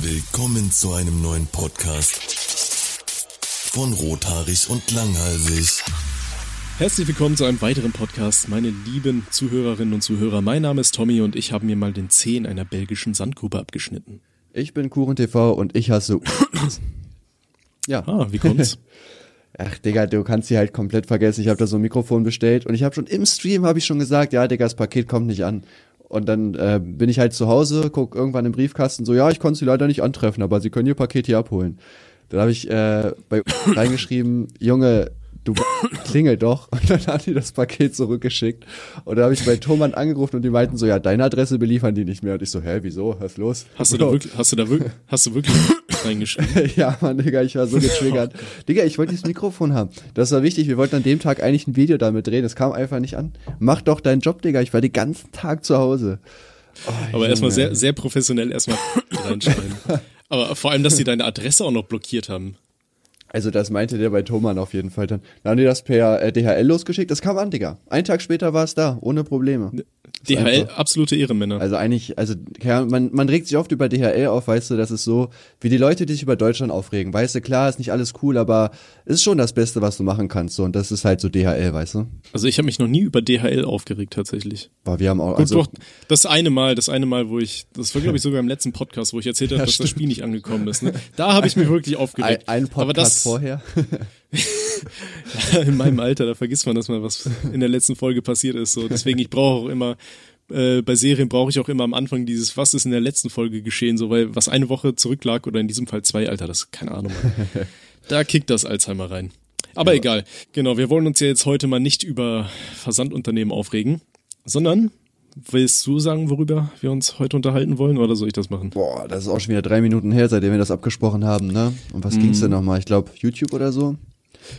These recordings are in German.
Willkommen zu einem neuen Podcast von Rothaarig und Langhalsig. Herzlich willkommen zu einem weiteren Podcast, meine lieben Zuhörerinnen und Zuhörer. Mein Name ist Tommy und ich habe mir mal den Zeh in einer belgischen Sandgrube abgeschnitten. Ich bin Kuchen TV und ich hasse. ja. Ah, wie kommt's? Ach, Digga, du kannst sie halt komplett vergessen. Ich habe da so ein Mikrofon bestellt und ich habe schon im Stream habe ich schon gesagt, ja, Digga, das Paket kommt nicht an. Und dann äh, bin ich halt zu Hause, guck irgendwann im Briefkasten so, ja, ich konnte sie leider nicht antreffen, aber sie können ihr Paket hier abholen. Dann habe ich äh, bei reingeschrieben, Junge, du klingel doch. Und dann hat die das Paket zurückgeschickt. Und dann habe ich bei Thomann angerufen und die meinten so, ja, deine Adresse beliefern die nicht mehr. Und ich so, hä, wieso? Was los? Hast du da wirklich, hast du da wirklich, hast du wirklich reingeschrieben? ja, Mann, Digga, ich war so getriggert. Digga, ich wollte dieses Mikrofon haben. Das war wichtig. Wir wollten an dem Tag eigentlich ein Video damit drehen. Es kam einfach nicht an. Mach doch deinen Job, Digga. Ich war den ganzen Tag zu Hause. Oh, Aber erstmal sehr, sehr professionell erstmal reinschreiben. Aber vor allem, dass sie deine Adresse auch noch blockiert haben. Also das meinte der bei Thomann auf jeden Fall dann. Dann haben die das per äh, DHL losgeschickt. Das kam an, Digga. Ein Tag später war es da, ohne Probleme. DHL, absolute Ehrenmänner. Also eigentlich, also man, man regt sich oft über DHL auf, weißt du, das ist so, wie die Leute, die sich über Deutschland aufregen. Weißt du, klar, ist nicht alles cool, aber ist schon das Beste, was du machen kannst. So, und das ist halt so DHL, weißt du. Also ich habe mich noch nie über DHL aufgeregt tatsächlich. Boah, wir haben auch. Gut, also, doch, das eine Mal, das eine Mal, wo ich, das war glaube ich sogar im letzten Podcast, wo ich erzählt habe, Ja, dass das stimmt. Spiel nicht angekommen ist. Ne? Da habe ich mich wirklich ein, aufgeregt. ein Podcast aber das, vorher. in meinem Alter, da vergisst man, dass mal was in der letzten Folge passiert ist. So, deswegen ich brauche auch immer äh, bei Serien brauche ich auch immer am Anfang dieses, was ist in der letzten Folge geschehen, so weil was eine Woche zurücklag oder in diesem Fall zwei, Alter, das keine Ahnung. Mann. da kickt das Alzheimer rein. Aber Ja. egal. Genau, wir wollen uns ja jetzt heute mal nicht über Versandunternehmen aufregen, sondern willst du sagen, worüber wir uns heute unterhalten wollen oder soll ich das machen? Boah, das ist auch schon wieder drei Minuten her, seitdem wir das abgesprochen haben, ne? Und was ging's Mhm. denn nochmal? Ich glaube, YouTube oder so?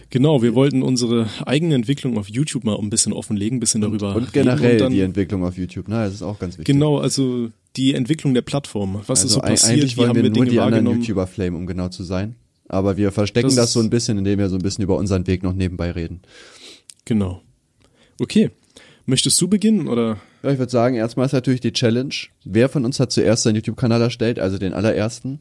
Genau, wir wollten unsere eigene Entwicklung auf YouTube mal ein bisschen offenlegen, ein bisschen darüber Und reden generell und dann- die Entwicklung auf YouTube, ne? Das ist auch ganz wichtig. Genau, also die Entwicklung der Plattform. Was ist so Also passiert? eigentlich Wie wollen haben wir wir nur Dinge die anderen? YouTuber flamen, um genau zu sein. Aber wir verstecken Das das, so ein bisschen, indem wir so ein bisschen über unseren Weg noch nebenbei reden. Genau. Okay. Möchtest du beginnen oder? Ja, ich würde sagen, erstmal ist natürlich die Challenge. Wer von uns hat zuerst seinen YouTube-Kanal erstellt, also den allerersten?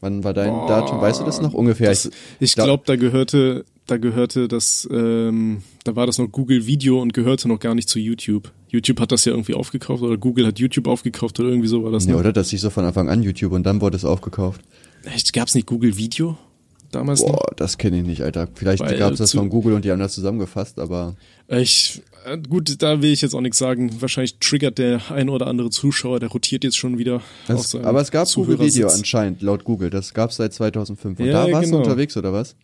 Wann war dein Datum? Weißt du das noch ungefähr? Das, ich glaube, da gehörte, da gehörte das, ähm, da war das noch Google Video und gehörte noch gar nicht zu YouTube. YouTube hat das ja irgendwie aufgekauft oder Google hat YouTube aufgekauft oder irgendwie so war das. ja, Ne? oder? Das hieß so von Anfang an YouTube und dann wurde es aufgekauft. Echt, gab's nicht Google Video damals noch? Boah, das kenne ich nicht, Alter. Vielleicht gab es das von Google und die haben das zusammengefasst, aber Ich, äh, gut, da will ich jetzt auch nichts sagen. Wahrscheinlich triggert der ein oder andere Zuschauer, der rotiert jetzt schon wieder. seinem aber es gab Google Video anscheinend, laut Google. Das gab es seit 2005. Und Ja, da warst genau. du unterwegs, oder was?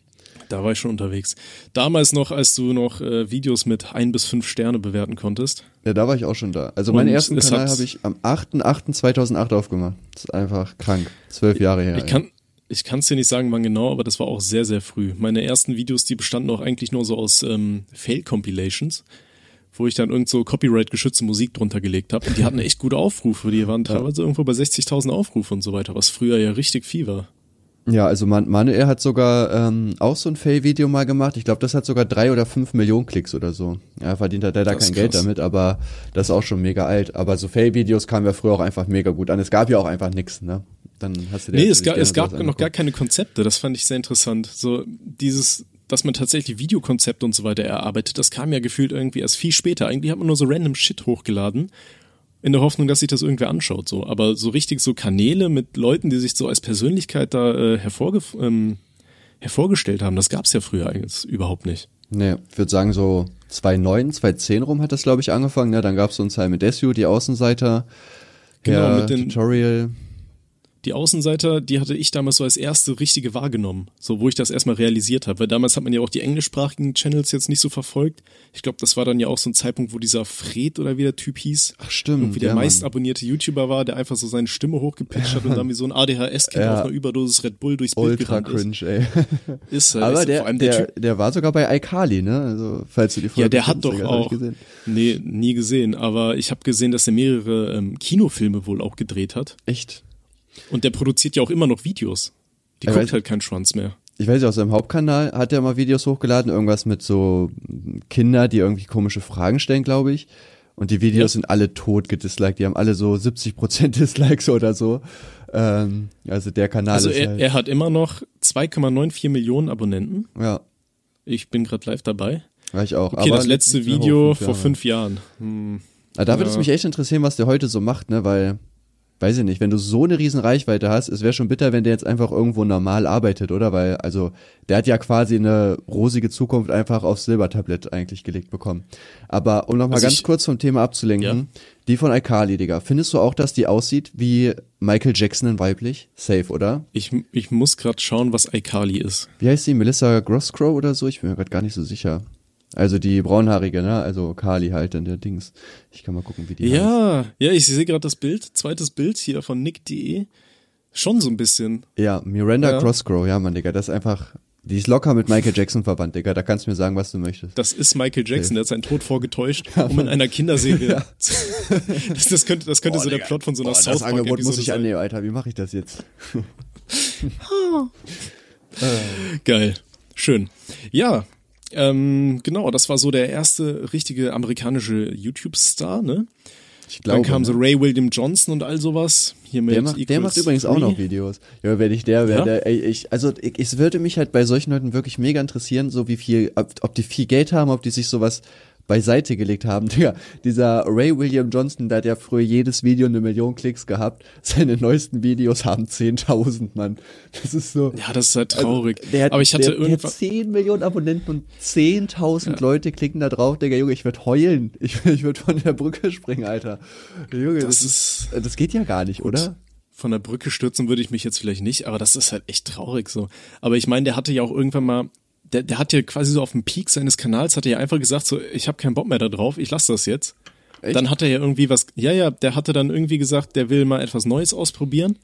Da war ich schon unterwegs. Damals noch, als du noch äh, Videos mit ein bis fünf Sterne bewerten konntest. Ja, da war ich auch schon da. Also Und meinen ersten Kanal habe ich am 8.8.2008 aufgemacht. Das ist einfach krank. Zwölf Jahre her. Ich kann, ich kann es dir nicht sagen, wann genau, aber das war auch sehr, sehr früh. Meine ersten Videos, die bestanden auch eigentlich nur so aus ähm, Fail-Compilations, wo ich dann irgend so Copyright-geschützte Musik drunter gelegt habe. Und die hatten echt gute Aufrufe. Die waren teilweise irgendwo bei 60.000 Aufrufe und so weiter, was früher ja richtig viel war. Ja, also Man Manuel hat sogar ähm, auch so ein Fail-Video mal gemacht. Ich glaube, das hat sogar drei oder fünf Millionen Klicks oder so. Ja, verdient hat er da Das kein Geld damit, aber das ist auch schon mega alt. Aber so Fail-Videos kamen ja früher auch einfach mega gut an. Es gab ja auch einfach nix, ne? Dann hast du dir Nee, es gab, es gab noch gar angeguckt. keine Konzepte. Das fand ich sehr interessant. So dieses, dass man tatsächlich Videokonzepte und so weiter erarbeitet, das kam ja gefühlt irgendwie erst viel später. Eigentlich hat man nur so random Shit hochgeladen. In der Hoffnung, dass sich das irgendwer anschaut, so. Aber so richtig so Kanäle mit Leuten, die sich so als Persönlichkeit da äh, hervorge ähm, hervorgestellt haben, das gab's ja früher eigentlich überhaupt nicht. Nee, ich würde sagen so 2009, 2010 rum hat das, glaube ich, angefangen. Ne? Dann gab es so ein Simon Desue, die Außenseiter. Genau, ja, mit den- Tutorial. Die Außenseiter, die hatte ich damals so als erste richtige wahrgenommen, so wo ich das erstmal realisiert habe, weil damals hat man ja auch die englischsprachigen Channels jetzt nicht so verfolgt. Ich glaube, das war dann ja auch so ein Zeitpunkt, wo dieser Fred oder wie der Typ hieß, Ach stimmt, irgendwie der ja, meist Mann. abonnierte YouTuber war, der einfach so seine Stimme hochgepitcht hat und dann wie so ein ADHS-Kind Ja. auf einer Überdosis Red Bull durchs Bild Ultra cringe, ey. ist. ist halt, Aber ist, der, vor allem der, der, der, Typ, war sogar bei iCarly, ne? Also, falls du die Folge ja, der hat doch auch, gesehen. nee, nie gesehen, aber ich habe gesehen, dass er mehrere ähm, Kinofilme wohl auch gedreht hat Echt? Und der produziert ja auch immer noch Videos. Die guckt halt keinen Schwanz mehr. Ich weiß nicht, auf seinem Hauptkanal hat er mal Videos hochgeladen, irgendwas mit so Kinder, die irgendwie komische Fragen stellen, glaube ich. Und die Videos ja. sind alle tot gedisliked. Die haben alle so 70% Dislikes oder so. Ähm, also der Kanal also ist er, halt, er hat immer noch 2,94 Millionen Abonnenten. Ja. Ich bin gerade live dabei. Ja, ich auch. Okay, Aber das letzte Video hoch, fünf vor fünf Jahren. Hm. Ah, da würde es Ja. mich echt interessieren, was der heute so macht, ne, weil, weiß ich nicht, wenn du so eine riesen Reichweite hast, es wäre schon bitter, wenn der jetzt einfach irgendwo normal arbeitet, oder? Weil, also, der hat ja quasi eine rosige Zukunft einfach aufs Silbertablett eigentlich gelegt bekommen. Aber um nochmal Also ganz ich- kurz vom Thema abzulenken, die von Alkali, Digga, findest du auch, dass die aussieht wie Michael Jackson in weiblich? Safe, oder? Ich, ich muss gerade schauen, was iCarly ist. Wie heißt sie? Melissa Grosscrow oder so? Ich bin mir gerade gar nicht so sicher. Also die braunhaarige, ne? Also Kali halt in der Dings. Ich kann mal gucken, wie die heißt. Ja, ja, ich sehe gerade das Bild. Zweites Bild hier von nick.de. Schon so ein bisschen. Ja, Miranda Ja. Crossgrow, ja, Mann, Digga, das ist einfach, die ist locker mit Michael Jackson verwandt, Digga, da kannst du mir sagen, was du möchtest. Das ist Michael Jackson, der hat seinen Tod vorgetäuscht, um in einer Kinderserie. das, das könnte, das könnte so der Plot von so einer Boah, South das Angebot muss ich annehmen, Alter, wie mache ich das jetzt? Geil. Schön. Ja, ähm, genau, das war so der erste richtige amerikanische YouTube-Star, ne? Ich Dann glaube, kam so ne? Ray William Johnson und all sowas. Hier mit der macht, der macht übrigens auch noch Videos. Ja, wenn ich der wäre, Ja? der, ich, also ich, es würde mich halt bei solchen Leuten wirklich mega interessieren, so wie viel, ob, ob die viel Geld haben, ob die sich sowas beiseite gelegt haben. Digga, dieser Ray William Johnson, der hat ja früher jedes Video eine Million Klicks gehabt. Seine neuesten Videos haben 10.000, Mann. Das ist so. Ja, das ist halt traurig. Also, hat, Aber ich hatte der, der hat irgendwann. 10 Millionen Abonnenten und 10.000 Leute klicken da drauf. Digga, Junge, ich würde heulen. Ich, ich würde von der Brücke springen, Alter. Junge, das, Das ist, das geht ja gar nicht, oder? von der Brücke stürzen würde ich mich jetzt vielleicht nicht, aber das ist halt echt traurig so. Aber ich meine, der hatte ja auch irgendwann mal, der, der hat ja quasi so auf dem Peak seines Kanals, hat er ja einfach gesagt, so, ich habe keinen Bock mehr da drauf, ich lasse das jetzt. Echt? Dann hat er ja irgendwie was, ja, ja, der hatte dann irgendwie gesagt, der will mal etwas Neues ausprobieren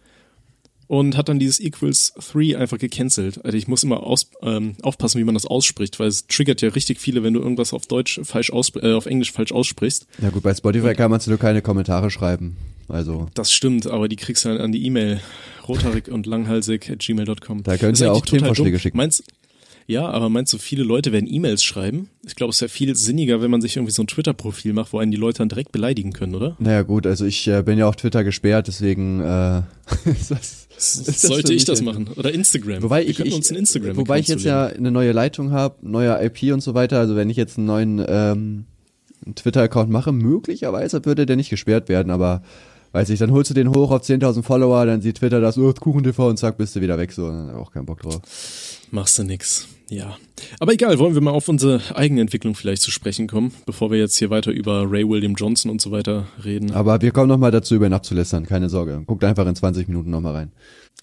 und hat dann dieses Equals 3 einfach gecancelt. Also ich muss immer aus, ähm, aufpassen, wie man das ausspricht, weil es triggert ja richtig viele, wenn du irgendwas auf Deutsch falsch aus, äh, auf Englisch falsch aussprichst. Ja gut, bei Spotify kann man nur keine Kommentare schreiben. Also, Das stimmt, aber die kriegst du dann an die E-Mail rothaarig und langhalsig at gmail.com. Da könnt ihr auch Themenvorschläge schicken. Meinst, ja, aber meinst du, viele Leute werden E-Mails schreiben? Ich glaube, es wäre viel sinniger, wenn man sich irgendwie so ein Twitter-Profil macht, wo einen die Leute dann direkt beleidigen können, oder? naja gut, also ich äh, bin ja auf Twitter gesperrt, deswegen äh, ist das, ist das Sollte ich das machen? Oder Instagram. Wobei Wir ich, ich uns ein Instagram wobei ich jetzt ja eine neue Leitung habe, neuer IP und so weiter. Also wenn ich jetzt einen neuen ähm, Twitter-Account mache, möglicherweise würde der nicht gesperrt werden, aber weiß ich, dann holst du den hoch auf 10.000 Follower, dann sieht Twitter das, oh, KuchenTV und zack, bist du wieder weg, so, dann auch keinen Bock drauf. Machst du nix. Ja. Aber egal, wollen wir mal auf unsere Eigenentwicklung vielleicht zu sprechen kommen, bevor wir jetzt hier weiter über Ray William Johnson und so weiter reden. Aber wir kommen nochmal dazu, über ihn abzulästern, keine Sorge. Guckt einfach in 20 Minuten nochmal rein.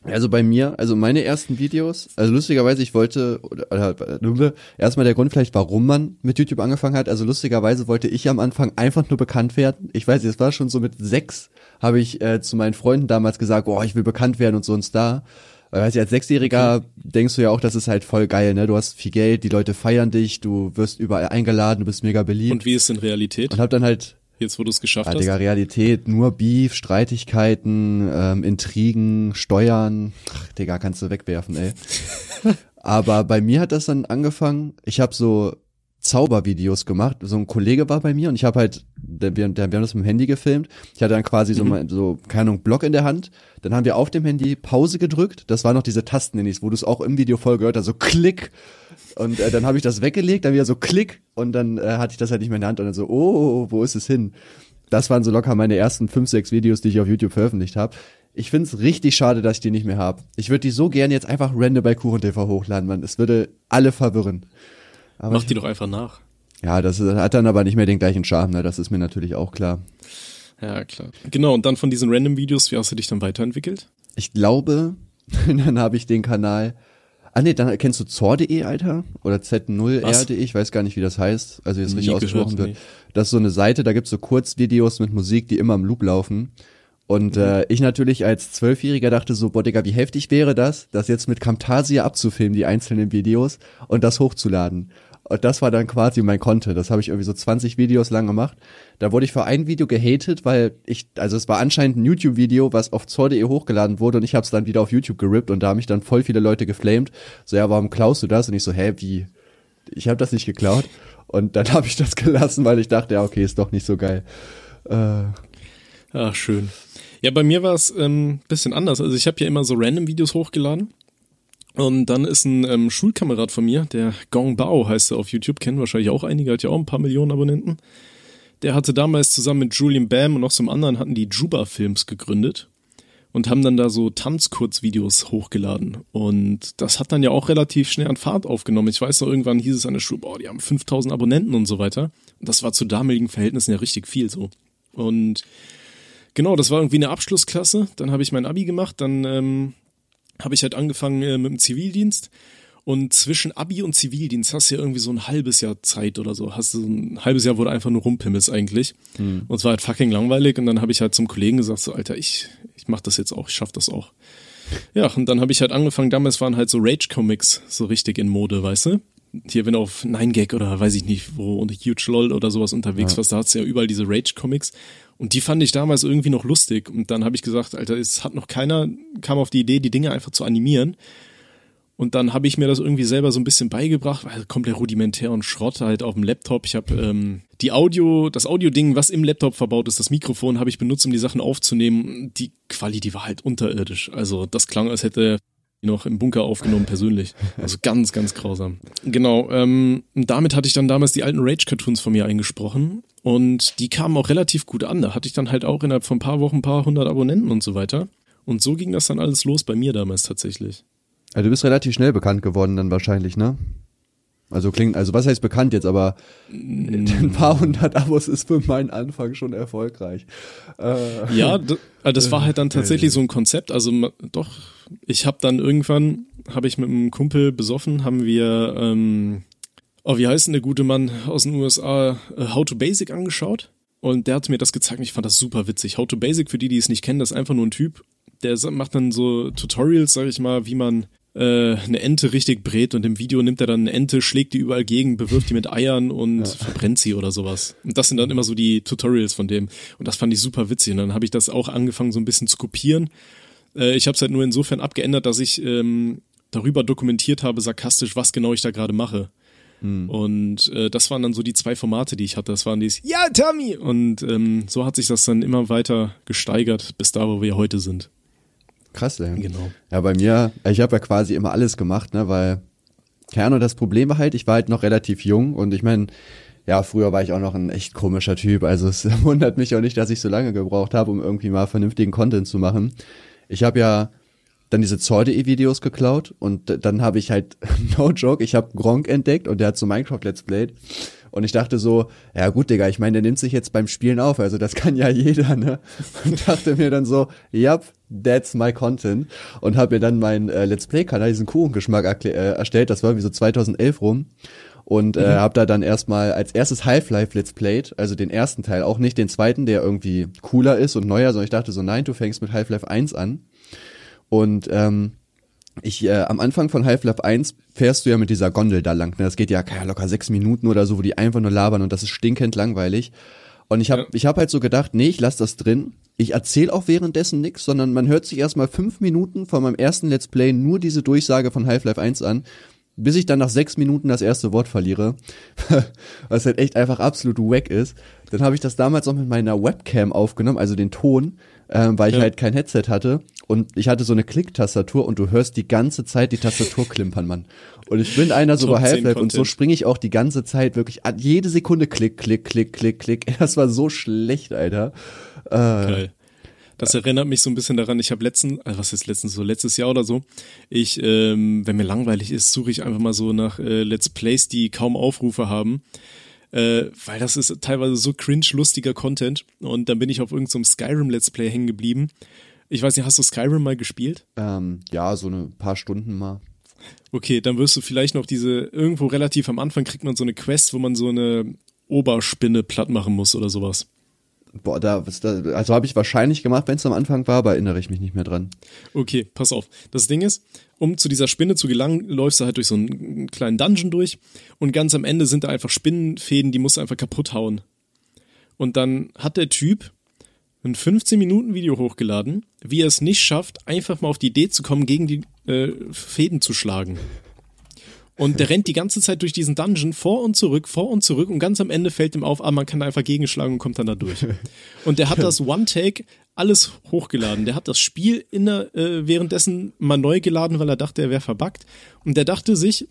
Also bei mir, also meine ersten Videos, also lustigerweise, ich wollte, oder, oder, erstmal der Grund vielleicht, warum man mit YouTube angefangen hat. Also lustigerweise wollte ich am Anfang einfach nur bekannt werden. Ich weiß, es war schon so mit sechs, habe ich äh, zu meinen Freunden damals gesagt, oh, ich will bekannt werden und so ein Star. Weil weißt du, als Sechsjähriger denkst du ja auch, das ist halt voll geil, ne? Du hast viel Geld, die Leute feiern dich, du wirst überall eingeladen, du bist mega beliebt. Und wie ist in Realität? und hab dann halt Jetzt, wo du es geschafft ja, hast? Digga, Realität, nur Beef, Streitigkeiten, ähm, Intrigen, Steuern. Ach, Digga, kannst du wegwerfen, ey. Aber bei mir hat das dann angefangen, ich habe so Zaubervideos gemacht. So ein Kollege war bei mir und ich habe halt, wir, wir haben das mit dem Handy gefilmt. Ich hatte dann quasi so, mein, so, keine Ahnung, Block in der Hand. Dann haben wir auf dem Handy Pause gedrückt. Das waren noch diese Tasten, wo du es auch im Video voll gehört hast, so Klick. Und äh, dann habe ich das weggelegt, dann wieder so Klick und dann äh, hatte ich das halt nicht mehr in der Hand und dann so, oh, wo ist es hin? Das waren so locker meine ersten fünf, sechs Videos, die ich auf YouTube veröffentlicht habe. Ich find's richtig schade, dass ich die nicht mehr habe. Ich würde die so gern jetzt einfach random bei KuchenTV hochladen, man. Es würde alle verwirren. Aber Mach die doch einfach nach. ja, das hat dann aber nicht mehr den gleichen Charme, ne? Das ist mir natürlich auch klar. Ja, klar. Genau, und dann von diesen Random-Videos, wie hast du dich dann weiterentwickelt? Ich glaube, dann habe ich den Kanal. Ah nee, dann kennst du Zor.de, Alter? Oder Z0R.de, ich weiß gar nicht, wie das heißt. Also wie Nie richtig ausgesprochen wird. Das ist so eine Seite, da gibt's so Kurzvideos mit Musik, die immer im Loop laufen. Und äh, ich natürlich als Zwölfjähriger dachte so, boah Digga, wie heftig wäre das, das jetzt mit Camtasia abzufilmen, die einzelnen Videos, und das hochzuladen. Und das war dann quasi mein Content. Das habe ich irgendwie so 20 Videos lang gemacht. Da wurde ich für ein Video gehatet, weil ich, also es war anscheinend ein YouTube-Video, was auf Zor.de hochgeladen wurde und ich habe es dann wieder auf YouTube gerippt und da haben mich dann voll viele Leute geflamed. So, ja, warum klaust du das? Und ich so, hä, wie? Ich habe das nicht geklaut. Und dann habe ich das gelassen, weil ich dachte, ja, okay, ist doch nicht so geil. Äh, Ach, schön. Ja, bei mir war es ähm, bisschen anders. Also ich habe ja immer so random Videos hochgeladen. Und dann ist ein ähm, Schulkamerad von mir, der Gong Bao heißt er auf YouTube, kennen wahrscheinlich auch einige, hat ja auch ein paar Millionen Abonnenten. Der hatte damals zusammen mit Julian Bam und noch so einem anderen hatten die Juba Films gegründet und haben dann da so Tanzkurzvideos hochgeladen. Und das hat dann ja auch relativ schnell an Fahrt aufgenommen. Ich weiß noch, irgendwann hieß es an der Schule, boah, die haben 5000 Abonnenten und so weiter. Und das war zu damaligen Verhältnissen ja richtig viel so. Und genau, das war irgendwie eine Abschlussklasse. Dann habe ich mein Abi gemacht, dann ähm, habe ich halt angefangen äh, mit dem Zivildienst. Und zwischen Abi und Zivildienst hast du ja irgendwie so ein halbes Jahr Zeit oder so. Hast du so ein halbes Jahr, wo du einfach nur rumpimmelst eigentlich. Mhm. Und es war halt fucking langweilig. Und dann habe ich halt zum Kollegen gesagt, so, Alter, ich, ich mach das jetzt auch, ich schaff das auch. Ja, und dann habe ich halt angefangen, damals waren halt so Rage-Comics so richtig in Mode, weißt du? Hier, wenn auf 9gag oder weiß ich nicht, wo und Huge LOL oder sowas unterwegs ja. warst, da hat's ja überall diese Rage-Comics. Und die fand ich damals irgendwie noch lustig. Und dann habe ich gesagt, Alter, es hat noch keiner, kam auf die Idee, die Dinge einfach zu animieren. Und dann habe ich mir das irgendwie selber so ein bisschen beigebracht, weil komplett rudimentär und Schrott halt auf dem Laptop. Ich habe ähm, die Audio, das Audio-Ding, was im Laptop verbaut ist, das Mikrofon, habe ich benutzt, um die Sachen aufzunehmen. Die Quali, die war halt unterirdisch. Also das klang, als hätte noch im Bunker aufgenommen persönlich. Also ganz, ganz grausam. Genau, ähm, damit hatte ich dann damals die alten Rage-Cartoons von mir eingesprochen und die kamen auch relativ gut an. Da hatte ich dann halt auch innerhalb von ein paar Wochen ein paar hundert Abonnenten und so weiter. Und so ging das dann alles los bei mir damals tatsächlich. Also du bist relativ schnell bekannt geworden dann wahrscheinlich, ne? Also klingt, also was heißt bekannt jetzt, aber ein paar hundert Abos ist für meinen Anfang schon erfolgreich. Äh, ja, das, also das war halt dann tatsächlich so ein Konzept. Also doch, ich habe dann irgendwann, habe ich mit einem Kumpel besoffen, haben wir, ähm, oh, wie heißt denn der gute Mann aus den USA, How to Basic angeschaut. Und der hat mir das gezeigt und ich fand das super witzig. How to Basic, für die, die es nicht kennen, das ist einfach nur ein Typ, der macht dann so Tutorials, sag ich mal, wie man äh, eine Ente richtig brät und im Video nimmt er dann eine Ente, schlägt die überall gegen, bewirft die mit Eiern und ja. verbrennt sie oder sowas. Und das sind dann immer so die Tutorials von dem. Und das fand ich super witzig. Und dann habe ich das auch angefangen so ein bisschen zu kopieren. Äh, ich habe es halt nur insofern abgeändert, dass ich ähm, darüber dokumentiert habe, sarkastisch, was genau ich da gerade mache. Hm. Und äh, das waren dann so die zwei Formate, die ich hatte. Das waren dies, ja, Tommy! Und ähm, so hat sich das dann immer weiter gesteigert, bis da, wo wir heute sind. Krass, ey. Genau. Ja, bei mir, ich habe ja quasi immer alles gemacht, ne, weil, keine Ahnung, das Problem war halt, ich war halt noch relativ jung und ich meine, ja, früher war ich auch noch ein echt komischer Typ. Also es wundert mich auch nicht, dass ich so lange gebraucht habe, um irgendwie mal vernünftigen Content zu machen. Ich habe ja dann diese Zorde-Videos geklaut und dann habe ich halt, no joke, ich habe Gronk entdeckt und der hat so Minecraft Let's Played und ich dachte so, ja gut, Digga, ich meine, der nimmt sich jetzt beim Spielen auf, also das kann ja jeder, ne? Und dachte mir dann so, yep, that's my content. Und habe mir dann meinen äh, Let's Play-Kanal, diesen Kuchengeschmack äh, erstellt, das war wie so 2011 rum. Und äh, mhm. habe da dann erstmal als erstes Half-Life Let's Played, also den ersten Teil, auch nicht den zweiten, der irgendwie cooler ist und neuer, sondern ich dachte so, nein, du fängst mit Half-Life 1 an. Und ähm, ich, äh, am Anfang von Half-Life 1 fährst du ja mit dieser Gondel da lang. Ne? Das geht ja, ja locker sechs Minuten oder so, wo die einfach nur labern und das ist stinkend langweilig. Und ich habe ja. ich hab halt so gedacht, nee, ich lass das drin. Ich erzähle auch währenddessen nichts, sondern man hört sich erstmal fünf Minuten von meinem ersten Let's Play nur diese Durchsage von Half-Life 1 an, bis ich dann nach sechs Minuten das erste Wort verliere, was halt echt einfach absolut wack ist. Dann habe ich das damals auch mit meiner Webcam aufgenommen, also den Ton, ähm, weil ich ja. halt kein Headset hatte und ich hatte so eine Klicktastatur und du hörst die ganze Zeit die Tastatur klimpern, Mann. Und ich bin einer so bei Half-Life und so springe ich auch die ganze Zeit wirklich an jede Sekunde Klick, Klick, Klick, Klick, Klick. Das war so schlecht, Alter. Äh, Geil. Das erinnert mich so ein bisschen daran, ich habe letzten, also was ist letztens so, letztes Jahr oder so, ich, ähm, wenn mir langweilig ist, suche ich einfach mal so nach äh, Let's Plays, die kaum Aufrufe haben äh, weil das ist teilweise so cringe-lustiger Content. Und dann bin ich auf irgendeinem so Skyrim-Let's Play hängen geblieben. Ich weiß nicht, hast du Skyrim mal gespielt? Ähm, ja, so ein paar Stunden mal. Okay, dann wirst du vielleicht noch diese, irgendwo relativ am Anfang kriegt man so eine Quest, wo man so eine Oberspinne platt machen muss oder sowas. Boah, da, da also habe ich wahrscheinlich gemacht, wenn es am Anfang war, aber erinnere ich mich nicht mehr dran. Okay, pass auf. Das Ding ist, um zu dieser Spinne zu gelangen, läufst du halt durch so einen kleinen Dungeon durch und ganz am Ende sind da einfach Spinnenfäden, die musst du einfach kaputt hauen. Und dann hat der Typ ein 15 Minuten Video hochgeladen, wie er es nicht schafft, einfach mal auf die Idee zu kommen, gegen die äh, Fäden zu schlagen. Und der rennt die ganze Zeit durch diesen Dungeon vor und zurück, vor und zurück und ganz am Ende fällt ihm auf, ah, man kann einfach gegenschlagen und kommt dann da durch. Und der hat das One-Take alles hochgeladen. Der hat das Spiel in der, äh, währenddessen mal neu geladen, weil er dachte, er wäre verbuggt. Und der dachte sich,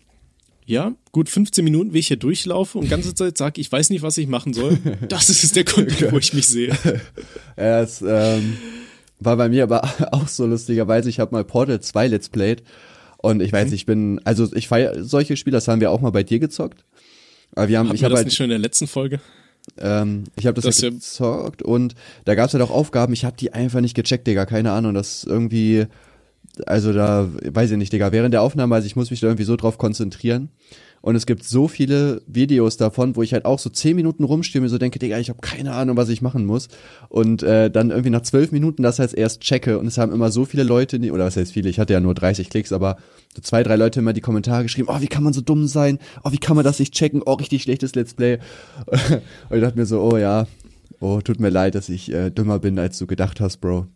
ja, gut 15 Minuten, wie ich hier durchlaufe und ganze Zeit sage, ich weiß nicht, was ich machen soll. Das ist der Content, wo ich mich sehe. Ja, es ähm, war bei mir aber auch so lustigerweise, ich habe mal Portal 2 Let's Played und ich weiß, ich bin, also ich feiere solche Spiele, das haben wir auch mal bei dir gezockt. Aber wir haben, Hatten ich habe das halt, nicht schon in der letzten Folge? ähm, ich habe das, Das ja gezockt und da gab's halt auch Aufgaben, ich habe die einfach nicht gecheckt, Digga, keine Ahnung, das irgendwie, also da, weiß ich nicht, Digga, während der Aufnahme, also ich muss mich da irgendwie so drauf konzentrieren. Und es gibt so viele Videos davon, wo ich halt auch so zehn Minuten rumstehe mir so denke, Digga, ich habe keine Ahnung, was ich machen muss. Und äh, dann irgendwie nach zwölf Minuten das heißt erst checke. Und es haben immer so viele Leute, die, oder was heißt viele, ich hatte ja nur 30 Klicks, aber so zwei, drei Leute immer die Kommentare geschrieben, oh, wie kann man so dumm sein? Oh, wie kann man das nicht checken? Oh, richtig schlechtes Let's Play. Und ich dachte mir so, oh ja, oh, tut mir leid, dass ich äh, dümmer bin, als du gedacht hast, Bro.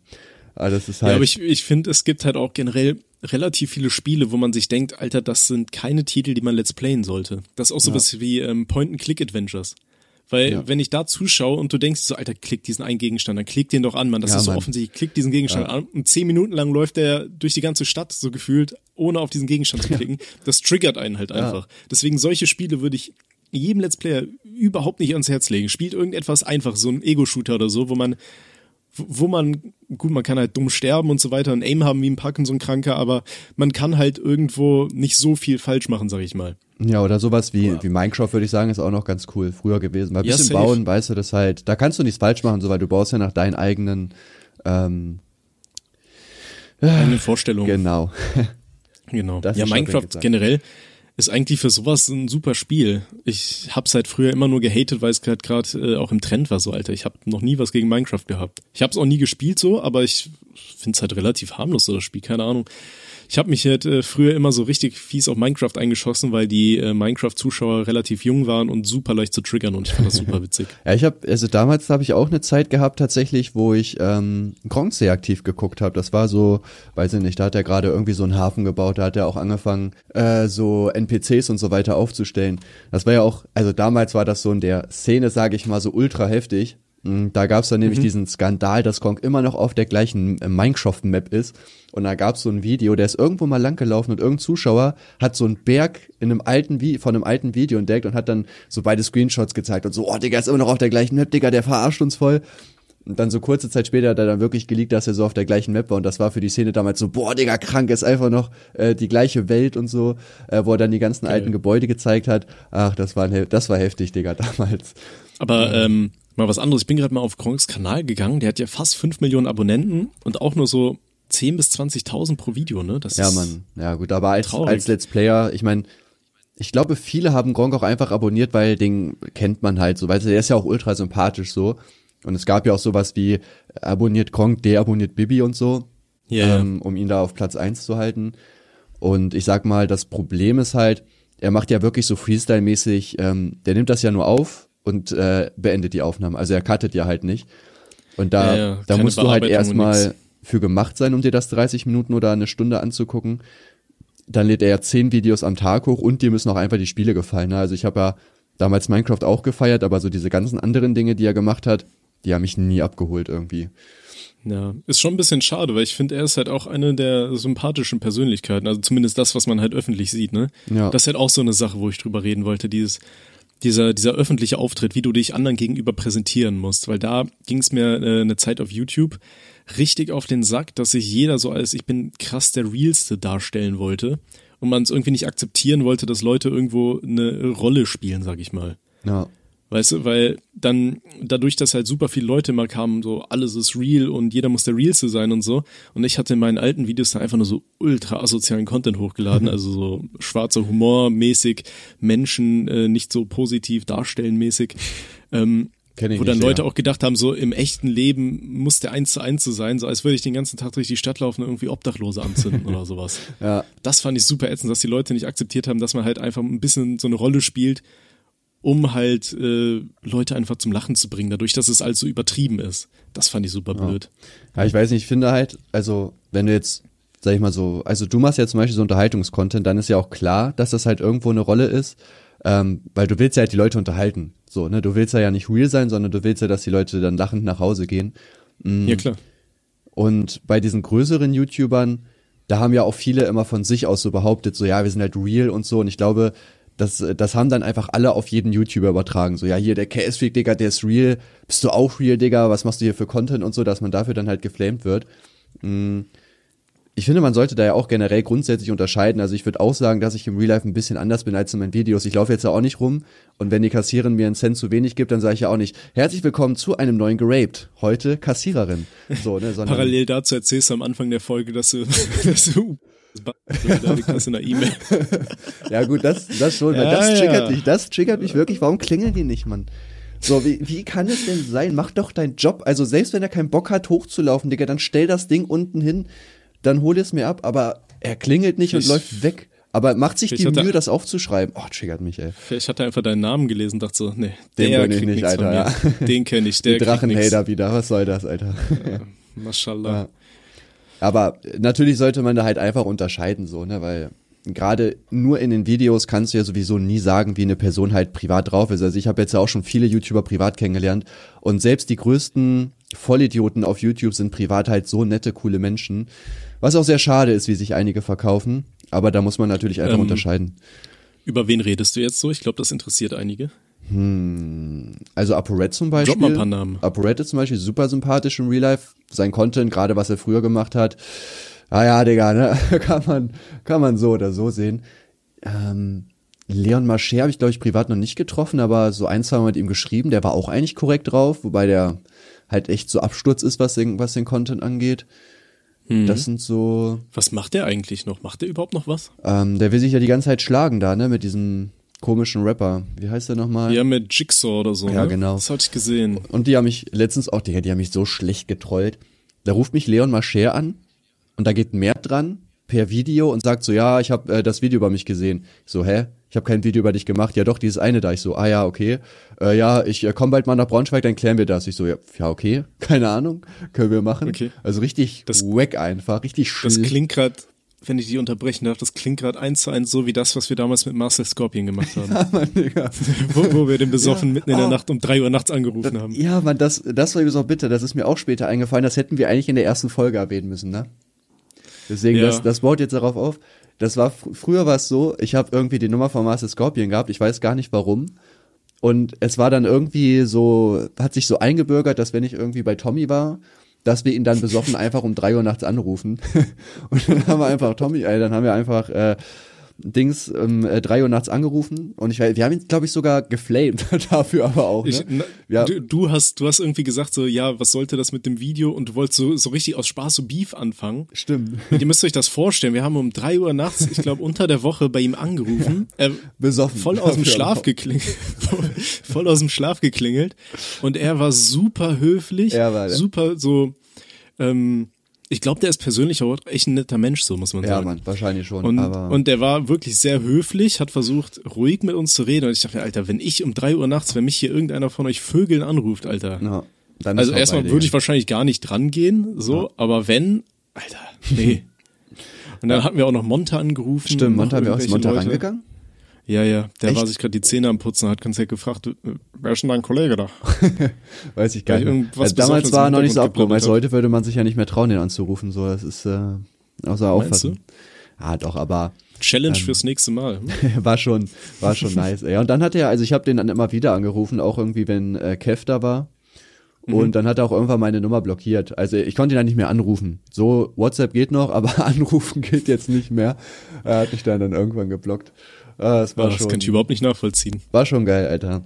Aber das ist halt. Ja, aber ich, ich finde, es gibt halt auch generell relativ viele Spiele, wo man sich denkt, Alter, das sind keine Titel, die man Let's Playen sollte. Das ist auch sowas wie ähm, Point-and-Click-Adventures. Weil Ja. wenn ich da zuschaue und du denkst so, Alter, klick diesen einen Gegenstand, dann klick den doch an, Mann. Das Ja, ist so Mann. offensichtlich, klick diesen Gegenstand an. Und zehn Minuten lang läuft der durch die ganze Stadt so gefühlt, ohne auf diesen Gegenstand zu klicken. Das triggert einen halt einfach. Deswegen solche Spiele würde ich jedem Let's Player überhaupt nicht ans Herz legen. Spielt irgendetwas einfach, so ein Ego-Shooter oder so, wo man wo man, gut, man kann halt dumm sterben und so weiter und Aim haben wie ein Parkinson-Kranker, aber man kann halt irgendwo nicht so viel falsch machen, sag ich mal. Ja, oder sowas wie, wie Minecraft, würde ich sagen, ist auch noch ganz cool früher gewesen. Weil ein Ja, bisschen safe. bauen, weißt du, das halt, da kannst du nichts falsch machen, so weil du baust ja nach deinen eigenen, ähm, Eine Vorstellung. genau. Genau. Das ja, Minecraft generell ist eigentlich für sowas ein super Spiel. Ich hab's halt früher immer nur gehatet, weil es gerade gerade äh, auch im Trend war so, Alter. Ich habe noch nie was gegen Minecraft gehabt. Ich hab's auch nie gespielt so, aber ich find's halt relativ harmlos, so das Spiel, keine Ahnung. Ich habe mich halt äh, früher immer so richtig fies auf Minecraft eingeschossen, weil die äh, Minecraft-Zuschauer relativ jung waren und super leicht zu triggern und ich fand das super witzig. Ja, ich habe, also damals habe ich auch eine Zeit gehabt tatsächlich, wo ich ähm, Gronk sehr aktiv geguckt habe. Das war so, weiß ich nicht, da hat er gerade irgendwie so einen Hafen gebaut, da hat er auch angefangen, äh, so NPCs und so weiter aufzustellen. Das war ja auch, also damals war das so in der Szene, sage ich mal, so ultra heftig. Mm, Da gab's dann nämlich diesen Skandal, dass Gronk immer noch auf der gleichen äh, Minecraft-Map ist. Und da gab's so ein Video, der ist irgendwo mal lang gelaufen und irgendein Zuschauer hat so einen Berg in einem alten Vi von einem alten Video entdeckt und hat dann so beide Screenshots gezeigt und so, oh Digga, ist immer noch auf der gleichen Map, Digga, der verarscht uns voll. Und dann so kurze Zeit später hat er dann wirklich geleakt, dass er so auf der gleichen Map war und das war für die Szene damals so, boah, Digga, krank, ist einfach noch äh, die gleiche Welt und so, äh, wo er dann die ganzen alten Gebäude gezeigt hat. Ach, das war, ein das war heftig, Digga, damals. Aber ähm, mal was anderes. Ich bin gerade mal auf Gronks Kanal gegangen. Der hat ja fast 5 Millionen Abonnenten und auch nur so 10.000 bis 20.000 pro Video, ne? Das Ja, ist, Mann. Ja, gut, aber als, Traurig. als Let's Player, ich meine, ich glaube, viele haben Gronk auch einfach abonniert, weil den kennt man halt so, weil der ist ja auch ultra sympathisch so. Und es gab ja auch sowas wie abonniert Gronk, deabonniert Bibi und so, ja. ähm, um ihn da auf Platz eins zu halten. Und ich sag mal, das Problem ist halt, er macht ja wirklich so Freestyle-mäßig, ähm, der nimmt das ja nur auf und äh, beendet die Aufnahme. Also er cuttet ja halt nicht. Und da, Ja, ja, da musst du halt erstmal für gemacht sein, um dir das 30 Minuten oder eine Stunde anzugucken. Dann lädt er ja 10 Videos am Tag hoch und dir müssen auch einfach die Spiele gefallen. Ne? Also ich habe ja damals Minecraft auch gefeiert, aber so diese ganzen anderen Dinge, die er gemacht hat, die haben mich nie abgeholt irgendwie. Ja, ist schon ein bisschen schade, weil ich finde, er ist halt auch eine der sympathischen Persönlichkeiten. Also zumindest das, was man halt öffentlich sieht, ne? Ja. Das ist halt auch so eine Sache, wo ich drüber reden wollte, dieses, dieser, dieser öffentliche Auftritt, wie du dich anderen gegenüber präsentieren musst. Weil da ging es mir äh, eine Zeit auf YouTube richtig auf den Sack, dass sich jeder so als ich bin krass der Realste darstellen wollte und man es irgendwie nicht akzeptieren wollte, dass Leute irgendwo eine Rolle spielen, sag ich mal. Ja. Weißt du, weil dann dadurch, dass halt super viele Leute mal kamen, so alles ist real und jeder muss der Realste sein und so. Und ich hatte in meinen alten Videos dann einfach nur so ultra asozialen Content hochgeladen, also so schwarzer Humor mäßig, Menschen äh, nicht so positiv darstellen mäßig. Ähm, wo dann nicht, Leute ja. auch gedacht haben, so im echten Leben muss der eins zu eins so sein, so als würde ich den ganzen Tag durch die Stadt laufen und irgendwie Obdachlose anzünden oder sowas. Ja. Das fand ich super ätzend, dass die Leute nicht akzeptiert haben, dass man halt einfach ein bisschen so eine Rolle spielt, um halt äh, Leute einfach zum Lachen zu bringen, dadurch, dass es alles so übertrieben ist. Das fand ich super blöd. Ja, ich weiß nicht, ich finde halt, also wenn du jetzt sag ich mal so, also du machst ja zum Beispiel so Unterhaltungskontent, dann ist ja auch klar, dass das halt irgendwo eine Rolle ist, ähm, weil du willst ja halt die Leute unterhalten. So, ne, du willst ja, ja nicht real sein, sondern du willst ja, dass die Leute dann lachend nach Hause gehen. Mhm. Ja, klar. Und bei diesen größeren YouTubern, da haben ja auch viele immer von sich aus so behauptet, so ja, wir sind halt real und so. Und ich glaube, das, das haben dann einfach alle auf jeden YouTuber übertragen. So, ja, hier der KS-Freak, Digga, der ist real. Bist du auch real, Digga? Was machst du hier für Content und so, dass man dafür dann halt geflamed wird. Mhm ich finde, man sollte da ja auch generell grundsätzlich unterscheiden. Also ich würde auch sagen, dass ich im Real Life ein bisschen anders bin als in meinen Videos. Ich laufe jetzt ja auch nicht rum und wenn die Kassiererin mir einen Cent zu wenig gibt, dann sage ich ja auch nicht, herzlich willkommen zu einem neuen Geraped. Heute Kassiererin. So, ne, Parallel dazu erzählst du am Anfang der Folge, dass du, dass du das in der E-Mail. ja gut, das, das schon, ja, das triggert ja. mich, das triggert mich wirklich. Warum klingeln die nicht, Mann? So, wie, wie kann es denn sein? Mach doch deinen Job. Also selbst wenn er keinen Bock hat, hochzulaufen, Digga, dann stell das Ding unten hin dann hol es mir ab, aber er klingelt nicht ich, und läuft weg. Aber macht sich die Mühe, das aufzuschreiben. Oh, triggert mich, ey. Ich hatte einfach deinen Namen gelesen und dachte so, nee, den der ich nicht, Alter. Ja. Den kenne ich, der Die Drachenhater wieder, was soll das, Alter? Ja, Mashallah. Ja. Aber natürlich sollte man da halt einfach unterscheiden, so, ne, weil gerade nur in den Videos kannst du ja sowieso nie sagen, wie eine Person halt privat drauf ist. Also ich habe jetzt ja auch schon viele YouTuber privat kennengelernt und selbst die größten Vollidioten auf YouTube sind privat halt so nette, coole Menschen. Was auch sehr schade ist, wie sich einige verkaufen. Aber da muss man natürlich einfach ähm, unterscheiden. Über wen redest du jetzt so? Ich glaube, das interessiert einige. Hm, also ApoRed zum Beispiel. Drop mal ein paar Namen. ApoRed ist zum Beispiel super sympathisch im Real Life. Sein Content, gerade was er früher gemacht hat. Ah ja, Digga, ne? kann man, kann man so oder so sehen. Ähm, Leon Marcher habe ich, glaube ich, privat noch nicht getroffen, aber so ein, zwei Mal mit ihm geschrieben. Der war auch eigentlich korrekt drauf, wobei der halt echt so Absturz ist, was den, was den Content angeht. Mhm. Das sind so. Was macht der eigentlich noch? Macht der überhaupt noch was? Ähm, der will sich ja die ganze Zeit schlagen da, ne, mit diesem komischen Rapper. Wie heißt der nochmal? Ja, mit Jigsaw oder so. Ja, ne? genau. Das hatte ich gesehen. Und die haben mich letztens auch, die, die haben mich so schlecht getrollt. Da ruft mich Leon Mascher an und da geht mehr dran per Video und sagt so, ja, ich habe äh, das Video über mich gesehen. Ich so, hä? Ich habe kein Video über dich gemacht. Ja, doch, dieses eine da. Ich so, ah ja, okay. Äh, ja, ich äh, komme bald mal nach Braunschweig, dann klären wir das. Ich so, ja, ja okay, keine Ahnung, können wir machen. Okay. Also richtig das, wack einfach, richtig schlimm. Das klingt gerade wenn ich die unterbrechen darf, das klingt gerade eins zu eins so wie das, was wir damals mit Marcel Scorpion gemacht haben. Ja, Mann, Digga. wo, wo wir den besoffen ja, mitten in der oh. Nacht um drei Uhr nachts angerufen haben. Ja, Mann, das, das war übrigens auch bitte. Das ist mir auch später eingefallen. Das hätten wir eigentlich in der ersten Folge erwähnen müssen, ne? Deswegen, ja. das, das baut jetzt darauf auf. Das war früher war es so, ich habe irgendwie die Nummer von Master Scorpion gehabt, ich weiß gar nicht warum. Und es war dann irgendwie so, hat sich so eingebürgert, dass wenn ich irgendwie bei Tommy war, dass wir ihn dann besoffen einfach um drei Uhr nachts anrufen. und dann haben wir einfach Tommy, ey, dann haben wir einfach äh, Dings um äh, drei Uhr nachts angerufen und ich wir haben ihn glaube ich sogar geflamed dafür aber auch ne? ich, na, ja. du, du, hast du hast irgendwie gesagt so ja was sollte das mit dem Video? Und du wolltest so so richtig aus Spaß so Beef anfangen. Stimmt. Und ihr müsst euch das vorstellen. Wir haben um drei Uhr nachts ich glaube unter der Woche bei ihm angerufen. Ja, besoffen. voll aus dem Schlaf geklingelt voll aus dem Schlaf geklingelt. Und er war super höflich er war, super so ähm, ich glaube, der ist persönlich auch echt ein netter Mensch, so muss man sagen. Ja, Mann, wahrscheinlich schon. Und, und der war wirklich sehr höflich, hat versucht, ruhig mit uns zu reden. Und ich dachte, Alter, wenn ich um drei Uhr nachts, wenn mich hier irgendeiner von euch Vögeln anruft, Alter. Ja, dann also erstmal würde ich wahrscheinlich gar nicht dran gehen, so, ja. aber wenn, Alter, nee. Und dann hatten wir auch noch Monta angerufen. Stimmt, Monta haben wir auch Monta rangegangen? Ja, ja, der Echt? war sich gerade die Zähne am Putzen, hat ganz gefragt, wer ist denn dein Kollege da? Weiß ich gar nicht. Ja, damals war er noch nicht so abgehoben, also heute würde man sich ja nicht mehr trauen, den anzurufen, so, das ist, äh, außer auffassen. Ja, doch, aber. Challenge ähm, fürs nächste Mal. war schon, war schon nice. Ja, und dann hat er, also ich habe den dann immer wieder angerufen, auch irgendwie, wenn äh, Kev da war. Mhm. Und dann hat er auch irgendwann meine Nummer blockiert. Also ich konnte ihn dann nicht mehr anrufen. So, WhatsApp geht noch, aber anrufen geht jetzt nicht mehr. Er hat mich dann, dann irgendwann geblockt. Ah, das war ah, das schon, kann ich überhaupt nicht nachvollziehen. War schon geil, Alter.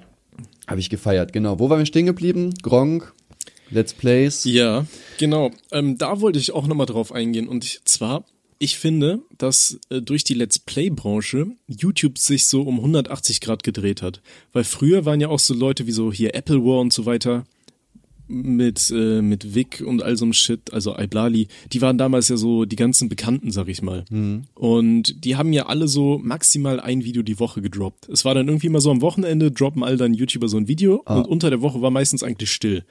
Habe ich gefeiert, genau. Wo waren wir stehen geblieben? Gronk, Let's Plays. Ja, genau. Ähm, da wollte ich auch nochmal drauf eingehen. Und ich, zwar, ich finde, dass äh, durch die Let's Play-Branche YouTube sich so um 180 Grad gedreht hat. Weil früher waren ja auch so Leute wie so hier Apple War und so weiter mit, äh, mit Vic und all so einem Shit, also Iblali, die waren damals ja so die ganzen Bekannten, sag ich mal. Mhm. Und die haben ja alle so maximal ein Video die Woche gedroppt. Es war dann irgendwie mal so am Wochenende, droppen all dann YouTuber so ein Video ah. und unter der Woche war meistens eigentlich still.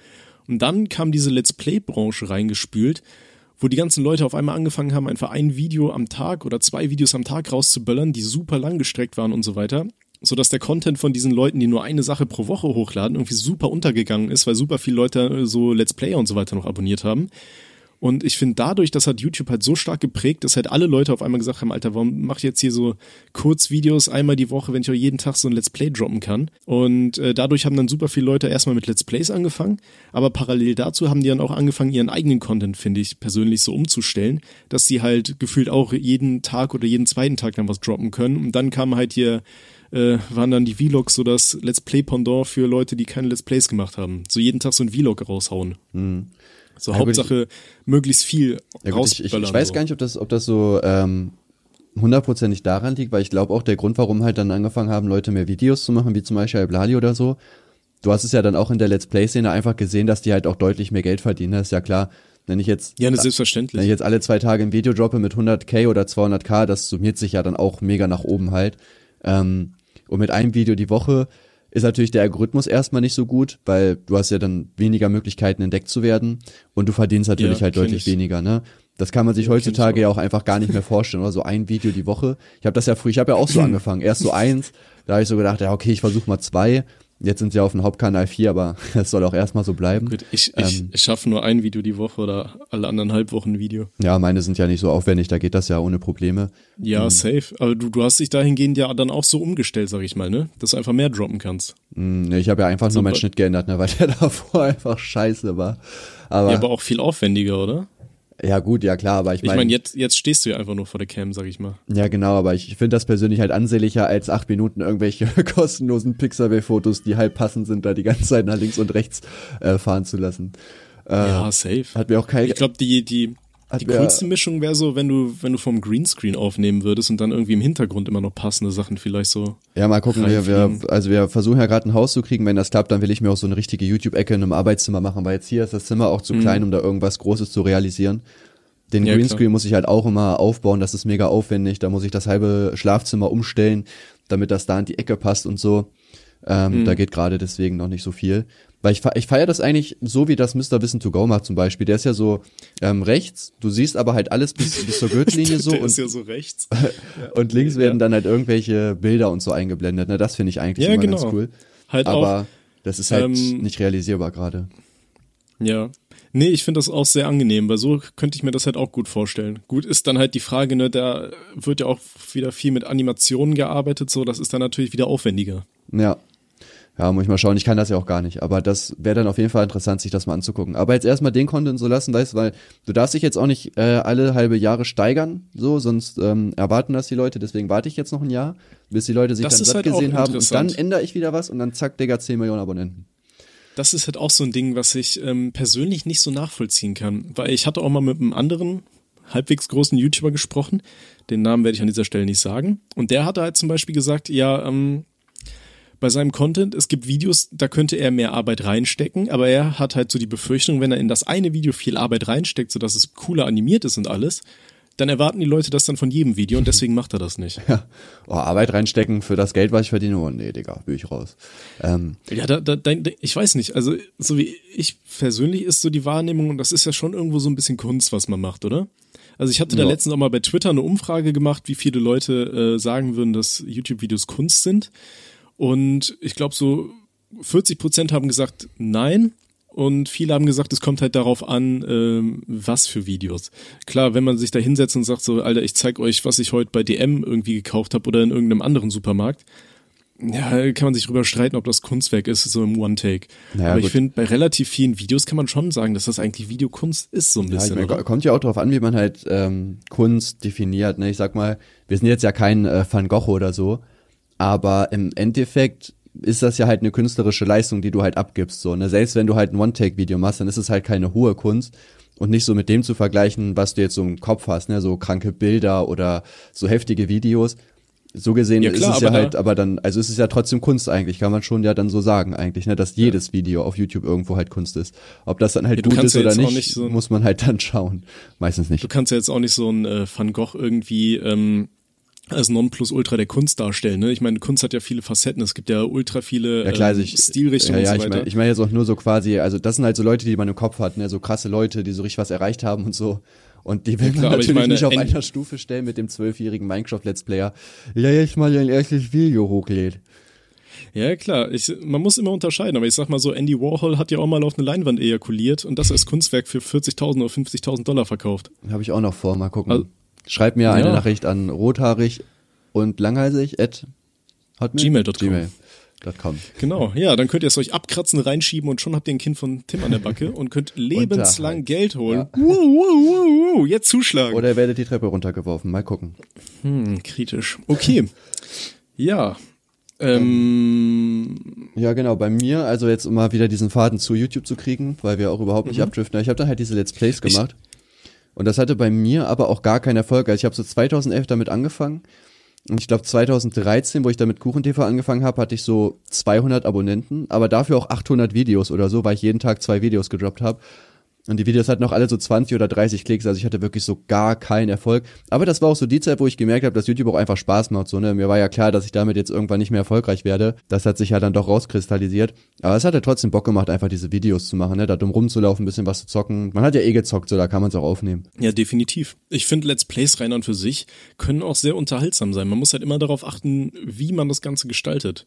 Und dann kam diese Let's Play-Branche reingespült wo die ganzen Leute auf einmal angefangen haben, einfach ein Video am Tag oder zwei Videos am Tag rauszuböllern, die super lang gestreckt waren und so weiter, so dass der Content von diesen Leuten, die nur eine Sache pro Woche hochladen, irgendwie super untergegangen ist, weil super viele Leute so Let's Player und so weiter noch abonniert haben. Und ich finde dadurch, das hat YouTube halt so stark geprägt, dass halt alle Leute auf einmal gesagt haben, Alter, warum mache ich jetzt hier so Kurzvideos einmal die Woche, wenn ich auch jeden Tag so ein Let's Play droppen kann? Und äh, dadurch haben dann super viele Leute erstmal mit Let's Plays angefangen, aber parallel dazu haben die dann auch angefangen, ihren eigenen Content, finde ich, persönlich so umzustellen, dass die halt gefühlt auch jeden Tag oder jeden zweiten Tag dann was droppen können. Und dann kam halt hier äh, waren dann die Vlogs so das Let's Play Pendant für Leute, die keine Let's Plays gemacht haben. So jeden Tag so ein Vlog raushauen. Mhm. So ja, Hauptsache ich, möglichst viel ja, gut, ich, ich, ich, weiß so. gar nicht, ob das, ob das so ähm, hundertprozentig daran liegt, weil ich glaube auch der Grund, warum halt dann angefangen haben, Leute mehr Videos zu machen, wie zum Beispiel Blali oder so. Du hast es ja dann auch in der Let's Play-Szene einfach gesehen, dass die halt auch deutlich mehr Geld verdienen. Das ist ja klar. Wenn ich jetzt, ja, ne, selbstverständlich. Wenn ich jetzt alle zwei Tage ein Video droppe mit 100k oder 200k, das summiert sich ja dann auch mega nach oben halt. Ähm, und mit einem Video die Woche ist natürlich der Algorithmus erstmal nicht so gut, weil du hast ja dann weniger Möglichkeiten entdeckt zu werden und du verdienst natürlich ja, halt deutlich ich. weniger, ne? Das kann man sich ja, heutzutage ja auch einfach gar nicht mehr vorstellen, oder so ein Video die Woche. Ich habe das ja früh, ich habe ja auch so angefangen, erst so eins, da habe ich so gedacht, ja okay, ich versuche mal zwei Jetzt sind sie auf dem Hauptkanal 4, aber es soll auch erstmal so bleiben. Gut, ich, ich, ähm, ich schaffe nur ein Video die Woche oder alle anderthalb Wochen ein Video. Ja, meine sind ja nicht so aufwendig, da geht das ja ohne Probleme. Ja, mhm. safe. Aber du, du hast dich dahingehend ja dann auch so umgestellt, sag ich mal, ne? Dass du einfach mehr droppen kannst. Mhm, ich habe ja einfach also, nur meinen Schnitt geändert, ne? weil der davor einfach scheiße war. Aber, ja, aber auch viel aufwendiger, oder? Ja, gut, ja klar, aber ich meine. Ich meine, jetzt, jetzt stehst du ja einfach nur vor der Cam, sag ich mal. Ja, genau, aber ich finde das persönlich halt ansehnlicher, als acht Minuten irgendwelche kostenlosen Pixabay-Fotos, die halb passend sind, da die ganze Zeit nach links und rechts äh, fahren zu lassen. Äh, ja, safe. Hat mir auch kein. Ich glaube, die, die, die coolste Mischung wäre so, wenn du, wenn du vom Greenscreen aufnehmen würdest und dann irgendwie im Hintergrund immer noch passende Sachen vielleicht so. Ja, mal gucken, wir, wir, also wir versuchen ja gerade ein Haus zu kriegen. Wenn das klappt, dann will ich mir auch so eine richtige YouTube-Ecke in einem Arbeitszimmer machen, weil jetzt hier ist das Zimmer auch zu mhm. klein, um da irgendwas Großes zu realisieren. Den ja, Greenscreen klar. muss ich halt auch immer aufbauen, das ist mega aufwendig. Da muss ich das halbe Schlafzimmer umstellen, damit das da in die Ecke passt und so. Ähm, mhm. Da geht gerade deswegen noch nicht so viel. Weil ich, ich feiere das eigentlich so, wie das Mr. Wissen to Go macht zum Beispiel. Der ist ja so ähm, rechts, du siehst aber halt alles bis, bis zur Gürtellinie so. Der und, ist ja so rechts. und links werden dann halt irgendwelche Bilder und so eingeblendet. Ne? Das finde ich eigentlich ja, immer genau. ganz cool. Halt aber auch, das ist halt ähm, nicht realisierbar gerade. Ja, Nee, ich finde das auch sehr angenehm, weil so könnte ich mir das halt auch gut vorstellen. Gut ist dann halt die Frage, ne, da wird ja auch wieder viel mit Animationen gearbeitet, so, das ist dann natürlich wieder aufwendiger. Ja. Ja, muss ich mal schauen. Ich kann das ja auch gar nicht. Aber das wäre dann auf jeden Fall interessant, sich das mal anzugucken. Aber jetzt erstmal den Content so lassen, weißt du, weil du darfst dich jetzt auch nicht äh, alle halbe Jahre steigern, so, sonst ähm, erwarten das die Leute. Deswegen warte ich jetzt noch ein Jahr, bis die Leute sich das dann satt halt gesehen haben. Und dann ändere ich wieder was und dann zack, Digga, 10 Millionen Abonnenten das ist halt auch so ein Ding, was ich ähm, persönlich nicht so nachvollziehen kann. Weil ich hatte auch mal mit einem anderen halbwegs großen YouTuber gesprochen. Den Namen werde ich an dieser Stelle nicht sagen. Und der hatte halt zum Beispiel gesagt, ja, ähm, bei seinem Content, es gibt Videos, da könnte er mehr Arbeit reinstecken, aber er hat halt so die Befürchtung, wenn er in das eine Video viel Arbeit reinsteckt, sodass es cooler animiert ist und alles, dann erwarten die Leute das dann von jedem Video und deswegen macht er das nicht. Ja. Oh, Arbeit reinstecken für das Geld, was ich verdiene, oh nee, Digga, bin ich raus. Ähm. Ja, da, da, da, ich weiß nicht, also so wie ich persönlich ist so die Wahrnehmung und das ist ja schon irgendwo so ein bisschen Kunst, was man macht, oder? Also ich hatte da letztens auch mal bei Twitter eine Umfrage gemacht, wie viele Leute äh, sagen würden, dass YouTube-Videos Kunst sind. Und ich glaube so 40 Prozent haben gesagt nein und viele haben gesagt, es kommt halt darauf an, ähm, was für Videos. Klar, wenn man sich da hinsetzt und sagt so, Alter, ich zeig euch, was ich heute bei DM irgendwie gekauft habe oder in irgendeinem anderen Supermarkt, ja, kann man sich drüber streiten, ob das Kunstwerk ist, so im One-Take. Naja, Aber ich finde, bei relativ vielen Videos kann man schon sagen, dass das eigentlich Videokunst ist, so ein bisschen. Ja, ich mein, kommt ja auch darauf an, wie man halt ähm, Kunst definiert. Ne? Ich sag mal, wir sind jetzt ja kein äh, Van Gogh oder so, aber im Endeffekt ist das ja halt eine künstlerische Leistung, die du halt abgibst. So, ne? Selbst wenn du halt ein One-Take-Video machst, dann ist es halt keine hohe Kunst und nicht so mit dem zu vergleichen, was du jetzt so im Kopf hast, ne? So kranke Bilder oder so heftige Videos. So gesehen ja, klar, ist es ja halt, aber dann, also ist es ja trotzdem Kunst eigentlich, kann man schon ja dann so sagen eigentlich, ne, dass jedes ja. Video auf YouTube irgendwo halt Kunst ist. Ob das dann halt ja, gut ist oder nicht, nicht so muss man halt dann schauen. Meistens nicht. Du kannst ja jetzt auch nicht so ein äh, Van Gogh irgendwie ähm, als Nonplusultra der Kunst darstellen. Ne? Ich meine, Kunst hat ja viele Facetten. Es gibt ja ultra viele Ja klar, ähm, also ich, Stilrichtungen ja, ja, und so ich weiter. meine ich mein jetzt auch nur so quasi, also das sind halt so Leute, die man im Kopf hat, ne, so krasse Leute, die so richtig was erreicht haben und so. Und die will man ich natürlich meine, nicht auf einer Stufe stellen mit dem zwölfjährigen Minecraft-Let's Player, der jetzt mal sein erstes Video hochlädt. Ja, klar. Ich, man muss immer unterscheiden, aber ich sag mal so, Andy Warhol hat ja auch mal auf eine Leinwand ejakuliert und das als Kunstwerk für 40.000 oder 50.000 Dollar verkauft. Habe ich auch noch vor, mal gucken. Also- Schreib mir eine Ja. Nachricht an rothaarig und langhalsig at? Gmail.com. Gmail.com. Genau, ja, dann könnt ihr es euch abkratzen, reinschieben und schon habt ihr ein Kind von Tim an der Backe und könnt lebenslang. Geld holen. Ja. Wow, wow, wow, wow, jetzt zuschlagen. Oder ihr werdet die Treppe runtergeworfen, mal gucken. Hm, kritisch. Okay. Ja. Ähm, Ja, genau, bei mir, also jetzt um mal wieder diesen Faden zu YouTube zu kriegen, weil wir auch überhaupt Mhm. nicht abdriften. Ich habe dann halt diese Let's Plays gemacht. Und das hatte bei mir aber auch gar keinen Erfolg. Also ich habe so 2011 damit angefangen. Und ich glaube 2013, wo ich damit KuchenTV angefangen habe, hatte ich so 200 Abonnenten, aber dafür auch 800 Videos oder so, weil ich jeden Tag zwei Videos gedroppt habe. Und die Videos hatten auch alle so 20 oder 30 Klicks, also ich hatte wirklich so gar keinen Erfolg. Aber das war auch so die Zeit, wo ich gemerkt habe, dass YouTube auch einfach Spaß macht. So, ne? Mir war ja klar, dass ich damit jetzt irgendwann nicht mehr erfolgreich werde. Das hat sich ja dann doch rauskristallisiert. Aber es hat ja trotzdem Bock gemacht, einfach diese Videos zu machen, ne? Da dumm rumzulaufen, ein bisschen was zu zocken. Man hat ja eh gezockt, so da kann man es auch aufnehmen. ja, definitiv. Ich finde, Let's Plays rein und für sich können auch sehr unterhaltsam sein. Man muss halt immer darauf achten, wie man das Ganze gestaltet.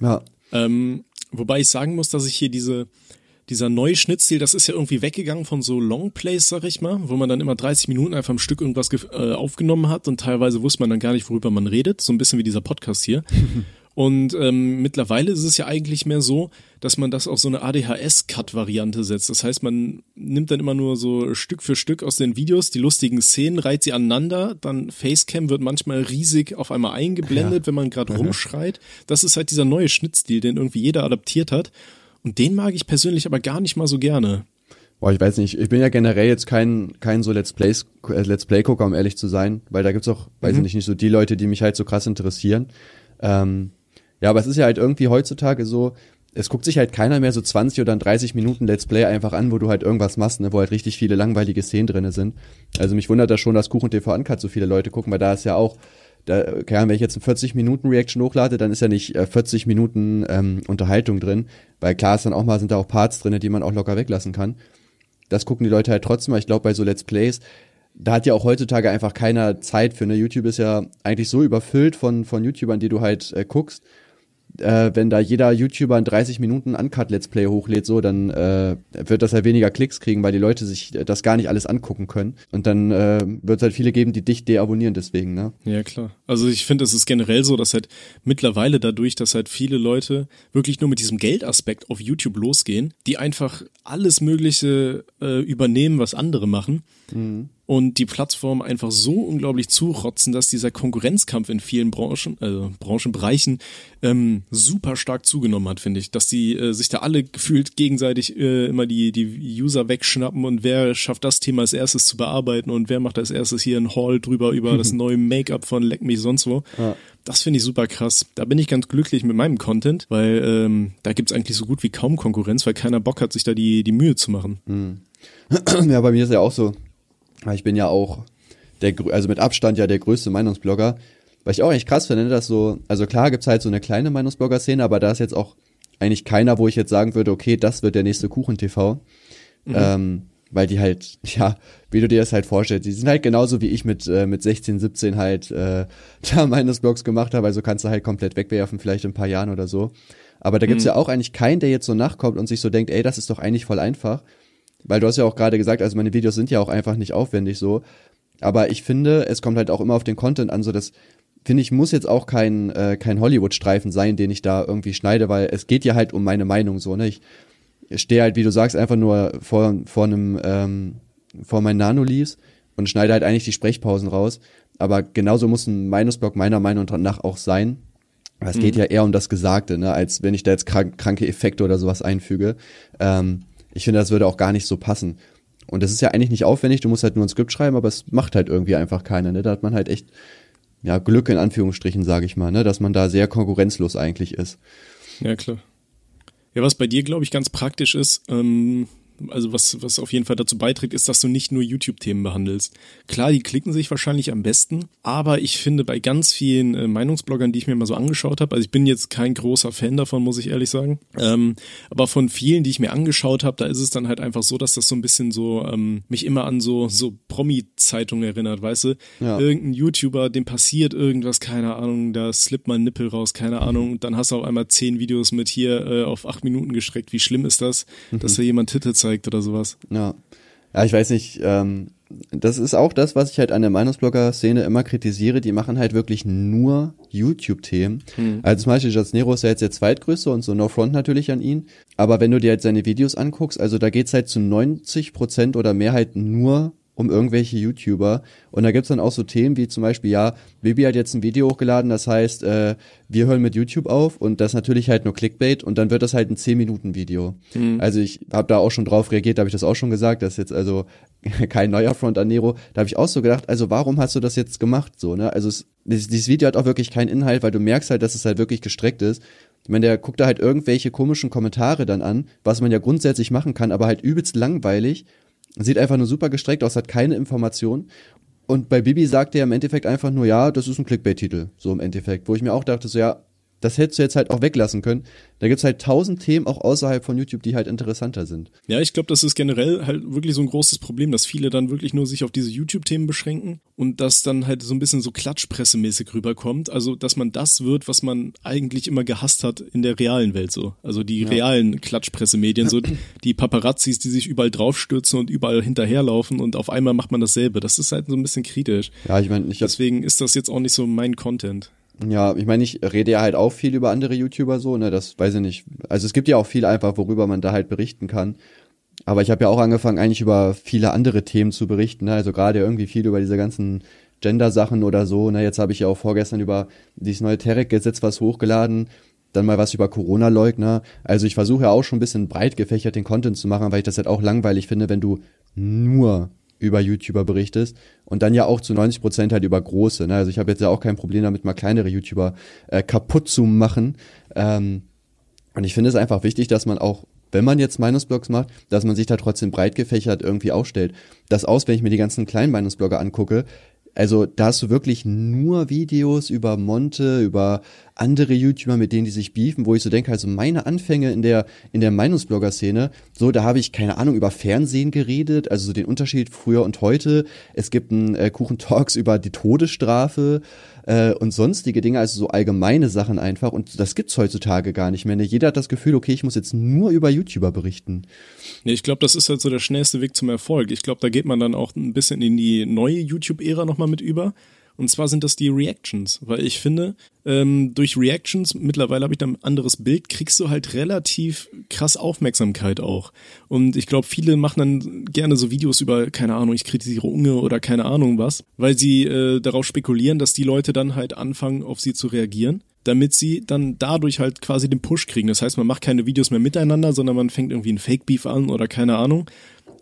Ja. Ähm, wobei ich sagen muss, dass ich hier diese, dieser neue Schnittstil, das ist ja irgendwie weggegangen von so Longplays, sag ich mal, wo man dann immer 30 Minuten einfach am Stück irgendwas äh, aufgenommen hat und teilweise wusste man dann gar nicht, worüber man redet. So ein bisschen wie dieser Podcast hier. Und ähm, mittlerweile ist es ja eigentlich mehr so, dass man das auf so eine ADHS-Cut-Variante setzt. Das heißt, man nimmt dann immer nur so Stück für Stück aus den Videos die lustigen Szenen, reiht sie aneinander, dann Facecam wird manchmal riesig auf einmal eingeblendet, wenn man gerade rumschreit. Das ist halt dieser neue Schnittstil, den irgendwie jeder adaptiert hat. Und den mag ich persönlich aber gar nicht mal so gerne. Boah, ich weiß nicht, ich bin ja generell jetzt kein, kein so Let's Plays, äh, Let's Play-Gucker, um ehrlich zu sein, weil da gibt's auch, weiß ich nicht, nicht so die Leute, die mich halt so krass interessieren. Ähm, ja, aber es ist ja halt irgendwie heutzutage so, es guckt sich halt keiner mehr so 20 oder 30 Minuten Let's Play einfach an, wo du halt irgendwas machst, ne, wo halt richtig viele langweilige Szenen drinne sind. Also mich wundert das schon, dass Kuchen TV Uncut so viele Leute gucken, weil da ist ja auch, da, keine Ahnung, wenn ich jetzt eine 40 Minuten Reaction hochlade, dann ist ja nicht äh, 40 Minuten ähm, Unterhaltung drin, weil klar ist dann auch mal, sind da auch Parts drinne, die man auch locker weglassen kann. Das gucken die Leute halt trotzdem, aber ich glaube bei so Let's Plays, da hat ja auch heutzutage einfach keiner Zeit für, ne? YouTube ist ja eigentlich so überfüllt von, von YouTubern, die du halt äh, guckst. Äh, wenn da jeder YouTuber in 30 Minuten Uncut Let's Play hochlädt, so, dann äh, wird das halt weniger Klicks kriegen, weil die Leute sich das gar nicht alles angucken können. Und dann äh, wird es halt viele geben, die dich deabonnieren deswegen, ne? Ja, klar. Also ich finde, es ist generell so, dass halt mittlerweile dadurch, dass halt viele Leute wirklich nur mit diesem Geldaspekt auf YouTube losgehen, die einfach alles Mögliche äh, übernehmen, was andere machen. Und die Plattform einfach so unglaublich zurotzen, dass dieser Konkurrenzkampf in vielen Branchen, also Branchenbereichen, ähm, super stark zugenommen hat, finde ich. Dass die äh, sich da alle gefühlt gegenseitig äh, immer die, die User wegschnappen und wer schafft das Thema als erstes zu bearbeiten und wer macht als erstes hier ein Haul drüber über das neue Make-up von Leck mich sonst wo. Ja. Das finde ich super krass. Da bin ich ganz glücklich mit meinem Content, weil ähm, da gibt's eigentlich so gut wie kaum Konkurrenz, weil keiner Bock hat, sich da die, die Mühe zu machen. ja, bei mir ist ja auch so. Ich bin ja auch der, also mit Abstand ja der größte Meinungsblogger. Weil ich auch echt krass finde, dass so, also klar gibt's halt so eine kleine Meinungsblogger-Szene, aber da ist jetzt auch eigentlich keiner, wo ich jetzt sagen würde, okay, das wird der nächste Kuchen-TV. Ähm, weil die halt, ja, wie du dir das halt vorstellst, die sind halt genauso wie ich mit, äh, mit 16, 17 halt äh, da meines Blogs gemacht habe, also kannst du halt komplett wegwerfen, vielleicht in ein paar Jahren oder so. Aber da gibt's ja auch eigentlich keinen, der jetzt so nachkommt und sich so denkt, ey, das ist doch eigentlich voll einfach. Weil du hast ja auch gerade gesagt, also meine Videos sind ja auch einfach nicht aufwendig so. Aber ich finde, es kommt halt auch immer auf den Content an, so dass, finde ich, muss jetzt auch kein, äh, kein Hollywood-Streifen sein, den ich da irgendwie schneide, weil es geht ja halt um meine Meinung so, ne? Ich, stehe halt, wie du sagst, einfach nur vor, vor einem, ähm, vor meinen Nanoleaves und schneide halt eigentlich die Sprechpausen raus. Aber genauso muss ein Meinungsblock meiner Meinung nach auch sein. Es geht ja eher um das Gesagte, ne, als wenn ich da jetzt krank, kranke Effekte oder sowas einfüge. Ähm, ich finde, das würde auch gar nicht so passen. Und das ist ja eigentlich nicht aufwendig, du musst halt nur ein Skript schreiben, aber es macht halt irgendwie einfach keiner, ne? Da hat man halt echt, ja, Glück in Anführungsstrichen, sage ich mal, ne? Dass man da sehr konkurrenzlos eigentlich ist. Ja, klar. Ja, was bei dir, glaube ich, ganz praktisch ist, ähm, Also was, was auf jeden Fall dazu beiträgt, ist, dass du nicht nur YouTube-Themen behandelst. Klar, die klicken sich wahrscheinlich am besten, aber ich finde bei ganz vielen äh, Meinungsbloggern, die ich mir mal so angeschaut habe, also ich bin jetzt kein großer Fan davon, muss ich ehrlich sagen, ähm, aber von vielen, die ich mir angeschaut habe, da ist es dann halt einfach so, dass das so ein bisschen so ähm, mich immer an so so Promi-Zeitungen erinnert, weißt du? Ja. Irgendein YouTuber, dem passiert irgendwas, keine Ahnung, da slippt mal ein Nippel raus, keine Ahnung, und dann hast du auf einmal zehn Videos mit hier äh, auf acht Minuten gestreckt. Wie schlimm ist das, mhm. dass da jemand Titel zeigt oder sowas. Ja. Ja, ich weiß nicht, ähm, das ist auch das, was ich halt an der Meinungsblogger-Szene immer kritisiere. Die machen halt wirklich nur YouTube-Themen. Hm. Also zum Beispiel Jasnero ist ja jetzt der zweitgrößte und so No Front natürlich an ihn. Aber wenn du dir halt seine Videos anguckst, also da geht's halt zu 90 Prozent oder mehr halt nur um irgendwelche YouTuber. Und da gibt's dann auch so Themen wie zum Beispiel, ja, Bibi hat jetzt ein Video hochgeladen, das heißt, äh, wir hören mit YouTube auf und das natürlich halt nur Clickbait und dann wird das halt ein 10-Minuten-Video. Mhm. Also ich habe da auch schon drauf reagiert, da habe ich das auch schon gesagt, das ist jetzt also kein neuer Front an Nero. Da habe ich auch so gedacht, also warum hast du das jetzt gemacht? So, ne? Also es, dieses Video hat auch wirklich keinen Inhalt, weil du merkst halt, dass es halt wirklich gestreckt ist. Ich meine, der guckt da halt irgendwelche komischen Kommentare dann an, was man ja grundsätzlich machen kann, aber halt übelst langweilig Sieht einfach nur super gestreckt aus, hat keine Information. Und bei Bibi sagt er im Endeffekt einfach nur, ja, das ist ein Clickbait-Titel, so im Endeffekt. Wo ich mir auch dachte, so ja, das hättest du jetzt halt auch weglassen können. Da gibt's halt tausend Themen auch außerhalb von YouTube, die halt interessanter sind. Ja, ich glaube, das ist generell halt wirklich so ein großes Problem, dass viele dann wirklich nur sich auf diese YouTube-Themen beschränken und das dann halt so ein bisschen so klatschpressemäßig rüberkommt. Also, dass man das wird, was man eigentlich immer gehasst hat in der realen Welt so. Also die ja. realen Klatschpressemedien, so die Paparazzis, die sich überall draufstürzen und überall hinterherlaufen und auf einmal macht man dasselbe. Das ist halt so ein bisschen kritisch. Ja, ich meine, deswegen ist das jetzt auch nicht so mein Content. Ja, ich meine, ich rede ja halt auch viel über andere YouTuber so, ne, das weiß ich nicht. Also es gibt ja auch viel einfach, worüber man da halt berichten kann. Aber ich habe ja auch angefangen, eigentlich über viele andere Themen zu berichten, ne? also gerade irgendwie viel über diese ganzen Gender-Sachen oder so. Ne? Jetzt habe ich ja auch vorgestern über dieses neue Terek-Gesetz was hochgeladen, dann mal was über Corona-Leugner. Also ich versuche ja auch schon ein bisschen breit gefächert den Content zu machen, weil ich das halt auch langweilig finde, wenn du nur über YouTuber berichtest und dann ja auch zu 90 Prozent halt über große. Ne? Also ich habe jetzt ja auch kein Problem damit, mal kleinere YouTuber äh, kaputt zu machen. Ähm, und ich finde es einfach wichtig, dass man auch, wenn man jetzt Meinungsblogs macht, dass man sich da trotzdem breit gefächert irgendwie aufstellt. Das aus, wenn ich mir die ganzen kleinen Meinungsblogger angucke, also da hast du wirklich nur Videos über Monte, über andere YouTuber, mit denen die sich beefen, wo ich so denke, also meine Anfänge in der, in der Meinungsblogger-Szene, so, da habe ich, keine Ahnung, über Fernsehen geredet, also so den Unterschied früher und heute. Es gibt ein äh, Kuchen-Talks über die Todesstrafe äh, und sonstige Dinge, also so allgemeine Sachen einfach. Und das gibt's heutzutage gar nicht mehr. Ne? Jeder hat das Gefühl, okay, ich muss jetzt nur über YouTuber berichten. Nee, ich glaube, das ist halt so der schnellste Weg zum Erfolg. Ich glaube, da geht man dann auch ein bisschen in die neue YouTube-Ära nochmal mit über. Und zwar sind das die Reactions, weil ich finde, ähm, durch Reactions, mittlerweile habe ich dann ein anderes Bild, kriegst du halt relativ krass Aufmerksamkeit auch. Und ich glaube, viele machen dann gerne so Videos über, keine Ahnung, ich kritisiere Unge oder keine Ahnung was, weil sie äh, darauf spekulieren, dass die Leute dann halt anfangen, auf sie zu reagieren damit sie dann dadurch halt quasi den Push kriegen. Das heißt, man macht keine Videos mehr miteinander, sondern man fängt irgendwie ein Fake-Beef an oder keine Ahnung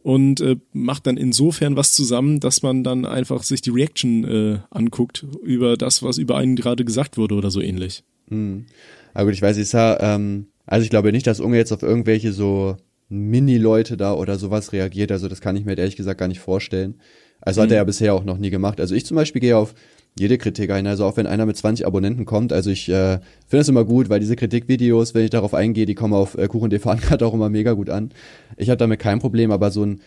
und äh, macht dann insofern was zusammen, dass man dann einfach sich die Reaction äh, anguckt über das, was über einen gerade gesagt wurde oder so ähnlich. Hm. Aber gut, ich weiß, ich sah, ähm, also ich glaube nicht, dass Unge jetzt auf irgendwelche so Mini-Leute da oder sowas reagiert. Also das kann ich mir ehrlich gesagt gar nicht vorstellen. Also hm. hat er ja bisher auch noch nie gemacht. Also ich zum Beispiel gehe auf jede Kritik ein. Also auch wenn einer mit 20 Abonnenten kommt. Also ich äh, finde das immer gut, weil diese Kritikvideos, wenn ich darauf eingehe, die kommen auf äh, KuchenTV auch immer mega gut an. Ich habe damit kein Problem, aber so ein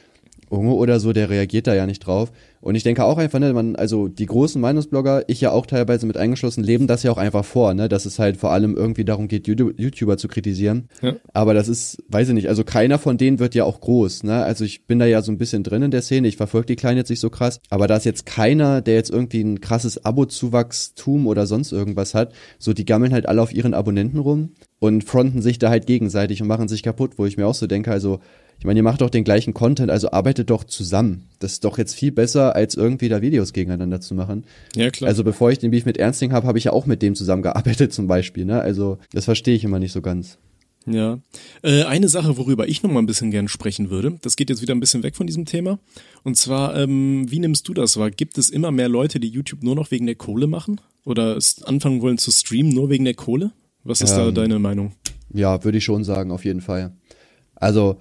Unge oder so, der reagiert da ja nicht drauf. Und ich denke auch einfach, ne, man, also die großen Meinungsblogger, ich ja auch teilweise mit eingeschlossen, leben das ja auch einfach vor, ne, dass es halt vor allem irgendwie darum geht, YouTuber zu kritisieren. Ja. Aber das ist, weiß ich nicht, also keiner von denen wird ja auch groß, ne, also ich bin da ja so ein bisschen drin in der Szene, ich verfolge die Kleinen jetzt nicht so krass, aber da ist jetzt keiner, der jetzt irgendwie ein krasses Abo-Zuwachstum oder sonst irgendwas hat, so die gammeln halt alle auf ihren Abonnenten rum und fronten sich da halt gegenseitig und machen sich kaputt, wo ich mir auch so denke, also ich meine, ihr macht doch den gleichen Content, also arbeitet doch zusammen. Das ist doch jetzt viel besser, als irgendwie da Videos gegeneinander zu machen. Ja, klar. Also bevor ich den Beef mit Ernsting habe, habe ich ja auch mit dem zusammengearbeitet zum Beispiel. Ne? Also das verstehe ich immer nicht so ganz. Ja. Äh, eine Sache, worüber ich noch mal ein bisschen gern sprechen würde, das geht jetzt wieder ein bisschen weg von diesem Thema. Und zwar, ähm, wie nimmst du das wahr? Gibt es immer mehr Leute, die YouTube nur noch wegen der Kohle machen? Oder anfangen wollen zu streamen nur wegen der Kohle? Was ist ähm, da deine Meinung? Ja, würde ich schon sagen, auf jeden Fall. Also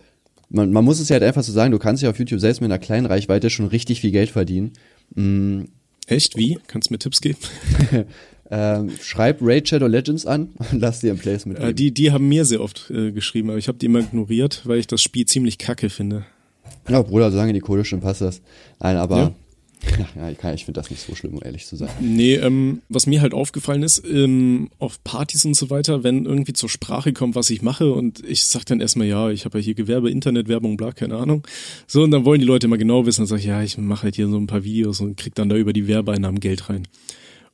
man, man muss es ja halt einfach so sagen, du kannst ja auf YouTube selbst mit einer kleinen Reichweite schon richtig viel Geld verdienen. Mm, Echt? Wie? Kannst du mir Tipps geben? ähm, schreib Raid Shadow Legends an und lass dir ein Placement Äh, die, die haben mir sehr oft äh, geschrieben, aber ich habe die immer ignoriert, weil ich das Spiel ziemlich kacke finde. Ja, Bruder, solange die Kohle schon passt das. Nein, aber Ja. ja, ich, ich finde das nicht so schlimm, um ehrlich zu sein. Nee, ähm, was mir halt aufgefallen ist, ähm, auf Partys und so weiter, wenn irgendwie zur Sprache kommt, was ich mache und ich sag dann erstmal, ja, ich habe ja hier Gewerbe, Internetwerbung, bla, keine Ahnung. So, und dann wollen die Leute immer genau wissen, dann sag ich, ja, ich mache halt hier so ein paar Videos und krieg dann da über die Werbeeinnahmen Geld rein.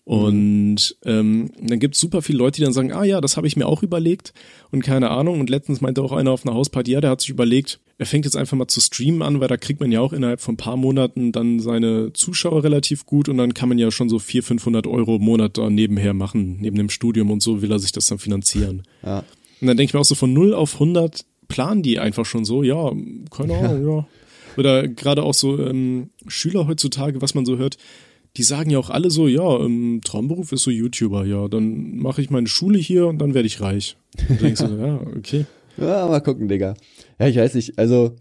Und ähm, dann gibt's super viele Leute, die dann sagen, ah ja, das habe ich mir auch überlegt und keine Ahnung. Und letztens meinte auch einer auf einer Hausparty, ja, der hat sich überlegt, er fängt jetzt einfach mal zu streamen an, weil da kriegt man ja auch innerhalb von ein paar Monaten dann seine Zuschauer relativ gut und dann kann man ja schon so 400, 500 Euro im Monat da nebenher machen, neben dem Studium und so will er sich das dann finanzieren. Ja. Und dann denke ich mir auch so von 0 auf 100 planen die einfach schon so, ja, keine Ahnung, ja. Oder gerade auch so ähm, Schüler heutzutage, was man so hört, die sagen ja auch alle so, ja, ähm, Traumberuf ist so YouTuber, ja, dann mache ich meine Schule hier und dann werde ich reich. Und denkst du, ja, okay. Ja, mal gucken, Digga. Ja, ich weiß nicht, also,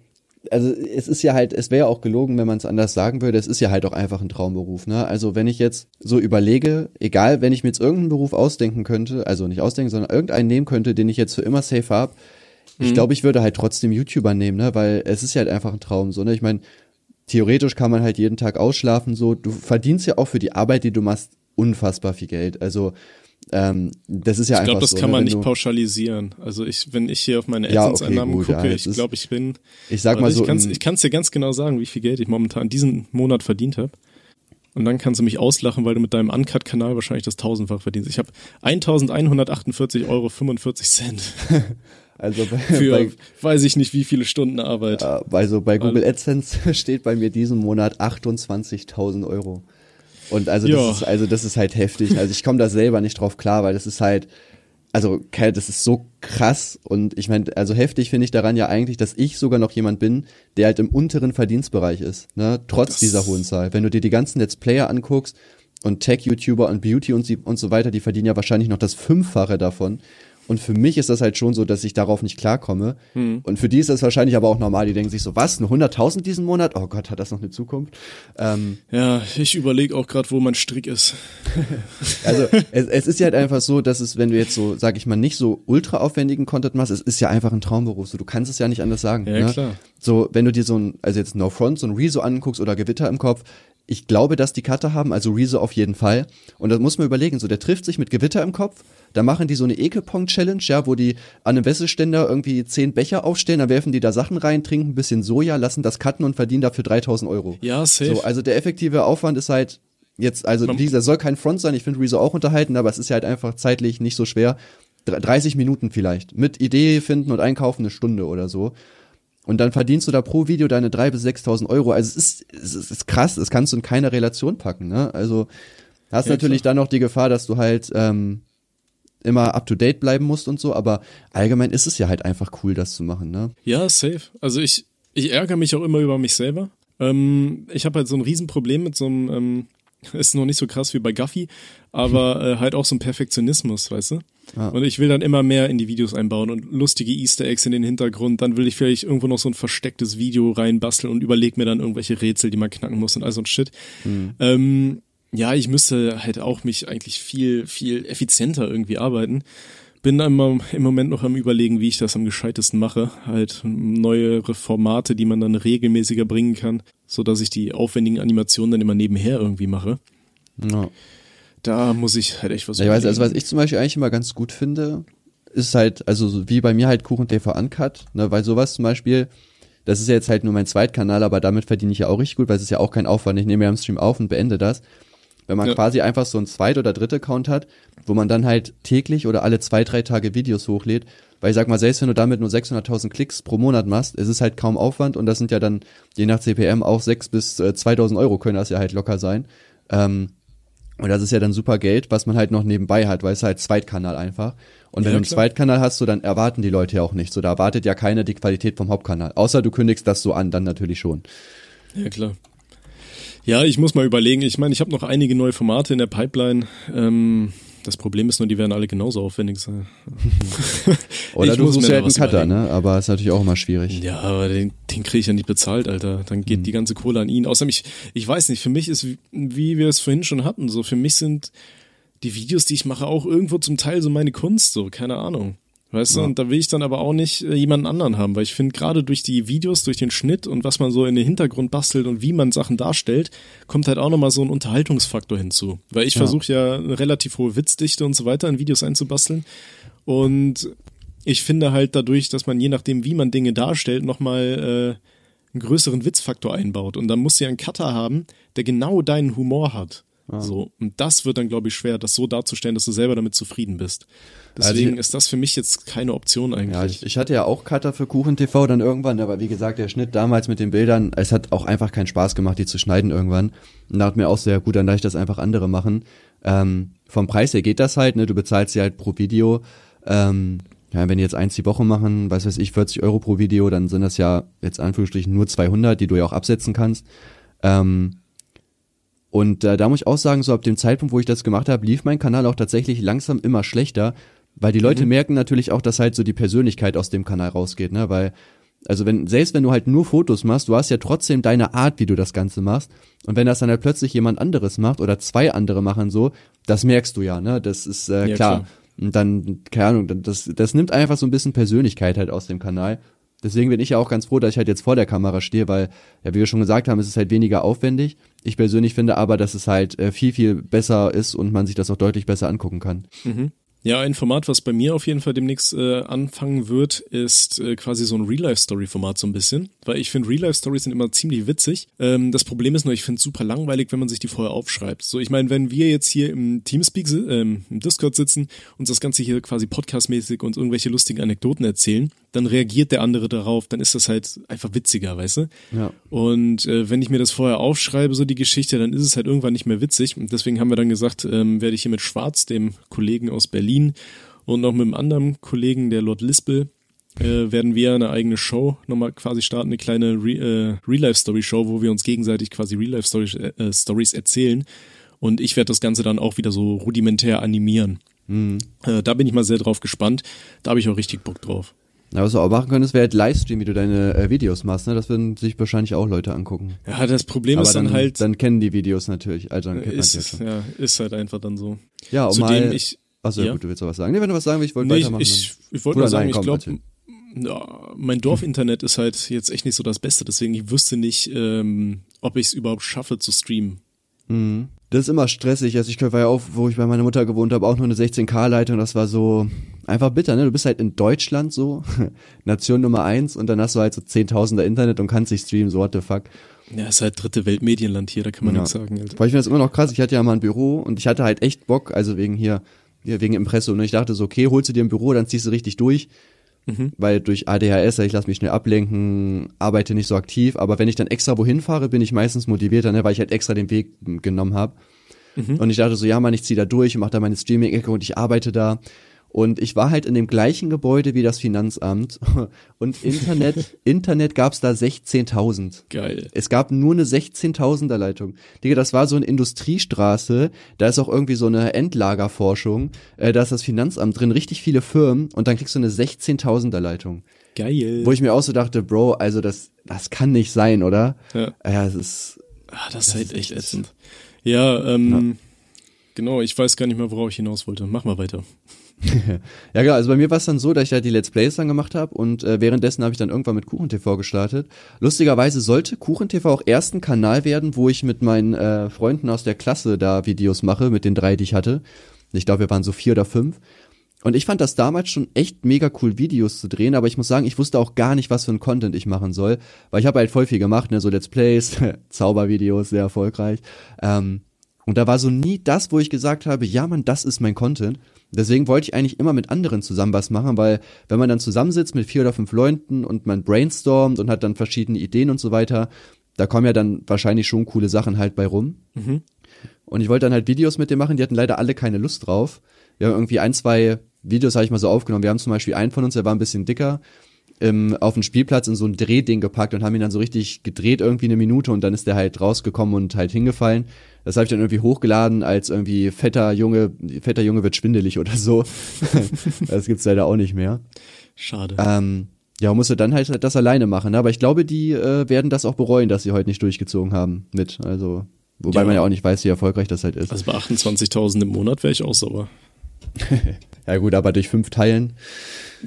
also es ist ja halt, es wäre ja auch gelogen, wenn man es anders sagen würde, es ist ja halt auch einfach ein Traumberuf, ne? Also wenn ich jetzt so überlege, egal, wenn ich mir jetzt irgendeinen Beruf ausdenken könnte, also nicht ausdenken, sondern irgendeinen nehmen könnte, den ich jetzt für immer safe hab, ich glaube, ich würde halt trotzdem YouTuber nehmen, ne? Weil es ist ja halt einfach ein Traum, so, ne? Ich meine, theoretisch kann man halt jeden Tag ausschlafen, so, du verdienst ja auch für die Arbeit, die du machst, unfassbar viel Geld. Also, ähm, das ist ja Ich einfach glaube, das so, kann ne? man nicht pauschalisieren. Also ich, wenn ich hier auf meine Ja, okay, gucke, ja, ich glaube, ich bin. Ich sag mal Warte, so, ich kann's, ich kann's dir ganz genau sagen, wie viel Geld ich momentan diesen Monat verdient habe. Und dann kannst du mich auslachen, weil du mit deinem Uncut-Kanal wahrscheinlich das tausendfach verdienst. Ich habe 1148,45 Euro 45 Cent also bei, für bei, weiß ich nicht wie viele Stunden Arbeit. also bei Google AdSense steht bei mir diesen Monat 28.000 Euro. Und also das ist, also das ist halt heftig. Also ich komme da selber nicht drauf klar, weil das ist halt, also das ist so krass und ich meine, also heftig finde ich daran ja eigentlich, dass ich sogar noch jemand bin, der halt im unteren Verdienstbereich ist, ne, trotz Das- dieser hohen Zahl. Wenn du dir die ganzen Let's Player anguckst und Tech-YouTuber und Beauty und, und so weiter, die verdienen ja wahrscheinlich noch das Fünffache davon. Und für mich ist das halt schon so, dass ich darauf nicht klarkomme. Hm. Und für die ist das wahrscheinlich aber auch normal. Die denken sich so, was, eine 100.000 diesen Monat? Oh Gott, hat das noch eine Zukunft? Ähm, Ja, ich überlege auch gerade, wo mein Strick ist. Also es, es ist ja halt einfach so, dass es, wenn du jetzt so, sag ich mal, nicht so ultra aufwendigen Content machst, es ist ja einfach ein Traumberuf. So, du kannst es ja nicht anders sagen. Ja, ne? klar. So, wenn du dir so ein, also jetzt No Front, so ein Rezo anguckst oder Gewitter im Kopf, ich glaube, dass die Cutter haben, also Rezo auf jeden Fall. Und das muss man überlegen, so der trifft sich mit Gewitter im Kopf, da machen die so eine Ekelpong-Challenge, ja, wo die an einem Wäscheständer irgendwie zehn Becher aufstellen, dann werfen die da Sachen rein, trinken ein bisschen Soja, lassen das cutten und verdienen dafür 3000 Euro. Ja, safe. So, also der effektive Aufwand ist halt jetzt, also Man- dieser soll kein Front sein, ich finde Rezo auch unterhalten, aber es ist ja halt einfach zeitlich nicht so schwer. Dr- 30 Minuten vielleicht. Mit Idee finden und einkaufen eine Stunde oder so. Und dann verdienst du da pro Video deine 3.000 bis 6.000 Euro. Also es ist, es ist, krass, das kannst du in keiner Relation packen. Ne? Also hast Ja, natürlich dann noch die Gefahr, dass du halt ähm, immer up to date bleiben musst und so, aber allgemein ist es ja halt einfach cool, das zu machen. Ne? Ja, safe. Also ich, ich ärgere mich auch immer über mich selber. Ähm, ich habe halt so ein Riesenproblem mit so einem, ähm, ist noch nicht so krass wie bei Guffy, aber äh, halt auch so ein Perfektionismus, weißt du? Ja. Und ich will dann immer mehr in die Videos einbauen und lustige Easter Eggs in den Hintergrund. Dann will ich vielleicht irgendwo noch so ein verstecktes Video reinbasteln und überleg mir dann irgendwelche Rätsel, die man knacken muss und all so ein Shit. Ähm, ja, ich müsste halt auch mich eigentlich viel, viel effizienter irgendwie arbeiten. Bin immer im Moment noch am überlegen, wie ich das am gescheitesten mache. Halt neuere Formate, die man dann regelmäßiger bringen kann, so dass ich die aufwendigen Animationen dann immer nebenher irgendwie mache. Ja. Da muss ich halt echt was Ja, ich weiß, also was ich zum Beispiel eigentlich immer ganz gut finde, ist halt, also so wie bei mir halt Kuchen TV Uncut, ne, weil sowas zum Beispiel, das ist ja jetzt halt nur mein Zweitkanal, aber damit verdiene ich ja auch richtig gut, weil es ist ja auch kein Aufwand. Ich nehme ja am Stream auf und beende das. Wenn man Ja. quasi einfach so ein Zweit- oder Dritt-Account hat, wo man dann halt täglich oder alle zwei, drei Tage Videos hochlädt, weil ich sag mal, selbst wenn du damit nur 600.000 Klicks pro Monat machst, es ist halt kaum Aufwand und das sind ja dann, je nach CPM, auch 6 bis äh, 2000 Euro können das ja halt locker sein. Ähm, und das ist ja dann super Geld, was man halt noch nebenbei hat, weil es halt Zweitkanal einfach. Und wenn Ja, du einen klar. Zweitkanal hast, so dann erwarten die Leute ja auch nicht. So, da erwartet ja keiner die Qualität vom Hauptkanal. Außer du kündigst das so an, dann natürlich schon. Ja, klar. Ja, ich muss mal überlegen. Ich meine, ich habe noch einige neue Formate in der Pipeline. Ähm, Das Problem ist nur, die werden alle genauso aufwendig sein. Oder du suchst mir ja halt einen Cutter, überlegen. ne? Aber ist natürlich auch immer schwierig. Ja, aber den, den kriege ich ja nicht bezahlt, Alter. Dann geht die ganze Kohle an ihn. Außerdem, ich, ich weiß nicht, für mich ist, wie wir es vorhin schon hatten, so für mich sind die Videos, die ich mache, auch irgendwo zum Teil so meine Kunst, so, keine Ahnung. Weißt du, und da will ich dann aber auch nicht äh, jemanden anderen haben, weil ich finde, gerade durch die Videos, durch den Schnitt und was man so in den Hintergrund bastelt und wie man Sachen darstellt, kommt halt auch nochmal so ein Unterhaltungsfaktor hinzu. Weil ich Ja. versuche ja eine relativ hohe Witzdichte und so weiter in Videos einzubasteln. Und ich finde halt dadurch, dass man je nachdem, wie man Dinge darstellt, nochmal äh, einen größeren Witzfaktor einbaut. Und dann musst du ja einen Cutter haben, der genau deinen Humor hat. So. Und das wird dann, glaube ich, schwer, das so darzustellen, dass du selber damit zufrieden bist. Deswegen Also- ist das für mich jetzt keine Option eigentlich. Ja, ich, ich hatte ja auch Cutter für Kuchen TV dann irgendwann, aber wie gesagt, der Schnitt damals mit den Bildern, es hat auch einfach keinen Spaß gemacht, die zu schneiden irgendwann. Und da hat mir auch sehr gut, dann da ich das einfach andere machen. Ähm, vom Preis her geht das halt, ne? Du bezahlst sie halt pro Video. Ähm, ja, wenn die jetzt eins die Woche machen, weiß weiß ich, 40 Euro pro Video, dann sind das ja jetzt Anführungsstrichen nur 200, die du ja auch absetzen kannst. Ähm, und äh, da muss ich auch sagen, so ab dem Zeitpunkt, wo ich das gemacht habe, lief mein Kanal auch tatsächlich langsam immer schlechter, weil die Leute merken natürlich auch, dass halt so die Persönlichkeit aus dem Kanal rausgeht, ne? Weil, also wenn, selbst wenn du halt nur Fotos machst, du hast ja trotzdem deine Art, wie du das Ganze machst. Und wenn das dann halt plötzlich jemand anderes macht oder zwei andere machen so, das merkst du ja, ne? Das ist äh, Ja, klar. klar. Und dann, keine Ahnung, das, das nimmt einfach so ein bisschen Persönlichkeit halt aus dem Kanal. Deswegen bin ich ja auch ganz froh, dass ich halt jetzt vor der Kamera stehe, weil, ja, wie wir schon gesagt haben, es ist halt weniger aufwendig. Ich persönlich finde aber, dass es halt äh, viel, viel besser ist und man sich das auch deutlich besser angucken kann. Ja, ein Format, was bei mir auf jeden Fall demnächst äh, anfangen wird, ist äh, quasi so ein Real-Life-Story-Format so ein bisschen. Weil ich finde, Real-Life-Stories sind immer ziemlich witzig. Ähm, das Problem ist nur, ich finde es super langweilig, wenn man sich die vorher aufschreibt. So, ich meine, wenn wir jetzt hier im Teamspeak, ähm, im Discord sitzen, uns das Ganze hier quasi podcastmäßig und irgendwelche lustigen Anekdoten erzählen, dann reagiert der andere darauf, dann ist das halt einfach witziger, weißt du? Ja. Und äh, wenn ich mir das vorher aufschreibe, so die Geschichte, dann ist es halt irgendwann nicht mehr witzig. Und deswegen haben wir dann gesagt, ähm, werde ich hier mit Schwarz, dem Kollegen aus Berlin, und noch mit einem anderen Kollegen, der Lord Lispel, äh, werden wir eine eigene Show nochmal quasi starten, eine kleine Re äh, Real-Life-Story-Show, wo wir uns gegenseitig quasi Real-Life-Stories äh, Stories erzählen. Und ich werde das Ganze dann auch wieder so rudimentär animieren. Äh, da bin ich mal sehr drauf gespannt. Da habe ich auch richtig Bock drauf. Na, was du auch machen könntest, wäre halt Livestream, wie du deine äh, Videos machst, ne? Das würden sich wahrscheinlich auch Leute angucken. Ja, das Problem Aber ist dann, dann halt, dann kennen die Videos natürlich, also dann kennt man ist, ja schon. ja, ist halt einfach dann so. Ja, um Zudem mal, ich, Achso, ja. gut, du willst noch was sagen. Nee, wenn du was sagen willst, ich wollte Nee, ich, weitermachen. ich, ich wollte Oder nur sagen, nein, ich glaube, ja, mein Dorfinternet ist halt jetzt echt nicht so das Beste, deswegen ich wüsste nicht, ähm, ob ich es überhaupt schaffe zu streamen. Das ist immer stressig. Also ich war ja auch, wo ich bei meiner Mutter gewohnt habe, auch nur eine 16K-Leitung. Das war so einfach bitter, ne? Du bist halt in Deutschland so, Nation Nummer eins und dann hast du halt so Zehntausender Internet und kannst nicht streamen, so what the fuck. Ja, ist halt dritte Weltmedienland hier, da kann man Ja. nichts sagen. Alter. Aber ich finde das immer noch krass. Ich hatte ja mal ein Büro und ich hatte halt echt Bock, also wegen hier, wegen Impressum. Und ich dachte so, okay, holst du dir ein Büro, dann ziehst du richtig durch. Weil durch ADHS, ich lasse mich schnell ablenken, arbeite nicht so aktiv. Aber wenn ich dann extra wohin fahre, bin ich meistens motivierter, ne, weil ich halt extra den Weg genommen habe. Und ich dachte so, ja, Mann, ich ziehe da durch und mache da meine Streaming-Ecke und ich arbeite da. Und ich war halt in dem gleichen Gebäude wie das Finanzamt und Internet, Internet gab's da 16.000. Geil. Es gab nur eine 16.000er Leitung. Digga, das war so eine Industriestraße, da ist auch irgendwie so eine Endlagerforschung, äh, da ist das Finanzamt drin, richtig viele Firmen und dann kriegst du eine 16.000er Leitung. Geil. Wo ich mir auch so dachte, Bro, also das, das kann nicht sein, oder? Ja. Ja, es ist, ah, das ist halt echt ätzend. Ja, ähm, genau, ich weiß gar nicht mehr, worauf ich hinaus wollte. Mach mal weiter. Ja, genau. Also bei mir war es dann so, dass ich halt die Let's Plays dann gemacht habe und äh, währenddessen habe ich dann irgendwann mit KuchenTV gestartet. Lustigerweise sollte KuchenTV auch erst ein Kanal werden, wo ich mit meinen äh, Freunden aus der Klasse da Videos mache, mit den drei, die ich hatte. Ich glaube, wir waren so vier oder fünf. Und ich fand das damals schon echt mega cool, Videos zu drehen, aber ich muss sagen, ich wusste auch gar nicht, was für ein Content ich machen soll, weil ich habe halt voll viel gemacht, ne, so Let's Plays, Zaubervideos, sehr erfolgreich. Ähm, und da war so nie das, wo ich gesagt habe, ja Mann, das ist mein Content. Deswegen wollte ich eigentlich immer mit anderen zusammen was machen, weil wenn man dann zusammensitzt mit vier oder fünf Leuten und man brainstormt und hat dann verschiedene Ideen und so weiter, da kommen ja dann wahrscheinlich schon coole Sachen halt bei rum. Und ich wollte dann halt Videos mit dem machen, die hatten leider alle keine Lust drauf. Wir haben irgendwie ein, zwei Videos, habe ich mal so aufgenommen. Wir haben zum Beispiel einen von uns, der war ein bisschen dicker. Im, auf den Spielplatz in so ein Drehding gepackt und haben ihn dann so richtig gedreht irgendwie eine Minute und dann ist der halt rausgekommen und halt hingefallen. Das habe ich dann irgendwie hochgeladen als irgendwie fetter Junge, fetter Junge wird schwindelig oder so. das gibt's leider auch nicht mehr. Schade. Ähm, ja, musste dann halt das alleine machen. Ne? Aber ich glaube, die äh, werden das auch bereuen, dass sie heute nicht durchgezogen haben mit. Also, wobei Ja. man ja auch nicht weiß, wie erfolgreich das halt ist. Also bei 28.000 im Monat wäre ich auch sauer. ja gut, aber durch fünf Teilen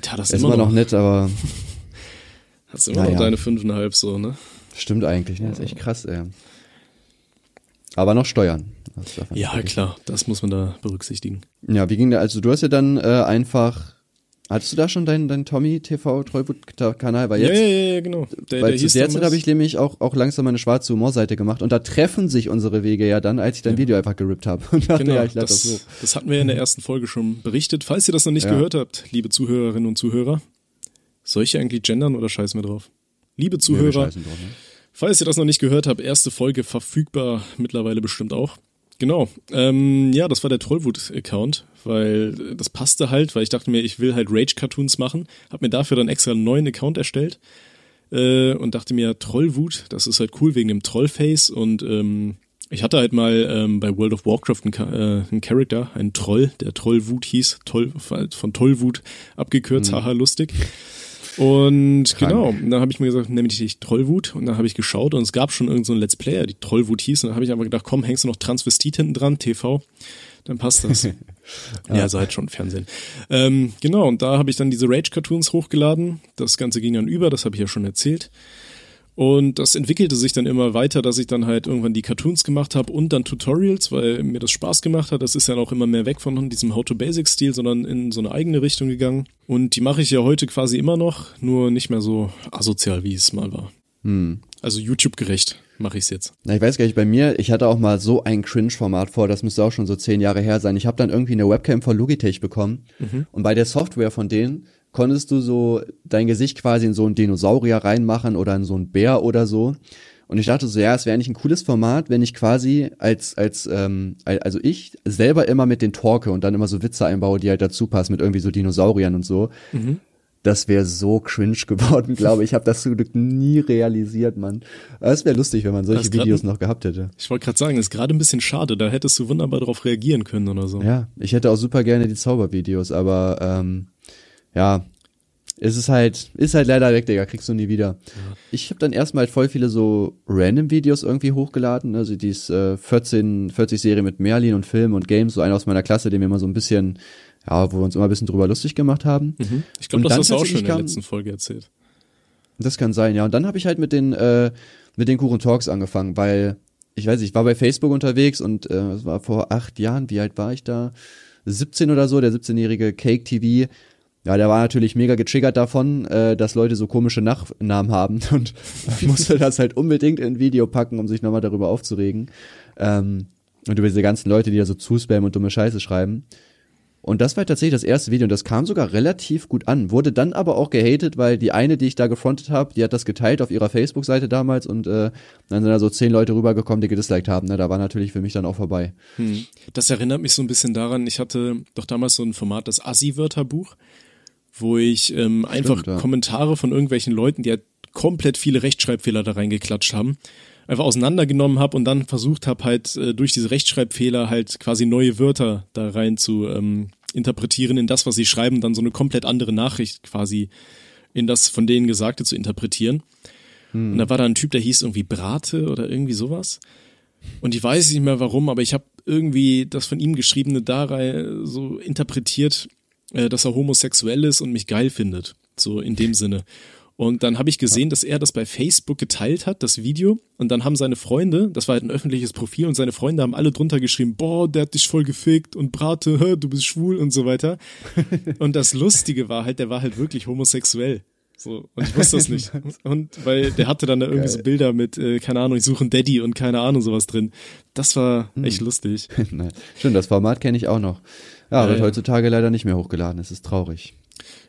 Ja, das ist immer noch nett, aber Hast immer Naja. noch deine fünfeinhalb so, ne? stimmt eigentlich. Ne? Das ist echt krass, ey. Aber noch Steuern. Ja, klar, das muss man da berücksichtigen. Ja, wie ging der? Also du hast ja dann äh, einfach. Hattest du da schon deinen dein Tommy TV? Weil jetzt, ja, ja, ja, genau. Der, weil der zu der Zeit habe ich nämlich auch, auch langsam meine schwarze Humorseite gemacht und da treffen sich unsere Wege ja dann, als ich dein Video einfach gerippt habe. Und dachte, Genau, ja, ich das, das, hoch. das hatten wir ja in der ersten Folge schon berichtet. Falls ihr das noch nicht Ja. gehört habt, liebe Zuhörerinnen und Zuhörer, soll ich eigentlich gendern oder scheiß mir drauf? Liebe Ja, wir Zuhörer, scheißen drauf, ne? falls ihr das noch nicht gehört habt, erste Folge verfügbar, mittlerweile bestimmt auch. Genau, ähm, ja, das war der Trollwut-Account, weil das passte halt, weil ich dachte mir, ich will halt Rage-Cartoons machen, hab mir dafür dann extra einen neuen Account erstellt äh, und dachte mir, Trollwut, das ist halt cool wegen dem Trollface und ähm, ich hatte halt mal ähm, bei World of Warcraft einen, äh, einen Charakter, einen Troll, der Trollwut hieß, Toll, von Tollwut abgekürzt, haha, lustig. Und Krank. genau, und dann habe ich mir gesagt, nehme ich dich Trollwut und dann habe ich geschaut und es gab schon irgendeinen so einen Let's Player, die Trollwut hieß und dann habe ich einfach gedacht, komm, hängst du noch Transvestit hinten dran, TV, dann passt das. ja, also halt schon Fernsehen. Ähm, genau, und da habe ich dann diese Rage-Cartoons hochgeladen. Das Ganze ging dann über, das habe ich ja schon erzählt. Und das entwickelte sich dann immer weiter, dass ich dann halt irgendwann die Cartoons gemacht habe und dann Tutorials, weil mir das Spaß gemacht hat. Das ist ja auch immer mehr weg von diesem How-to-Basic-Stil, sondern in so eine eigene Richtung gegangen. Und die mache ich ja heute quasi immer noch, nur nicht mehr so asozial, wie es mal war. Also YouTube-gerecht mache ich es jetzt. Na, ich weiß gar nicht, bei mir, ich hatte auch mal so ein Cringe-Format vor, das müsste auch schon so zehn Jahre her sein. Ich habe dann irgendwie eine Webcam von Logitech bekommen und bei der Software von denen konntest du so dein Gesicht quasi in so einen Dinosaurier reinmachen oder in so einen Bär oder so. Und ich dachte so, ja, es wäre eigentlich ein cooles Format, wenn ich quasi als, als, ähm, al- also ich selber immer mit den Torke und dann immer so Witze einbaue, die halt dazu passen, mit irgendwie so Dinosauriern und so. Das wäre so cringe geworden, glaube ich. Ich habe das zum Glück nie realisiert, Mann. Es wäre lustig, wenn man solche Das Videos noch gehabt hätte. Ich wollte gerade sagen, ist gerade ein bisschen schade, da hättest du wunderbar darauf reagieren können oder so. Ja, ich hätte auch super gerne die Zaubervideos, aber ähm, ja, es ist halt, ist halt leider weg, Digga, kriegst du nie wieder. Ich habe dann erstmal halt voll viele so random Videos irgendwie hochgeladen, also dies äh, 14, 40 Serie mit Merlin und Film und Games, so einer aus meiner Klasse, den wir immer so ein bisschen, ja, wo wir uns immer ein bisschen drüber lustig gemacht haben. Mhm. Ich glaube, das hast du auch schon in der letzten Folge erzählt. Das kann sein, ja. Und dann habe ich halt mit den äh, mit den Kuchen Talks angefangen, weil ich weiß, nicht, ich war bei Facebook unterwegs und äh, es war vor acht Jahren. Wie alt war ich da? 17 oder so. Der 17-jährige Cake TV. Ja, der war natürlich mega getriggert davon, äh, dass Leute so komische Nachnamen haben und musste das halt unbedingt in ein Video packen, um sich nochmal darüber aufzuregen. Ähm, und über diese ganzen Leute, die da so zuspammen und dumme Scheiße schreiben. Und das war tatsächlich das erste Video und das kam sogar relativ gut an. Wurde dann aber auch gehatet, weil die eine, die ich da gefrontet habe, die hat das geteilt auf ihrer Facebook-Seite damals und äh, dann sind da so zehn Leute rübergekommen, die gedisliked haben. Ne? Da war natürlich für mich dann auch vorbei. Hm. Das erinnert mich so ein bisschen daran, ich hatte doch damals so ein Format, das Assi-Wörterbuch, wo ich ähm, einfach ja. Kommentare von irgendwelchen Leuten, die halt komplett viele Rechtschreibfehler da reingeklatscht haben, einfach auseinandergenommen habe und dann versucht habe, halt äh, durch diese Rechtschreibfehler halt quasi neue Wörter da rein zu ähm, interpretieren in das, was sie schreiben, dann so eine komplett andere Nachricht quasi in das von denen Gesagte zu interpretieren. Und da war da ein Typ, der hieß irgendwie Brate oder irgendwie sowas. Und ich weiß nicht mehr warum, aber ich habe irgendwie das von ihm geschriebene da rein so interpretiert, äh, dass er homosexuell ist und mich geil findet. So in dem Sinne. Und dann habe ich gesehen, dass er das bei Facebook geteilt hat, das Video. Und dann haben seine Freunde, das war halt ein öffentliches Profil, und seine Freunde haben alle drunter geschrieben, boah, der hat dich voll gefickt und Brate, du bist schwul und so weiter. Und das Lustige war halt, der war halt wirklich homosexuell. So, und ich wusste das nicht. Und weil der hatte dann da irgendwie so Bilder mit, äh, keine Ahnung, ich suche einen Daddy und keine Ahnung, sowas drin. Das war echt lustig. Nein. Stimmt, das Format kenne ich auch noch. Ja, wird heutzutage leider nicht mehr hochgeladen. Es ist traurig.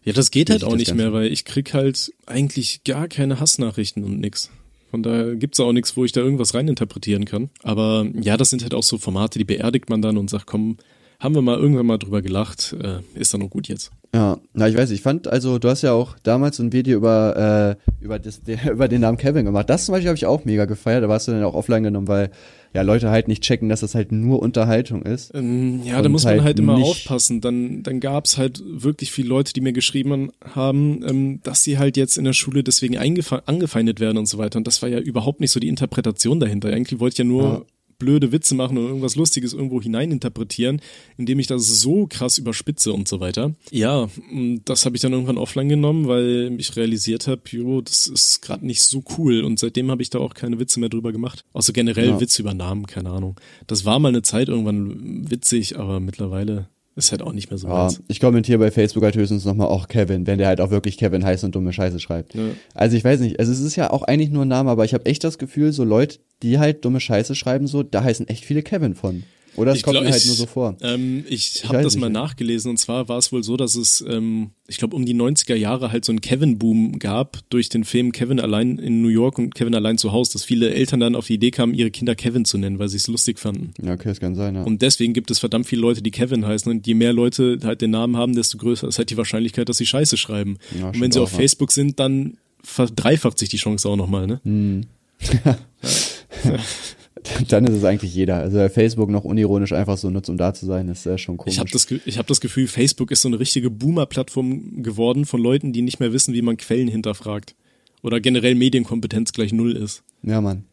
Ja, das geht halt auch nicht mehr, weil ich krieg halt eigentlich gar keine Hassnachrichten und nix. Von daher gibt's auch nichts, wo ich da irgendwas reininterpretieren kann. Aber ja, das sind halt auch so Formate, die beerdigt man dann und sagt, komm, haben wir mal irgendwann mal drüber gelacht. Äh, ist dann noch gut jetzt. Ja, na ich weiß, ich fand, also du hast ja auch damals ein Video über, äh, über, das, der, über den Namen Kevin gemacht. Das zum Beispiel habe ich auch mega gefeiert, da warst du dann auch offline genommen, weil ja Leute halt nicht checken, dass das halt nur Unterhaltung ist. Ähm, ja, da muss man halt halt immer aufpassen. Dann, dann gab's halt wirklich viele Leute, die mir geschrieben haben, ähm, dass sie halt jetzt in der Schule deswegen angefeindet werden und so weiter. Und das war ja überhaupt nicht so die Interpretation dahinter. Eigentlich wollte ich ja nur Ja. Blöde Witze machen und irgendwas Lustiges irgendwo hineininterpretieren, indem ich das so krass überspitze und so weiter. Ja, und das habe ich dann irgendwann offline genommen, weil ich realisiert habe, jo, das ist gerade nicht so cool. Und seitdem habe ich da auch keine Witze mehr drüber gemacht. Außer generell Ja. Witze über Namen, keine Ahnung. Das war mal eine Zeit irgendwann witzig, aber mittlerweile ist halt auch nicht mehr so Ja, meins. ich kommentiere bei Facebook halt höchstens nochmal auch Kevin, wenn der halt auch wirklich Kevin heißt und dumme Scheiße schreibt. Ja. Also ich weiß nicht, also es ist ja auch eigentlich nur ein Name, aber ich habe echt das Gefühl, so Leute, die halt dumme Scheiße schreiben, so, da heißen echt viele Kevin von. Oder es Ich kommt glaub, mir halt ich- nur so vor. Ähm, ich Ich habe das mal ja. nachgelesen und zwar war es wohl so, dass es, ähm, ich glaube, um die 90er Jahre halt so einen Kevin-Boom gab durch den Film Kevin allein in New York und Kevin allein zu Hause, dass viele Eltern dann auf die Idee kamen, ihre Kinder Kevin zu nennen, weil sie es lustig fanden. Ja, okay, das kann sein, ja. Und deswegen gibt es verdammt viele Leute, die Kevin heißen. Und je mehr Leute halt den Namen haben, desto größer ist halt die Wahrscheinlichkeit, dass sie Scheiße schreiben. Ja, und wenn sie auch, auf ja. Facebook sind, dann verdreifacht sich die Chance auch nochmal, ne? Dann ist es eigentlich jeder. Also Facebook noch unironisch einfach so nutzt, um da zu sein, ist äh, schon komisch. Ich habe das, ich hab das Gefühl, Facebook ist so eine richtige Boomer-Plattform geworden von Leuten, die nicht mehr wissen, wie man Quellen hinterfragt. Oder generell Medienkompetenz gleich null ist. ja, Mann.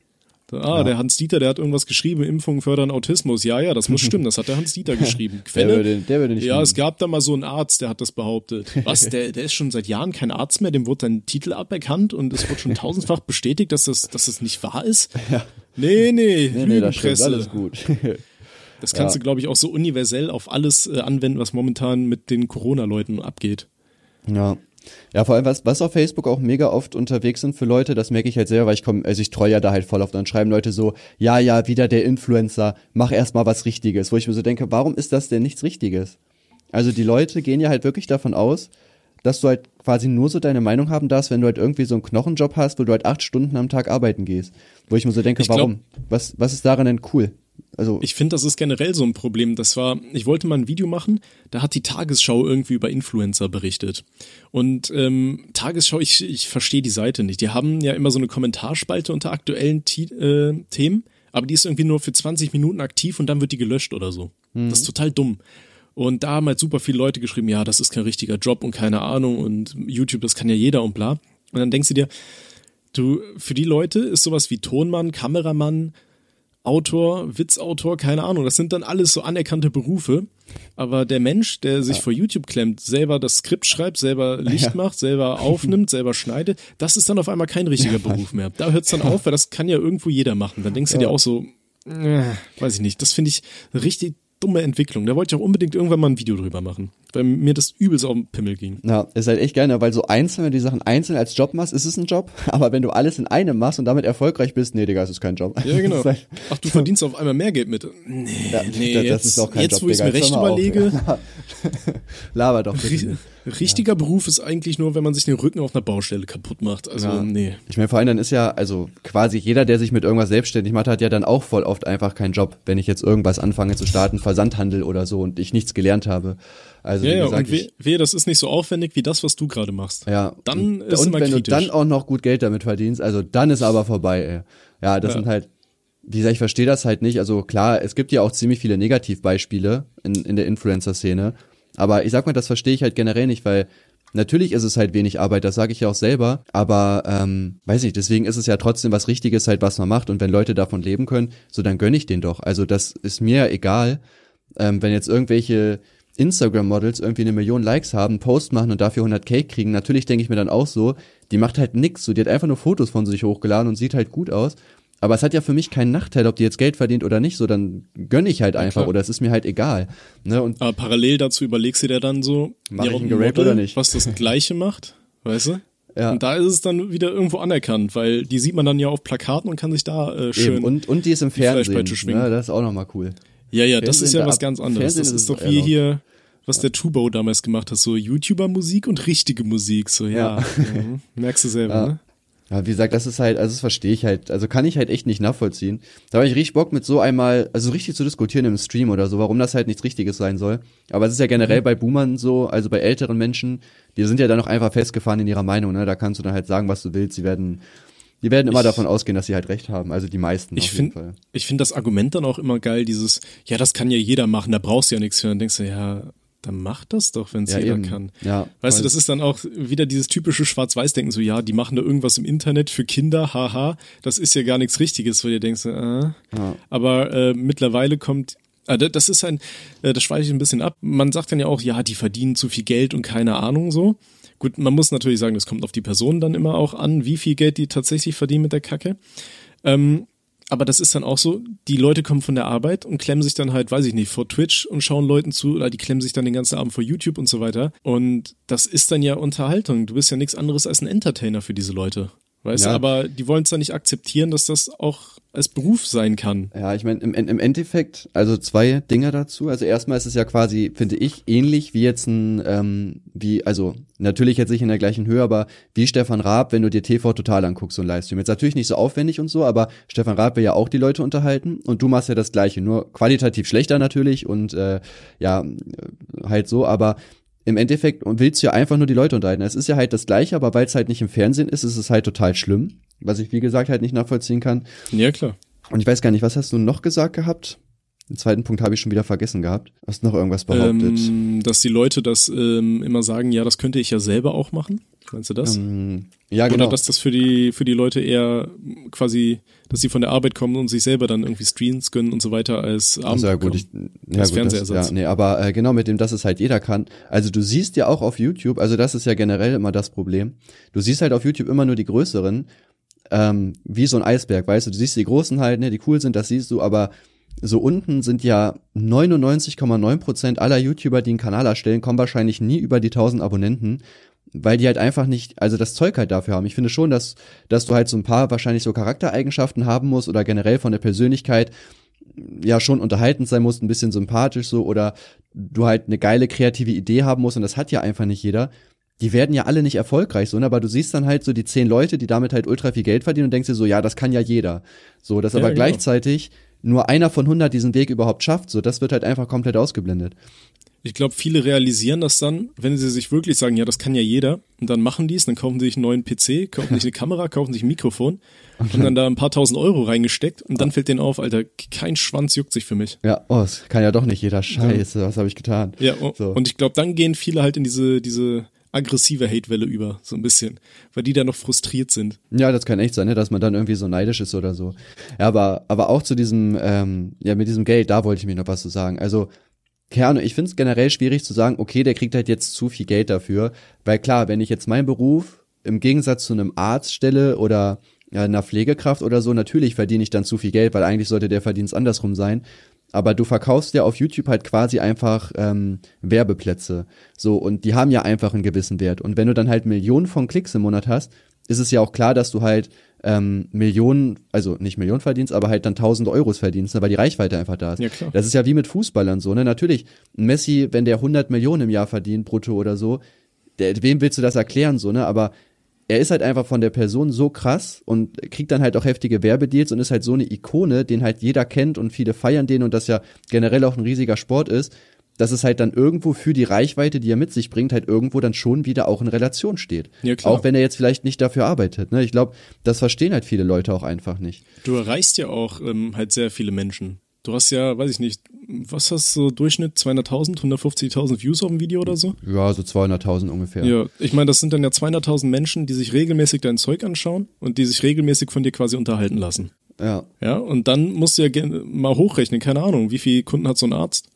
Ah, der Hans Dieter, der hat irgendwas geschrieben, Impfungen fördern Autismus. Ja, ja, das muss stimmen, das hat der Hans Dieter geschrieben. Der Quelle? würde, der würde nicht ja, lügen. es gab da mal so einen Arzt, der hat das behauptet. Was, der, der ist schon seit Jahren kein Arzt mehr, dem wurde sein Titel aberkannt und es wurde schon tausendfach bestätigt, dass das, dass das nicht wahr ist. Ja. Nee, nee, Nee, nee, das stimmt, Lügenpresse. alles gut. Das kannst Ja. du, glaube ich, auch so universell auf alles äh, anwenden, was momentan mit den Corona-Leuten abgeht. Ja. Ja, vor allem, was, was auf Facebook auch mega oft unterwegs sind für Leute, das merke ich halt selber, weil ich komme, also ich treue ja da halt voll auf, dann schreiben Leute so, ja, ja, wieder der Influencer, mach erstmal was Richtiges, wo ich mir so denke, warum ist das denn nichts Richtiges? Also die Leute gehen ja halt wirklich davon aus, dass du halt quasi nur so deine Meinung haben darfst, wenn du halt irgendwie so einen Knochenjob hast, wo du halt acht Stunden am Tag arbeiten gehst. Wo ich mir so denke, Ich glaub- warum? Was, was ist daran denn cool? Also, Ich finde, das ist generell so ein Problem. Das war, ich wollte mal ein Video machen, da hat die Tagesschau irgendwie über Influencer berichtet. Und ähm, Tagesschau, ich, ich verstehe die Seite nicht. Die haben ja immer so eine Kommentarspalte unter aktuellen Ti äh, Themen, aber die ist irgendwie nur für 20 Minuten aktiv und dann wird die gelöscht oder so. Das ist total dumm. Und da haben halt super viele Leute geschrieben, ja, das ist kein richtiger Job und keine Ahnung und YouTube, das kann ja jeder und bla. Und dann denkst du dir, du, für die Leute ist sowas wie Tonmann, Kameramann, Autor, Witzautor, keine Ahnung, das sind dann alles so anerkannte Berufe. Aber der Mensch, der sich vor YouTube klemmt, selber das Skript schreibt, selber Licht Ja. macht, selber aufnimmt, selber schneidet, das ist dann auf einmal kein richtiger Beruf mehr. Da hört es dann auf, weil das kann ja irgendwo jeder machen. Dann denkst du dir auch so, äh, weiß ich nicht, das finde ich richtig dumme Entwicklung. Da wollte ich auch unbedingt irgendwann mal ein Video drüber machen, weil mir das übelst auf den Pimmel ging. Ja, ist halt echt geil, ne? weil so einzeln, wenn du die Sachen einzeln als Job machst, ist es ein Job, aber wenn du alles in einem machst und damit erfolgreich bist, nee, Digga, es ist kein Job. Ja, genau. Das halt- Ach, du verdienst auf einmal mehr Geld mit. Nee, Ja, nee, das jetzt, ist auch kein jetzt Job, wo ich es mir recht auf, überlege, ja. Laber doch. bitte richtiger Beruf ist eigentlich nur, wenn man sich den Rücken auf einer Baustelle kaputt macht. Also, Ja. nee. Ich meine, vor allem dann ist ja, also quasi jeder, der sich mit irgendwas selbstständig macht, hat ja dann auch voll oft einfach keinen Job, wenn ich jetzt irgendwas anfange zu starten, Versandhandel oder so und ich nichts gelernt habe. Also Ja, wie ja, gesagt, und weh, ich, weh, das ist nicht so aufwendig wie das, was du gerade machst. ja, Dann und, ist und immer wenn kritisch. du dann auch noch gut Geld damit verdienst, also dann ist aber vorbei, ey. Ja, das Ja. sind halt, wie gesagt, ich verstehe das halt nicht. Also klar, es gibt ja auch ziemlich viele Negativbeispiele in, in der Influencer-Szene. Aber ich sag mal, das verstehe ich halt generell nicht, weil natürlich ist es halt wenig Arbeit, das sage ich ja auch selber. Aber ähm, weiß nicht, deswegen ist es ja trotzdem was Richtiges halt, was man macht. Und wenn Leute davon leben können, so dann gönn ich den doch. Also das ist mir egal, ähm, wenn jetzt irgendwelche Instagram-Models irgendwie eine Million Likes haben, Post machen und dafür 100k kriegen, natürlich denke ich mir dann auch so, die macht halt nix, so, die hat einfach nur Fotos von sich hochgeladen und sieht halt gut aus. Aber es hat ja für mich keinen Nachteil, ob die jetzt Geld verdient oder nicht, so, dann gönn ich halt einfach klar. oder es ist mir halt egal. Ne? Und Aber parallel dazu überlegst du dir dann so, Mach ich auch ein Model, oder nicht? was das Gleiche macht, weißt du? Ja. Und da ist es dann wieder irgendwo anerkannt, weil die sieht man dann ja auf Plakaten und kann sich da äh, schön. eben, und, und die ist im Fernsehen. Fleischpeitsche schwingen. Ne? Das ist auch nochmal cool. ja, ja, das Fernsehen ist ja da was ganz anderes. Fernsehen Das ist doch wie hier, was der Tubo damals gemacht hat, so YouTuber-Musik und richtige Musik. So, ja. Ja. Merkst du selber, Ja. ne? Ja, wie gesagt, das ist halt, also das verstehe ich halt, also kann ich halt echt nicht nachvollziehen. Da habe ich richtig Bock mit so einmal, also richtig zu diskutieren im Stream oder so, warum das halt nichts Richtiges sein soll. Aber es ist ja generell mhm. bei Boomern so, also bei älteren Menschen, die sind ja dann noch einfach festgefahren in ihrer Meinung, ne? Da kannst du dann halt sagen, was du willst. Sie werden, die werden immer ich, davon ausgehen, dass sie halt recht haben. Also die meisten. Ich finde, ich finde das Argument dann auch immer geil, dieses, ja, das kann ja jeder machen, da brauchst du ja nichts für. Dann denkst du, ja, dann macht das doch, wenn es ja, jeder eben. kann. Ja, weißt du, das ist dann auch wieder dieses typische Schwarz-Weiß-Denken, so ja, die machen da irgendwas im Internet für Kinder, haha, das ist ja gar nichts Richtiges, wo ihr denkst, äh. Ja. aber äh, mittlerweile kommt äh, das ist ein, äh, das schweife ich ein bisschen ab. Man sagt dann ja auch, ja, die verdienen zu viel Geld und keine Ahnung so. Gut, man muss natürlich sagen, das kommt auf die Person dann immer auch an, wie viel Geld die tatsächlich verdienen mit der Kacke. Ähm, aber das ist dann auch so, die Leute kommen von der Arbeit und klemmen sich dann halt, weiß ich nicht, vor Twitch und schauen Leuten zu oder die klemmen sich dann den ganzen Abend vor YouTube und so weiter. Und das ist dann ja Unterhaltung. Du bist ja nichts anderes als ein Entertainer für diese Leute. Weißt ja. du, aber die wollen es dann nicht akzeptieren, dass das auch als Beruf sein kann. Ja, ich meine, im, im Endeffekt, also zwei Dinge dazu. Also erstmal ist es ja quasi, finde ich, ähnlich wie jetzt ein, ähm, wie, also natürlich jetzt nicht in der gleichen Höhe, aber wie Stefan Raab, wenn du dir TV total anguckst, so ein Livestream. Jetzt natürlich nicht so aufwendig und so, aber Stefan Raab will ja auch die Leute unterhalten und du machst ja das Gleiche, nur qualitativ schlechter natürlich und äh, ja, halt so, aber im Endeffekt willst du ja einfach nur die Leute unterhalten. Es ist ja halt das Gleiche, aber weil es halt nicht im Fernsehen ist, ist es halt total schlimm. Was ich, wie gesagt, halt nicht nachvollziehen kann. Ja, klar. Und ich weiß gar nicht, was hast du noch gesagt gehabt? Den zweiten Punkt habe ich schon wieder vergessen gehabt. Hast du noch irgendwas behauptet? Ähm, dass die Leute das ähm, immer sagen, ja, das könnte ich ja selber auch machen. Meinst du das? Ähm, ja, genau. Oder dass das für die, für die Leute eher quasi, dass sie von der Arbeit kommen und sich selber dann irgendwie streamen können und so weiter als Abend. Also ja, gut, ich, ja, als gut, Fernsehersatz. ja, nee, aber äh, genau mit dem, dass es halt jeder kann. Also du siehst ja auch auf YouTube, also das ist ja generell immer das Problem. Du siehst halt auf YouTube immer nur die größeren, ähm, wie so ein Eisberg, weißt du, du siehst die großen halt, ne, die cool sind, das siehst du, aber so unten sind ja 99,9 Prozent aller YouTuber, die einen Kanal erstellen, kommen wahrscheinlich nie über die 1000 Abonnenten weil die halt einfach nicht, also das Zeug halt dafür haben. Ich finde schon, dass, dass du halt so ein paar wahrscheinlich so Charaktereigenschaften haben musst oder generell von der Persönlichkeit ja schon unterhaltend sein musst, ein bisschen sympathisch so oder du halt eine geile kreative Idee haben musst und das hat ja einfach nicht jeder. Die werden ja alle nicht erfolgreich, so, ne? aber du siehst dann halt so die zehn Leute, die damit halt ultra viel Geld verdienen und denkst dir so, ja, das kann ja jeder. So, dass ja, aber genau. gleichzeitig nur einer von hundert diesen Weg überhaupt schafft, so, das wird halt einfach komplett ausgeblendet. Ich glaube, viele realisieren das dann, wenn sie sich wirklich sagen, ja, das kann ja jeder, und dann machen die es, dann kaufen sie sich einen neuen PC, kaufen sich eine Kamera, kaufen sich ein Mikrofon und dann da ein paar tausend Euro reingesteckt und dann fällt denen auf, Alter, kein Schwanz juckt sich für mich. Ja, oh, das kann ja doch nicht jeder. Scheiße, was habe ich getan? Ja, oh, so. und ich glaube, dann gehen viele halt in diese, diese aggressive Hatewelle über, so ein bisschen, weil die da noch frustriert sind. Ja, das kann echt sein, ne, dass man dann irgendwie so neidisch ist oder so. Ja, aber, aber auch zu diesem, ähm, ja, mit diesem Geld, da wollte ich mir noch was zu sagen. Also, keine ich finde es generell schwierig zu sagen, okay, der kriegt halt jetzt zu viel Geld dafür. Weil klar, wenn ich jetzt meinen Beruf im Gegensatz zu einem Arzt stelle oder ja, einer Pflegekraft oder so, natürlich verdiene ich dann zu viel Geld, weil eigentlich sollte der Verdienst andersrum sein. Aber du verkaufst ja auf YouTube halt quasi einfach ähm, Werbeplätze. So, und die haben ja einfach einen gewissen Wert. Und wenn du dann halt Millionen von Klicks im Monat hast, ist es ja auch klar, dass du halt ähm, Millionen, also nicht Millionen verdienst, aber halt dann tausende Euros verdienst, ne, weil die Reichweite einfach da ist. Ja, klar. Das ist ja wie mit Fußballern so, ne? Natürlich, Messi, wenn der 100 Millionen im Jahr verdient, brutto oder so, der, wem willst du das erklären, so, ne? Aber er ist halt einfach von der Person so krass und kriegt dann halt auch heftige Werbedeals und ist halt so eine Ikone, den halt jeder kennt und viele feiern den und das ja generell auch ein riesiger Sport ist, dass es halt dann irgendwo für die Reichweite, die er mit sich bringt, halt irgendwo dann schon wieder auch in Relation steht. Ja, klar. Auch wenn er jetzt vielleicht nicht dafür arbeitet. Ne? Ich glaube, das verstehen halt viele Leute auch einfach nicht. Du erreichst ja auch ähm, halt sehr viele Menschen. Du hast ja, weiß ich nicht, was hast du so Durchschnitt? 200.000, 150.000 Views auf dem Video oder so? Ja, so 200.000 ungefähr. Ja, ich meine, das sind dann ja 200.000 Menschen, die sich regelmäßig dein Zeug anschauen und die sich regelmäßig von dir quasi unterhalten lassen. Ja. Ja, und dann musst du ja mal hochrechnen, keine Ahnung, wie viele Kunden hat so ein Arzt?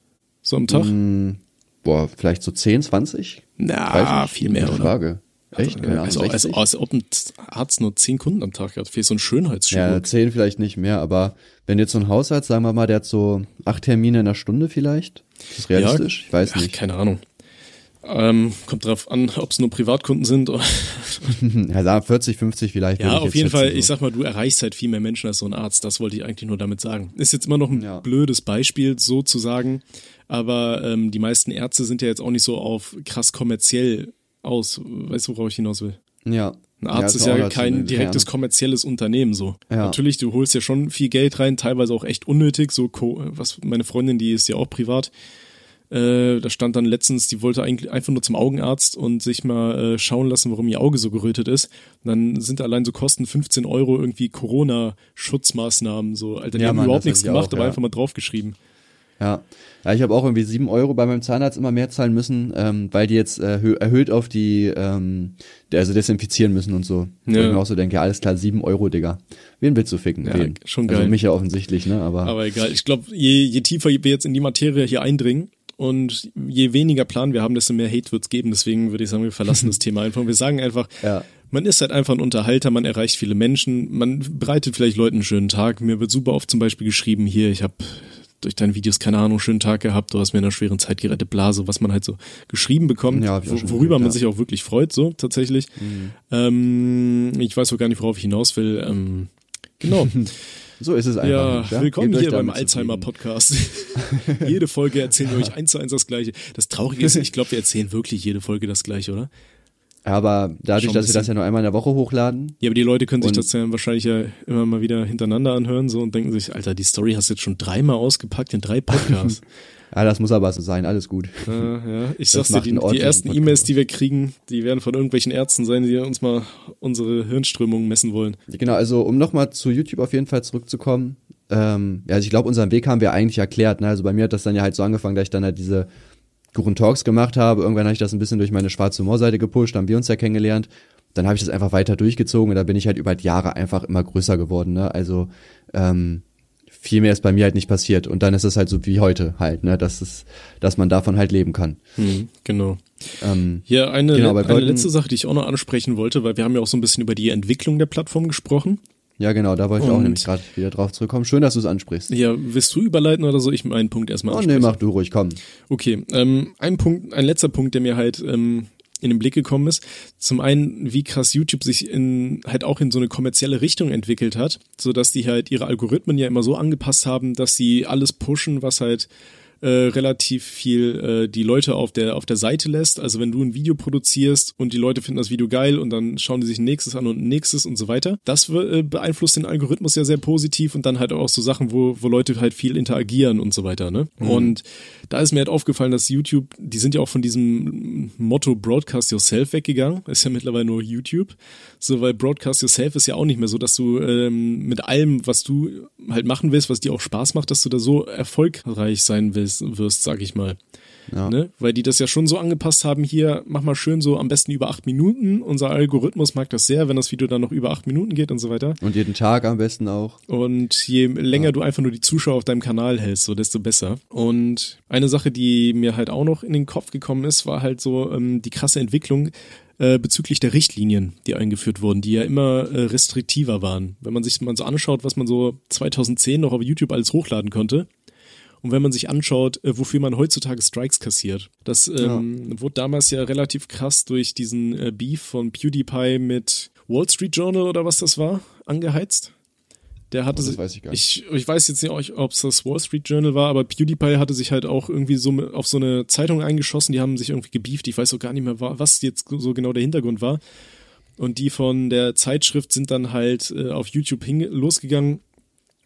So am Tag? Mm, boah, vielleicht so 10, 20? Na, viel mehr, oder? Frage. Echt? Keine also, also, als ob ein Arzt nur 10 Kunden am Tag hat. Für so ein Schönheitschirurg. Ja, 10 vielleicht nicht mehr, aber wenn jetzt so ein Hausarzt, sagen wir mal, der hat so acht Termine in einer Stunde vielleicht. Ist das realistisch? Ja, ich weiß nicht. Keine Ahnung. Ähm, kommt drauf an, ob es nur Privatkunden sind oder. ja, 40, 50 vielleicht. Ja, auf jeden Fall. So. Ich sag mal, du erreichst halt viel mehr Menschen als so ein Arzt. Das wollte ich eigentlich nur damit sagen. Ist jetzt immer noch ein ja. blödes Beispiel, so zu sagen. Aber ähm, die meisten Ärzte sind ja jetzt auch nicht so auf krass kommerziell aus. Weißt du, worauf ich hinaus will? Ja. Ein Arzt Ja, ist ja kein direktes kommerzielles Unternehmen so. Ja. Natürlich, du holst ja schon viel Geld rein, teilweise auch echt unnötig. So, Co- was meine Freundin, die ist ja auch privat. Äh, da stand dann letztens, die wollte eigentlich einfach nur zum Augenarzt und sich mal äh, schauen lassen, warum ihr Auge so gerötet ist. Und dann sind allein so Kosten 15 Euro irgendwie Corona-Schutzmaßnahmen. So, Alter, die Ja, haben Mann, überhaupt nichts gemacht, auch, aber einfach mal draufgeschrieben. Ja. Ja, ich habe auch irgendwie sieben Euro bei meinem Zahnarzt immer mehr zahlen müssen, ähm, weil die jetzt erhö erhöht auf die, ähm, also desinfizieren müssen und so. Wo Ja. ich mir auch so denke, ja, alles klar, sieben Euro, Digga. Wen willst du ficken? Ja, Wen? schon Also geil. mich ja offensichtlich, ne? Aber, Aber egal. Ich glaube, je, je tiefer wir jetzt in die Materie hier eindringen und je weniger Plan wir haben, desto mehr Hate wird's geben. Deswegen würde ich sagen, wir verlassen das Thema einfach. Wir sagen einfach, Ja. man ist halt einfach ein Unterhalter, man erreicht viele Menschen, man bereitet vielleicht Leuten einen schönen Tag. Mir wird super oft zum Beispiel geschrieben, hier, ich habe durch deine Videos, keine Ahnung, schönen Tag gehabt, du hast mir in einer schweren Zeit gerettet, Blase, was man halt so geschrieben bekommt, Ja, worüber gehört, man ja. sich auch wirklich freut, so tatsächlich. Ähm, ich weiß auch gar nicht, worauf ich hinaus will. Ähm, genau. so ist es einfach. Ja, ja? willkommen Gebt hier beim. Alzheimer-Podcast. jede Folge erzählen wir euch eins zu eins das Gleiche. Das Traurige ist, ich glaube, wir erzählen wirklich jede Folge das Gleiche, oder? Aber dadurch, dass wir das ja nur einmal in der Woche hochladen, Ja, aber die Leute können sich das ja wahrscheinlich ja immer mal wieder hintereinander anhören so und denken sich, Alter, die Story hast du jetzt schon dreimal ausgepackt in drei Podcasts. ja, das muss aber so sein, alles gut. äh, ja, ich Das sag's dir, die, die ersten. E-Mails, die wir kriegen, die werden von irgendwelchen Ärzten sein, die uns mal unsere Hirnströmungen messen wollen. Genau, also um nochmal zu YouTube auf jeden Fall zurückzukommen. Ähm, ja, also ich glaube, unseren Weg haben wir eigentlich erklärt. Ne? Also bei mir hat das dann ja halt so angefangen, dass ich dann halt diese Gurren Talks gemacht habe. Irgendwann habe ich das ein bisschen durch meine schwarze Humorseite gepusht, haben wir uns ja kennengelernt. Dann habe ich das einfach weiter durchgezogen und da bin ich halt über die Jahre einfach immer größer geworden. Ne? Also ähm, viel mehr ist bei mir halt nicht passiert. Und dann ist es halt so wie heute halt, ne? dass, es, dass man davon halt leben kann. Hm, genau. Ähm, Hier eine, Genau, eine letzte Sache, die ich auch noch ansprechen wollte, weil wir haben ja auch so ein bisschen über die Entwicklung der Plattform gesprochen. Ja, genau, da wollte ich auch nämlich gerade wieder drauf zurückkommen. Schön, dass du es ansprichst. Ja, willst du überleiten oder soll ich meinen Punkt erstmal Oh ansprechen? nee, mach du ruhig, komm. Okay, ähm, ein Punkt, ein letzter Punkt, der mir halt ähm, in den Blick gekommen ist. Zum einen, wie krass YouTube sich in halt auch in so eine kommerzielle Richtung entwickelt hat, so dass die halt ihre Algorithmen ja immer so angepasst haben, dass sie alles pushen, was halt äh, relativ viel äh, die Leute auf der auf der Seite lässt. Also wenn du ein Video produzierst und die Leute finden das Video geil und dann schauen die sich ein nächstes an und ein nächstes und so weiter. Das äh, beeinflusst den Algorithmus ja sehr positiv und dann halt auch so Sachen, wo wo Leute halt viel interagieren und so weiter. Ne? Und da ist mir halt aufgefallen, dass YouTube, die sind ja auch von diesem Motto Broadcast Yourself weggegangen. Ist ja mittlerweile nur YouTube. So, weil Broadcast Yourself ist ja auch nicht mehr so, dass du ähm, mit allem, was du halt machen willst, was dir auch Spaß macht, dass du da so erfolgreich sein willst, wirst, sag ich mal. Ja. Ne? Weil die das ja schon so angepasst haben, hier, mach mal schön so am besten über acht Minuten. Unser Algorithmus mag das sehr, wenn das Video dann noch über acht Minuten geht und so weiter. Und jeden Tag am besten auch. Und je länger du einfach nur die Zuschauer auf deinem Kanal hältst, so desto besser. Und eine Sache, die mir halt auch noch in den Kopf gekommen ist, war halt so ähm, die krasse Entwicklung äh, bezüglich der Richtlinien, die eingeführt wurden, die ja immer äh, restriktiver waren. Wenn man sich mal so anschaut, was man so 2010 noch auf YouTube alles hochladen konnte, und wenn man sich anschaut, äh, wofür man heutzutage Strikes kassiert, das ähm, wurde damals ja relativ krass durch diesen äh, Beef von PewDiePie mit Wall Street Journal oder was das war, angeheizt. Der hatte Oh, das sich, weiß ich gar nicht. ich, ich weiß jetzt nicht, ob es das Wall Street Journal war, aber PewDiePie hatte sich halt auch irgendwie so auf so eine Zeitung eingeschossen, die haben sich irgendwie gebieft. Ich weiß auch gar nicht mehr, wa- was jetzt so genau der Hintergrund war. Und die von der Zeitschrift sind dann halt äh, auf YouTube losgegangen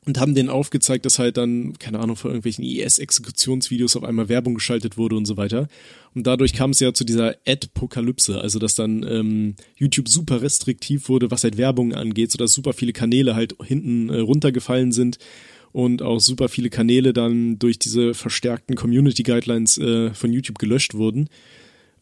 und haben denen aufgezeigt, dass halt dann, keine Ahnung, vor irgendwelchen IS-Exekutionsvideos auf einmal Werbung geschaltet wurde und so weiter. Und dadurch kam es ja zu dieser Ad-Pokalypse, also dass dann ähm, YouTube super restriktiv wurde, was halt Werbung angeht, sodass super viele Kanäle halt hinten äh, runtergefallen sind und auch super viele Kanäle dann durch diese verstärkten Community Guidelines äh, von YouTube gelöscht wurden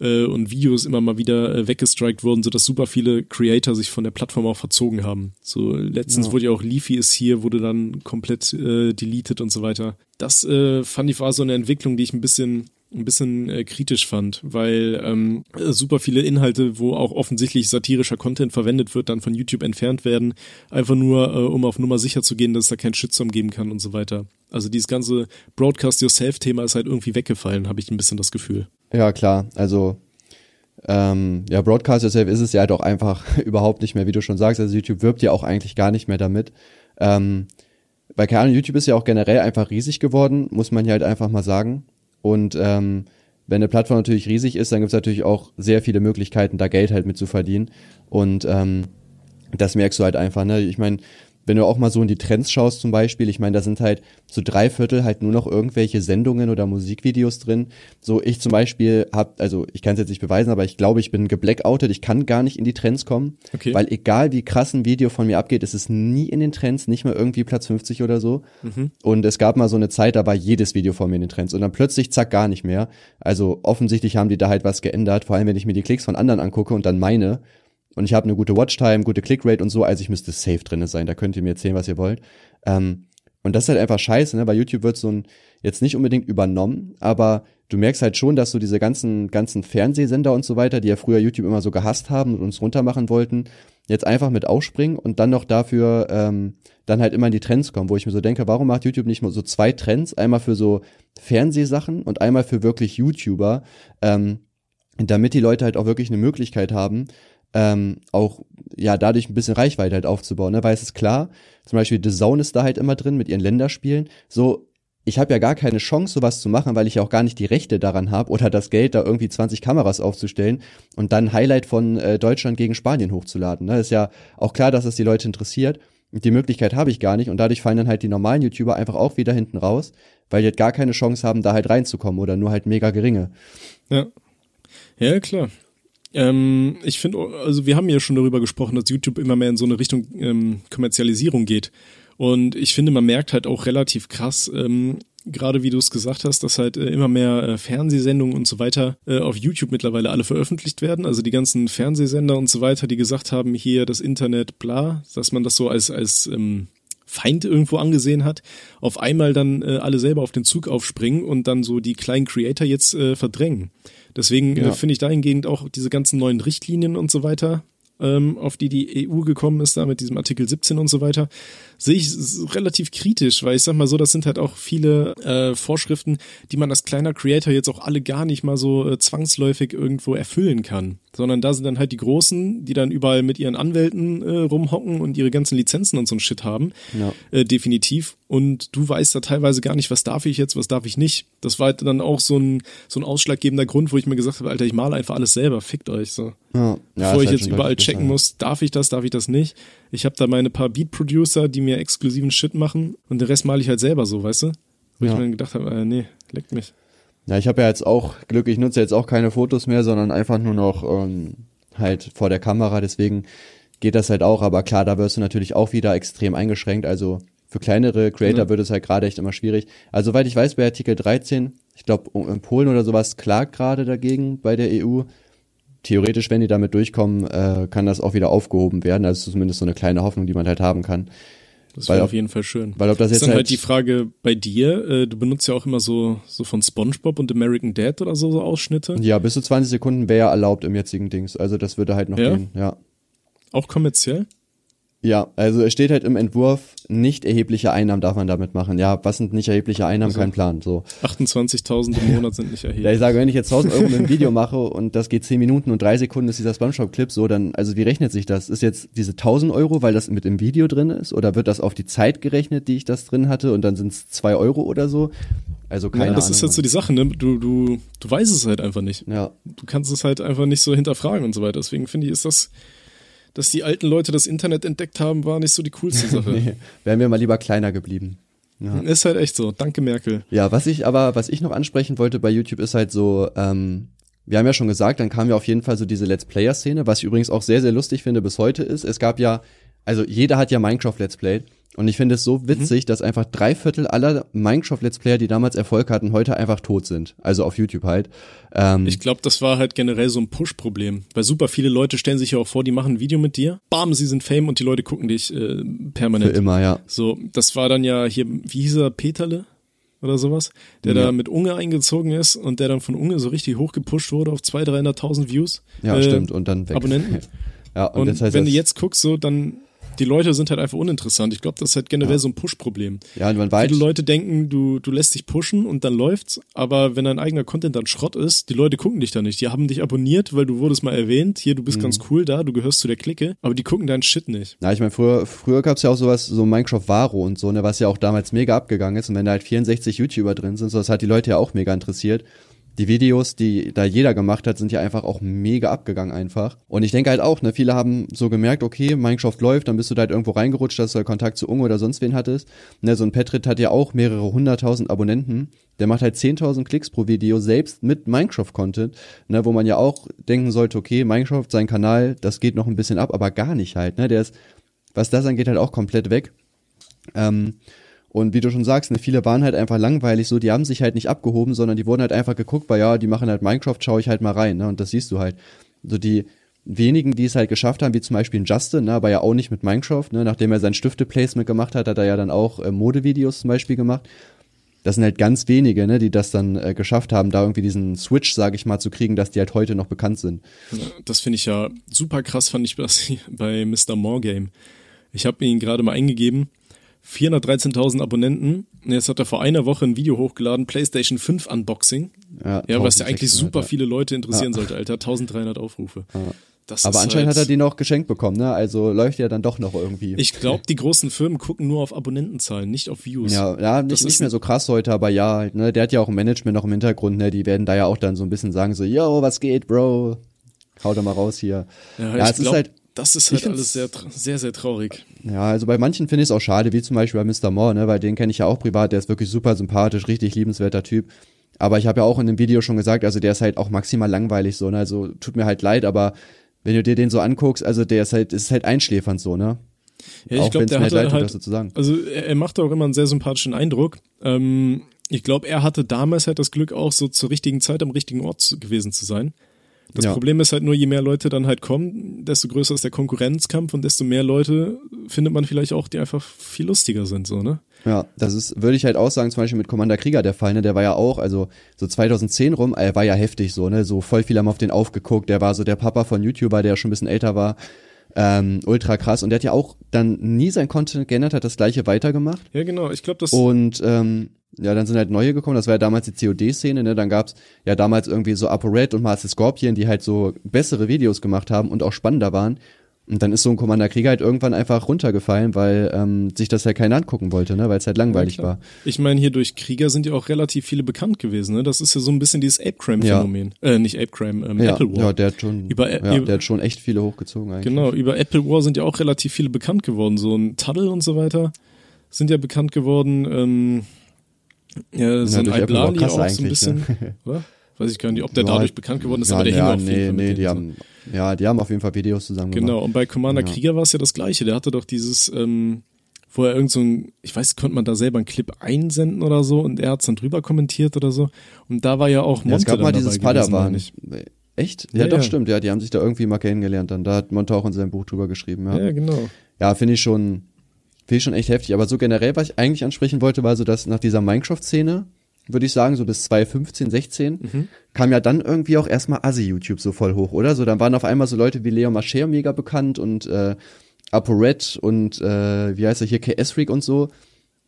äh, und Videos immer mal wieder äh, weggestrikt wurden, sodass super viele Creator sich von der Plattform auch verzogen haben. So letztens Ja. wurde ja auch Leafy ist hier, wurde dann komplett äh, deleted und so weiter. Das äh, fand ich war so eine Entwicklung, die ich ein bisschen ein bisschen äh, kritisch fand, weil ähm, äh, super viele Inhalte, wo auch offensichtlich satirischer Content verwendet wird, dann von YouTube entfernt werden, einfach nur, äh, um auf Nummer sicher zu gehen, dass es da keinen Shitstorm geben kann und so weiter. Also dieses ganze Broadcast Yourself-Thema ist halt irgendwie weggefallen, habe ich ein bisschen das Gefühl. Ja, klar. Also, ähm, ja, Broadcast Yourself ist es ja halt auch einfach überhaupt nicht mehr, wie du schon sagst. Also YouTube wirbt ja auch eigentlich gar nicht mehr damit. Ähm, bei keine Ahnung, YouTube ist ja auch generell einfach riesig geworden, muss man ja halt einfach mal sagen. Und ähm, wenn eine Plattform natürlich riesig ist, dann gibt es natürlich auch sehr viele Möglichkeiten, da Geld halt mit zu verdienen. Und ähm, das merkst du halt einfach, ne? Ich meine, wenn du auch mal so in die Trends schaust zum Beispiel, ich meine, da sind halt so drei Viertel halt nur noch irgendwelche Sendungen oder Musikvideos drin. So ich zum Beispiel hab, also ich kann es jetzt nicht beweisen, aber ich glaube, ich bin geblackoutet, ich kann gar nicht in die Trends kommen, Okay. weil egal wie krass ein Video von mir abgeht, ist es nie in den Trends, nicht mal irgendwie Platz 50 oder so. Und es gab mal so eine Zeit, da war jedes Video von mir in den Trends und dann plötzlich zack gar nicht mehr. Also offensichtlich haben die da halt was geändert, vor allem wenn ich mir die Klicks von anderen angucke und dann meine, und ich habe eine gute Watchtime, gute Clickrate und so, also ich müsste safe drinne sein. Da könnt ihr mir erzählen, was ihr wollt. Ähm, und das ist halt einfach scheiße, ne? Bei YouTube wird so ein jetzt nicht unbedingt übernommen, aber du merkst halt schon, dass so diese ganzen ganzen Fernsehsender und so weiter, die ja früher YouTube immer so gehasst haben und uns runtermachen wollten, jetzt einfach mit aufspringen und dann noch dafür ähm, dann halt immer in die Trends kommen, wo ich mir so denke, warum macht YouTube nicht mal so zwei Trends, einmal für so Fernsehsachen und einmal für wirklich YouTuber, ähm, damit die Leute halt auch wirklich eine Möglichkeit haben, ähm, auch ja dadurch ein bisschen Reichweite halt aufzubauen, ne? Weil es ist klar, zum Beispiel The Zone ist da halt immer drin mit ihren Länderspielen. So, ich habe ja gar keine Chance, sowas zu machen, weil ich ja auch gar nicht die Rechte daran habe oder das Geld, da irgendwie 20 Kameras aufzustellen und dann Highlight von äh, Deutschland gegen Spanien hochzuladen. Ne? Ist ja auch klar, dass es die Leute interessiert. Die Möglichkeit habe ich gar nicht und dadurch fallen dann halt die normalen YouTuber einfach auch wieder hinten raus, weil die halt gar keine Chance haben, da halt reinzukommen oder nur halt mega geringe. Ja. Ja, klar. Ähm, ich finde, also wir haben ja schon darüber gesprochen, dass YouTube immer mehr in so eine Richtung ähm, Kommerzialisierung geht. Und ich finde, man merkt halt auch relativ krass, ähm, gerade wie du es gesagt hast, dass halt äh, immer mehr äh, Fernsehsendungen und so weiter äh, auf YouTube mittlerweile alle veröffentlicht werden. Also die ganzen Fernsehsender und so weiter, die gesagt haben, hier das Internet, bla, dass man das so als, als ähm, Feind irgendwo angesehen hat, auf einmal dann äh, alle selber auf den Zug aufspringen und dann so die kleinen Creator jetzt äh, verdrängen. Deswegen Ja. äh, finde ich dahingehend auch diese ganzen neuen Richtlinien und so weiter, ähm, auf die die EU gekommen ist, da mit diesem Artikel 17 und so weiter, sehe ich relativ kritisch, weil ich sag mal so, das sind halt auch viele äh, Vorschriften, die man als kleiner Creator jetzt auch alle gar nicht mal so äh, zwangsläufig irgendwo erfüllen kann. Sondern da sind dann halt die Großen, die dann überall mit ihren Anwälten äh, rumhocken und ihre ganzen Lizenzen und so ein Shit haben. Ja. Äh, definitiv. Und du weißt da teilweise gar nicht, was darf ich jetzt, was darf ich nicht. Das war halt dann auch so ein, so ein ausschlaggebender Grund, wo ich mir gesagt habe, Alter, ich male einfach alles selber, fickt euch so. Ja, ja, Bevor ich halt jetzt überall checken muss, darf ich das, darf ich das nicht. Ich habe da meine paar Beat-Producer, die mir exklusiven Shit machen und den Rest male ich halt selber so, weißt du? Wo Ja. ich mir gedacht habe, äh, nee, leckt mich. Ja, ich habe ja jetzt auch Glück, ich nutze jetzt auch keine Fotos mehr, sondern einfach nur noch ähm, halt vor der Kamera, deswegen geht das halt auch, aber klar, da wirst du natürlich auch wieder extrem eingeschränkt, also für kleinere Creator Ja. wird es halt gerade echt immer schwierig. Also soweit ich weiß, bei Artikel 13, ich glaube in Polen oder sowas klagt gerade dagegen bei der EU. Theoretisch, wenn die damit durchkommen, äh, kann das auch wieder aufgehoben werden. Also es ist zumindest so eine kleine Hoffnung, die man halt haben kann. Das wäre auf jeden Fall schön. Weil ob das ist jetzt dann halt halt, die Frage bei dir, äh, du benutzt ja auch immer so, so von Spongebob und American Dad oder so, so Ausschnitte. ja, bis zu 20 Sekunden wäre erlaubt im jetzigen Dings. Also das würde halt noch Ja? gehen, ja. Auch kommerziell? Ja, also es steht halt im Entwurf, nicht erhebliche Einnahmen darf man damit machen. Ja, was sind nicht erhebliche Einnahmen? Also- Kein Plan. So. 28.000 im Monat sind nicht Ja, erheblich. ich sage, wenn ich jetzt 1000 Euro mit einem Video mache und das geht 10 Minuten und 3 Sekunden ist dieser Spongebob-Clip so, dann, also wie rechnet sich das? Ist jetzt diese 1000 Euro, weil das mit im Video drin ist? Oder wird das auf die Zeit gerechnet, die ich das drin hatte und dann sind es 2 Euro oder so? Also keine ja, das Ahnung. ist halt so die Sache, ne? Du, du, du weißt es halt einfach nicht. ja, Du kannst es halt einfach nicht so hinterfragen und so weiter. Deswegen finde ich, ist das, dass die alten Leute das Internet entdeckt haben, war nicht so die coolste Sache. nee, wären wir mal lieber kleiner geblieben. Ja. Ist halt echt so. Danke, Merkel. Ja, was ich aber, was ich noch ansprechen wollte bei YouTube ist halt so, ähm, wir haben ja schon gesagt, dann kam ja auf jeden Fall so diese Let's Player-Szene, was ich übrigens auch sehr, sehr lustig finde bis heute ist. Es gab ja, also jeder hat ja Minecraft Let's Played und ich finde es so witzig, dass einfach drei Viertel aller Minecraft Let's Player, die damals Erfolg hatten, heute einfach tot sind. Also auf YouTube halt. Ähm, Ich glaube, das war halt generell so ein Push-Problem. Weil super viele Leute stellen sich ja auch vor, die machen ein Video mit dir. Bam, sie sind Fame und die Leute gucken dich äh, für permanent. immer, ja. So, das war dann ja hier, wie hieß er, Peterle oder sowas, der Ja. da mit Unge eingezogen ist und der dann von Unge so richtig hochgepusht wurde auf 200.000, 300.000 Views. Ja, Äh, stimmt. Und dann weg. Abonnenten. Ja, und, Und das heißt, wenn du jetzt guckst, so, dann, die Leute sind halt einfach uninteressant. Ich glaube, das ist halt generell so ein Push-Problem. ja, und man weiß, Viele Leute denken, du, du lässt dich pushen und dann läuft's, aber wenn dein eigener Content dann Schrott ist, die Leute gucken dich da nicht. Die haben dich abonniert, weil du wurdest mal erwähnt, hier, du bist ganz cool da, du gehörst zu der Clique, aber die gucken deinen Shit nicht. Na, ich meine, früher, früher gab's ja auch sowas, so Minecraft Varo und so, ne, was ja auch damals mega abgegangen ist. Und wenn da halt 64 YouTuber drin sind, so, das hat die Leute ja auch mega interessiert. Die Videos, die da jeder gemacht hat, sind ja einfach auch mega abgegangen einfach. Und ich denke halt auch, ne, viele haben so gemerkt, okay, Minecraft läuft, dann bist du da halt irgendwo reingerutscht, dass du halt Kontakt zu Unge oder sonst wen hattest. Ne, so ein Petrit hat ja auch mehrere hunderttausend Abonnenten. Der macht halt 10.000 Klicks pro Video, selbst mit Minecraft-Content, ne, wo man ja auch denken sollte, okay, Minecraft, sein Kanal, das geht noch ein bisschen ab, aber gar nicht halt, ne, der ist, was das angeht, halt auch komplett weg. Ähm, und wie du schon sagst, ne, viele waren halt einfach langweilig so, die haben sich halt nicht abgehoben, sondern die wurden halt einfach geguckt, weil ja, die machen halt Minecraft, schaue ich halt mal rein, ne? Und das siehst du halt. So die wenigen, die es halt geschafft haben, wie zum Beispiel Justin, ne, aber ja auch nicht mit Minecraft, ne, nachdem er sein Stifte-Placement gemacht hat, hat er ja dann auch äh, Modevideos zum Beispiel gemacht. Das sind halt ganz wenige, ne, die das dann äh, geschafft haben, da irgendwie diesen Switch, sage ich mal, zu kriegen, dass die halt heute noch bekannt sind. Das finde ich ja super krass, fand ich bei Mr. More Game. Ich habe ihn gerade mal eingegeben 413.000 Abonnenten. Jetzt hat er vor einer Woche ein Video hochgeladen, PlayStation 5 Unboxing. Ja, ja was ja eigentlich super viele Leute interessieren ja. sollte, Alter. 1300 Aufrufe. Ja. Aber anscheinend halt, hat er die noch geschenkt bekommen, ne? Also läuft ja dann doch noch irgendwie. Ich glaube, die großen Firmen gucken nur auf Abonnentenzahlen, nicht auf Views. Ja, ja nicht, nicht mehr so krass heute, aber ja, ne, der hat ja auch ein Management noch im Hintergrund, ne? Die werden da ja auch dann so ein bisschen sagen, so, yo, was geht, Bro? Hau da mal raus hier. Ja, ja es glaub, ist halt das ist halt alles sehr, sehr, sehr traurig. Ja, also bei manchen finde ich es auch schade, wie zum Beispiel bei Mr. Moore, ne, weil den kenne ich ja auch privat, der ist wirklich super sympathisch, richtig liebenswerter Typ. Aber ich habe ja auch in dem Video schon gesagt, also der ist halt auch maximal langweilig so, ne? Also tut mir halt leid, aber wenn du dir den so anguckst, also der ist halt, ist halt einschläfernd so, ne? Ja, ich glaube, der hat halt, halt so also er, er macht auch immer einen sehr sympathischen Eindruck. Ähm, ich glaube, er hatte damals halt das Glück auch so zur richtigen Zeit am richtigen Ort gewesen zu sein. Das ja. Problem ist halt nur, je mehr Leute dann halt kommen, desto größer ist der Konkurrenzkampf und desto mehr Leute findet man vielleicht auch, die einfach viel lustiger sind, so, ne? Ja, das ist, würde ich halt auch sagen, zum Beispiel mit Commander Krieger der Fall, ne? Der war ja auch, also so 2010 rum, er war ja heftig so, ne? So voll viel haben auf den aufgeguckt, der war so der Papa von YouTuber, der schon ein bisschen älter war. Ähm, ultra krass. Und der hat ja auch dann nie sein Content geändert, hat das gleiche weitergemacht. Ja, genau. Ich glaube, das. Und ähm, ja, dann sind halt neue gekommen. Das war ja damals die COD-Szene, ne? Dann gab's ja damals irgendwie so ApoRed und Master Scorpion, die halt so bessere Videos gemacht haben und auch spannender waren. Und dann ist so ein Commander Krieger halt irgendwann einfach runtergefallen, weil ähm, sich das halt keiner angucken wollte, ne? weil es halt langweilig ja, war. Ich meine, hier durch Krieger sind ja auch relativ viele bekannt gewesen. Ne? Das ist ja so ein bisschen dieses Ape-Crime-Phänomen. Ja. Äh, nicht Ape-Crime, ähm, ja, Apple War. Ja, der hat schon, über, ja, der hat schon echt viele hochgezogen eigentlich. Genau, über Apple War sind ja auch relativ viele bekannt geworden. So ein Tuddle und so weiter sind ja bekannt geworden. Ähm, ja, so ein Iblali auch so ein bisschen, ne? oder? Weiß ich gar nicht, ob der ja, dadurch bekannt geworden ist, ja, aber der ja, hing auf jeden nee, nee, die haben, ja, die haben auf jeden Fall Videos zusammen Genau, gemacht. und bei Commander. Krieger war es ja das Gleiche. Der hatte doch dieses, ähm, wo er irgend so ein, ich weiß, konnte man da selber einen Clip einsenden oder so und er hat's dann drüber kommentiert oder so. Und da war ja auch Monte ja, Es gab mal dieses Padawan. Echt? Ja, ja, doch, stimmt, ja, die haben sich da irgendwie mal kennengelernt dann. Da hat Monte auch in seinem Buch drüber geschrieben, ja. Ja, genau. Ja, finde ich schon, finde ich schon echt heftig. Aber so generell, was ich eigentlich ansprechen wollte, war so, dass nach dieser Minecraft-Szene, würde ich sagen, so bis 2015, 16, mhm. kam ja dann irgendwie auch erstmal Assi-YouTube so voll hoch, oder? So, dann waren auf einmal so Leute wie Leo Mascher mega bekannt und äh, ApoRed und äh, wie heißt er hier, KS Freak und so,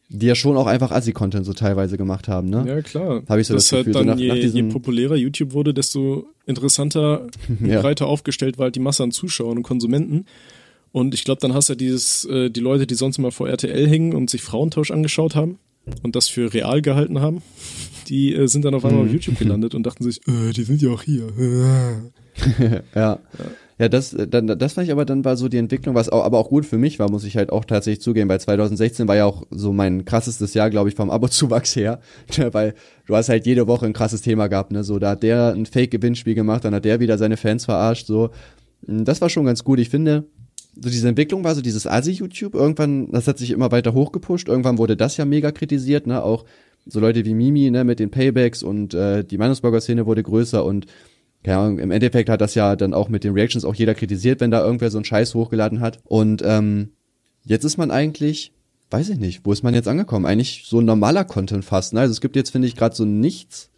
die ja schon auch einfach Assi-Content so teilweise gemacht haben, ne? Ja, klar. Habe ich so das, das Gefühl. Halt dann so nach, je, nach je populärer YouTube wurde, desto interessanter, ja. breiter aufgestellt war halt die Masse an Zuschauern und Konsumenten. Und ich glaube, dann hast du ja dieses, äh, die Leute, die sonst immer vor RTL hängen und sich Frauentausch angeschaut haben, und das für real gehalten haben, die äh, sind dann auf einmal auf mhm. YouTube gelandet und dachten sich, äh, die sind ja auch hier. ja. ja. Ja, das, dann, das fand ich aber dann war so die Entwicklung, was auch, aber auch gut für mich war, muss ich halt auch tatsächlich zugeben, weil 2016 war ja auch so mein krassestes Jahr, glaube ich, vom Abo-Zuwachs her, weil du hast halt jede Woche ein krasses Thema gehabt, ne, so, da hat der ein Fake-Gewinnspiel gemacht, dann hat der wieder seine Fans verarscht, so. Das war schon ganz gut. Ich finde, so diese Entwicklung war so dieses Asi-YouTube. Irgendwann, das hat sich immer weiter hochgepusht. Irgendwann wurde das ja mega kritisiert, ne? Auch so Leute wie Mimi, ne, mit den Paybacks und äh, die Meinungsburger-Szene wurde größer und keine Ahnung, im Endeffekt hat das ja dann auch mit den Reactions auch jeder kritisiert, wenn da irgendwer so einen Scheiß hochgeladen hat. Und ähm, jetzt ist man eigentlich, weiß ich nicht, wo ist man jetzt angekommen? Eigentlich so ein normaler Content fast. Ne? Also es gibt jetzt, finde ich, gerade so nichts,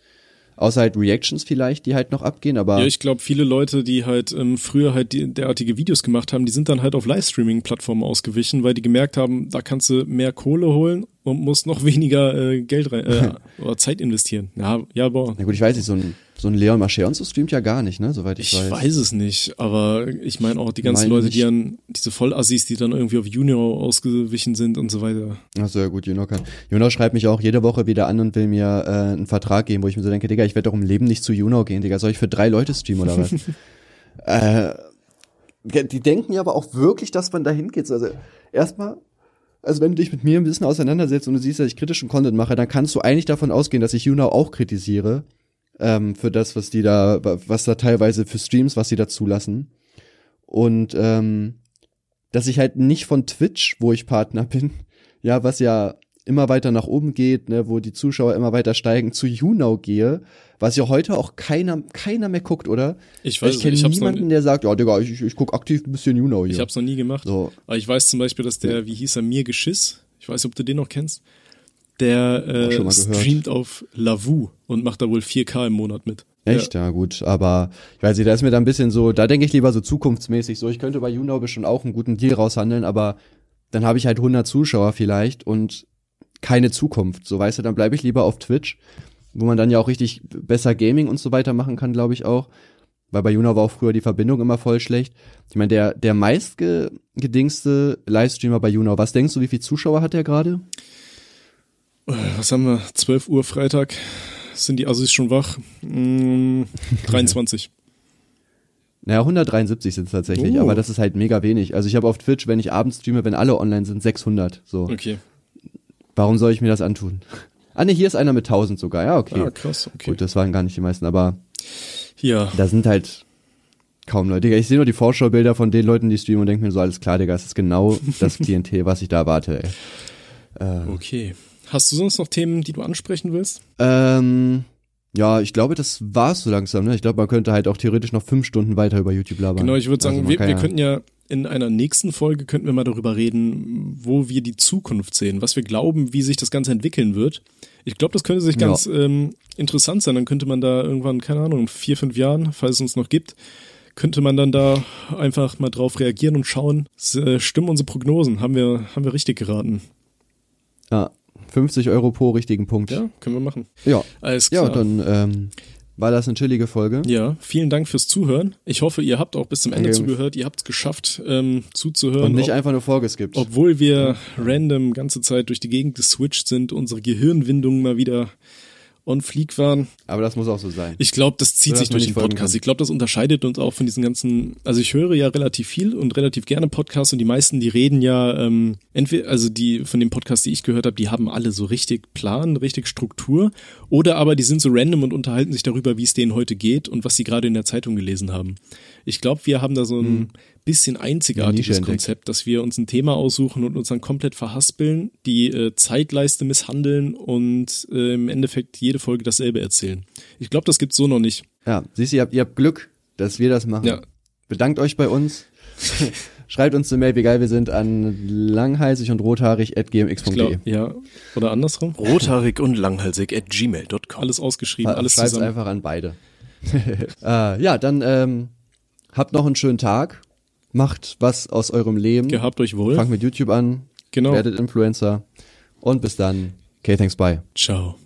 Außer halt Reactions vielleicht, die halt noch abgehen, aber. Ja, ich glaube, viele Leute, die halt ähm, früher halt die, derartige Videos gemacht haben, die sind dann halt auf Livestreaming-Plattformen ausgewichen, weil die gemerkt haben, da kannst du mehr Kohle holen und musst noch weniger äh, Geld rein, äh, oder Zeit investieren. Ja, ja, boah. Na gut, ich weiß nicht, so ein, So ein Leon Mascher und so streamt ja gar nicht, ne, soweit ich, Ich weiß. weiß es nicht, aber ich meine auch die ganzen Meine Leute, die an diese Vollassis, die dann irgendwie auf Junior ausgewichen sind und so weiter. Achso, ja gut, Juno kann. Juno schreibt mich auch jede Woche wieder an und will mir äh, einen Vertrag geben, wo ich mir so denke, Digga, ich werde doch im Leben nicht zu Juno gehen, Digga. Soll ich für drei Leute streamen oder was? äh, die denken ja aber auch wirklich, dass man da hingeht. Also erstmal, also wenn du dich mit mir ein bisschen auseinandersetzt und du siehst, dass ich kritischen Content mache, dann kannst du eigentlich davon ausgehen, dass ich Juno auch kritisiere ähm, für das, was die da, was da teilweise für Streams, was sie da zulassen. Und ähm, dass ich halt nicht von Twitch, wo ich Partner bin, ja, was ja immer weiter nach oben geht, ne, wo die Zuschauer immer weiter steigen, zu YouNow gehe, was ja heute auch keiner, keiner mehr guckt, oder? Ich weiß ich kenne niemanden, der sagt, ja, Digga, ich, ich, ich guck aktiv ein bisschen YouNow hier. Ich hab's noch nie gemacht. So. Aber ich weiß zum Beispiel, dass der, wie hieß er, mir Geschiss, ich weiß ob du den noch kennst, der äh, streamt auf Lavu und macht da wohl 4K im Monat mit. Echt, ja. gut, aber ich weiß nicht, da ist mir da ein bisschen so, da denke ich lieber so zukunftsmäßig so, ich könnte bei YouNow bestimmt auch einen guten Deal raushandeln, aber dann habe ich halt 100 Zuschauer vielleicht und keine Zukunft, so weißt du, dann bleibe ich lieber auf Twitch, wo man dann ja auch richtig besser Gaming und so weiter machen kann, glaube ich auch, weil bei YouNow war auch früher die Verbindung immer voll schlecht. Ich meine, der, der meistgedingste Livestreamer bei YouNow, was denkst du, wie viele Zuschauer hat der gerade? Äh, Was haben wir? 12 Uhr Freitag. Sind die Assis schon wach? Mm, 23. Naja, 173 sind es tatsächlich, Oh. aber das ist halt mega wenig. Also ich habe auf Twitch, wenn ich abends streame, wenn alle online sind, 600. So, Okay. warum soll ich mir das antun? Ah ne, hier ist einer mit 1000 sogar. Ja, okay. Ah, krass, okay. Gut, das waren gar nicht die meisten, aber Ja, da sind halt kaum Leute. Digga, Ich sehe nur die Vorschaubilder von den Leuten, die streamen und denke mir so, alles klar, Digga, das ist genau das Klientel, was ich da erwarte, ey. okay. Hast du sonst noch Themen, die du ansprechen willst? Ähm, ja, ich glaube, das war's so langsam, ne? Ich glaube, man könnte halt auch theoretisch noch fünf Stunden weiter über YouTube labern. Genau, ich würde sagen, Also wir, wir ja- könnten ja in einer nächsten Folge könnten wir mal darüber reden, wo wir die Zukunft sehen, was wir glauben, wie sich das Ganze entwickeln wird. Ich glaube, das könnte sich Ja. ganz ähm, interessant sein. Dann könnte man da irgendwann, keine Ahnung, in vier, fünf Jahren, falls es uns noch gibt, könnte man dann da einfach mal drauf reagieren und schauen, äh, stimmen unsere Prognosen? Haben wir, haben wir richtig geraten? Ja, 50 Euro pro richtigen Punkt. Ja, können wir machen. Ja, Alles ja klar. dann ähm, war das eine chillige Folge. Ja, vielen Dank fürs Zuhören. Ich hoffe, ihr habt auch bis zum Ende Danke. zugehört. Ihr habt es geschafft, ähm, zuzuhören. Und nicht ob- einfach nur vorgeskippt. Obwohl wir random ganze Zeit durch die Gegend geswitcht sind, unsere Gehirnwindungen mal wieder on fleek waren. Aber das muss auch so sein. Ich glaube, das zieht So, sich durch den Podcast. kann. Ich glaube, das unterscheidet uns auch von diesen ganzen, also ich höre ja relativ viel und relativ gerne Podcasts und die meisten, die reden ja, ähm, entweder, also die von den Podcasts, die ich gehört habe, die haben alle so richtig Plan, richtig Struktur oder aber die sind so random und unterhalten sich darüber, wie es denen heute geht und was sie gerade in der Zeitung gelesen haben. Ich glaube, wir haben da so ein bisschen einzigartiges. Konzept, dass wir uns ein Thema aussuchen und uns dann komplett verhaspeln, die äh, Zeitleiste misshandeln und äh, im Endeffekt jede Folge dasselbe erzählen. Ich glaube, das gibt's so noch nicht. Ja, siehst du, ihr habt, ihr habt Glück, dass wir das machen. Ja. Bedankt euch bei uns. Schreibt uns eine Mail, wie geil wir sind, an langhalsig und rothaarig at Ich glaub, gmx.de. ja. Oder andersrum? Rothaarig und langhalsig at gmail.com. Alles ausgeschrieben, alles Schreibt zusammen. einfach an beide. äh, ja, dann ähm, habt noch einen schönen Tag. Macht was aus eurem Leben. Gehabt euch wohl. Fangt mit YouTube an. Genau. Werdet Influencer. Und bis dann. Okay, thanks, bye. Ciao.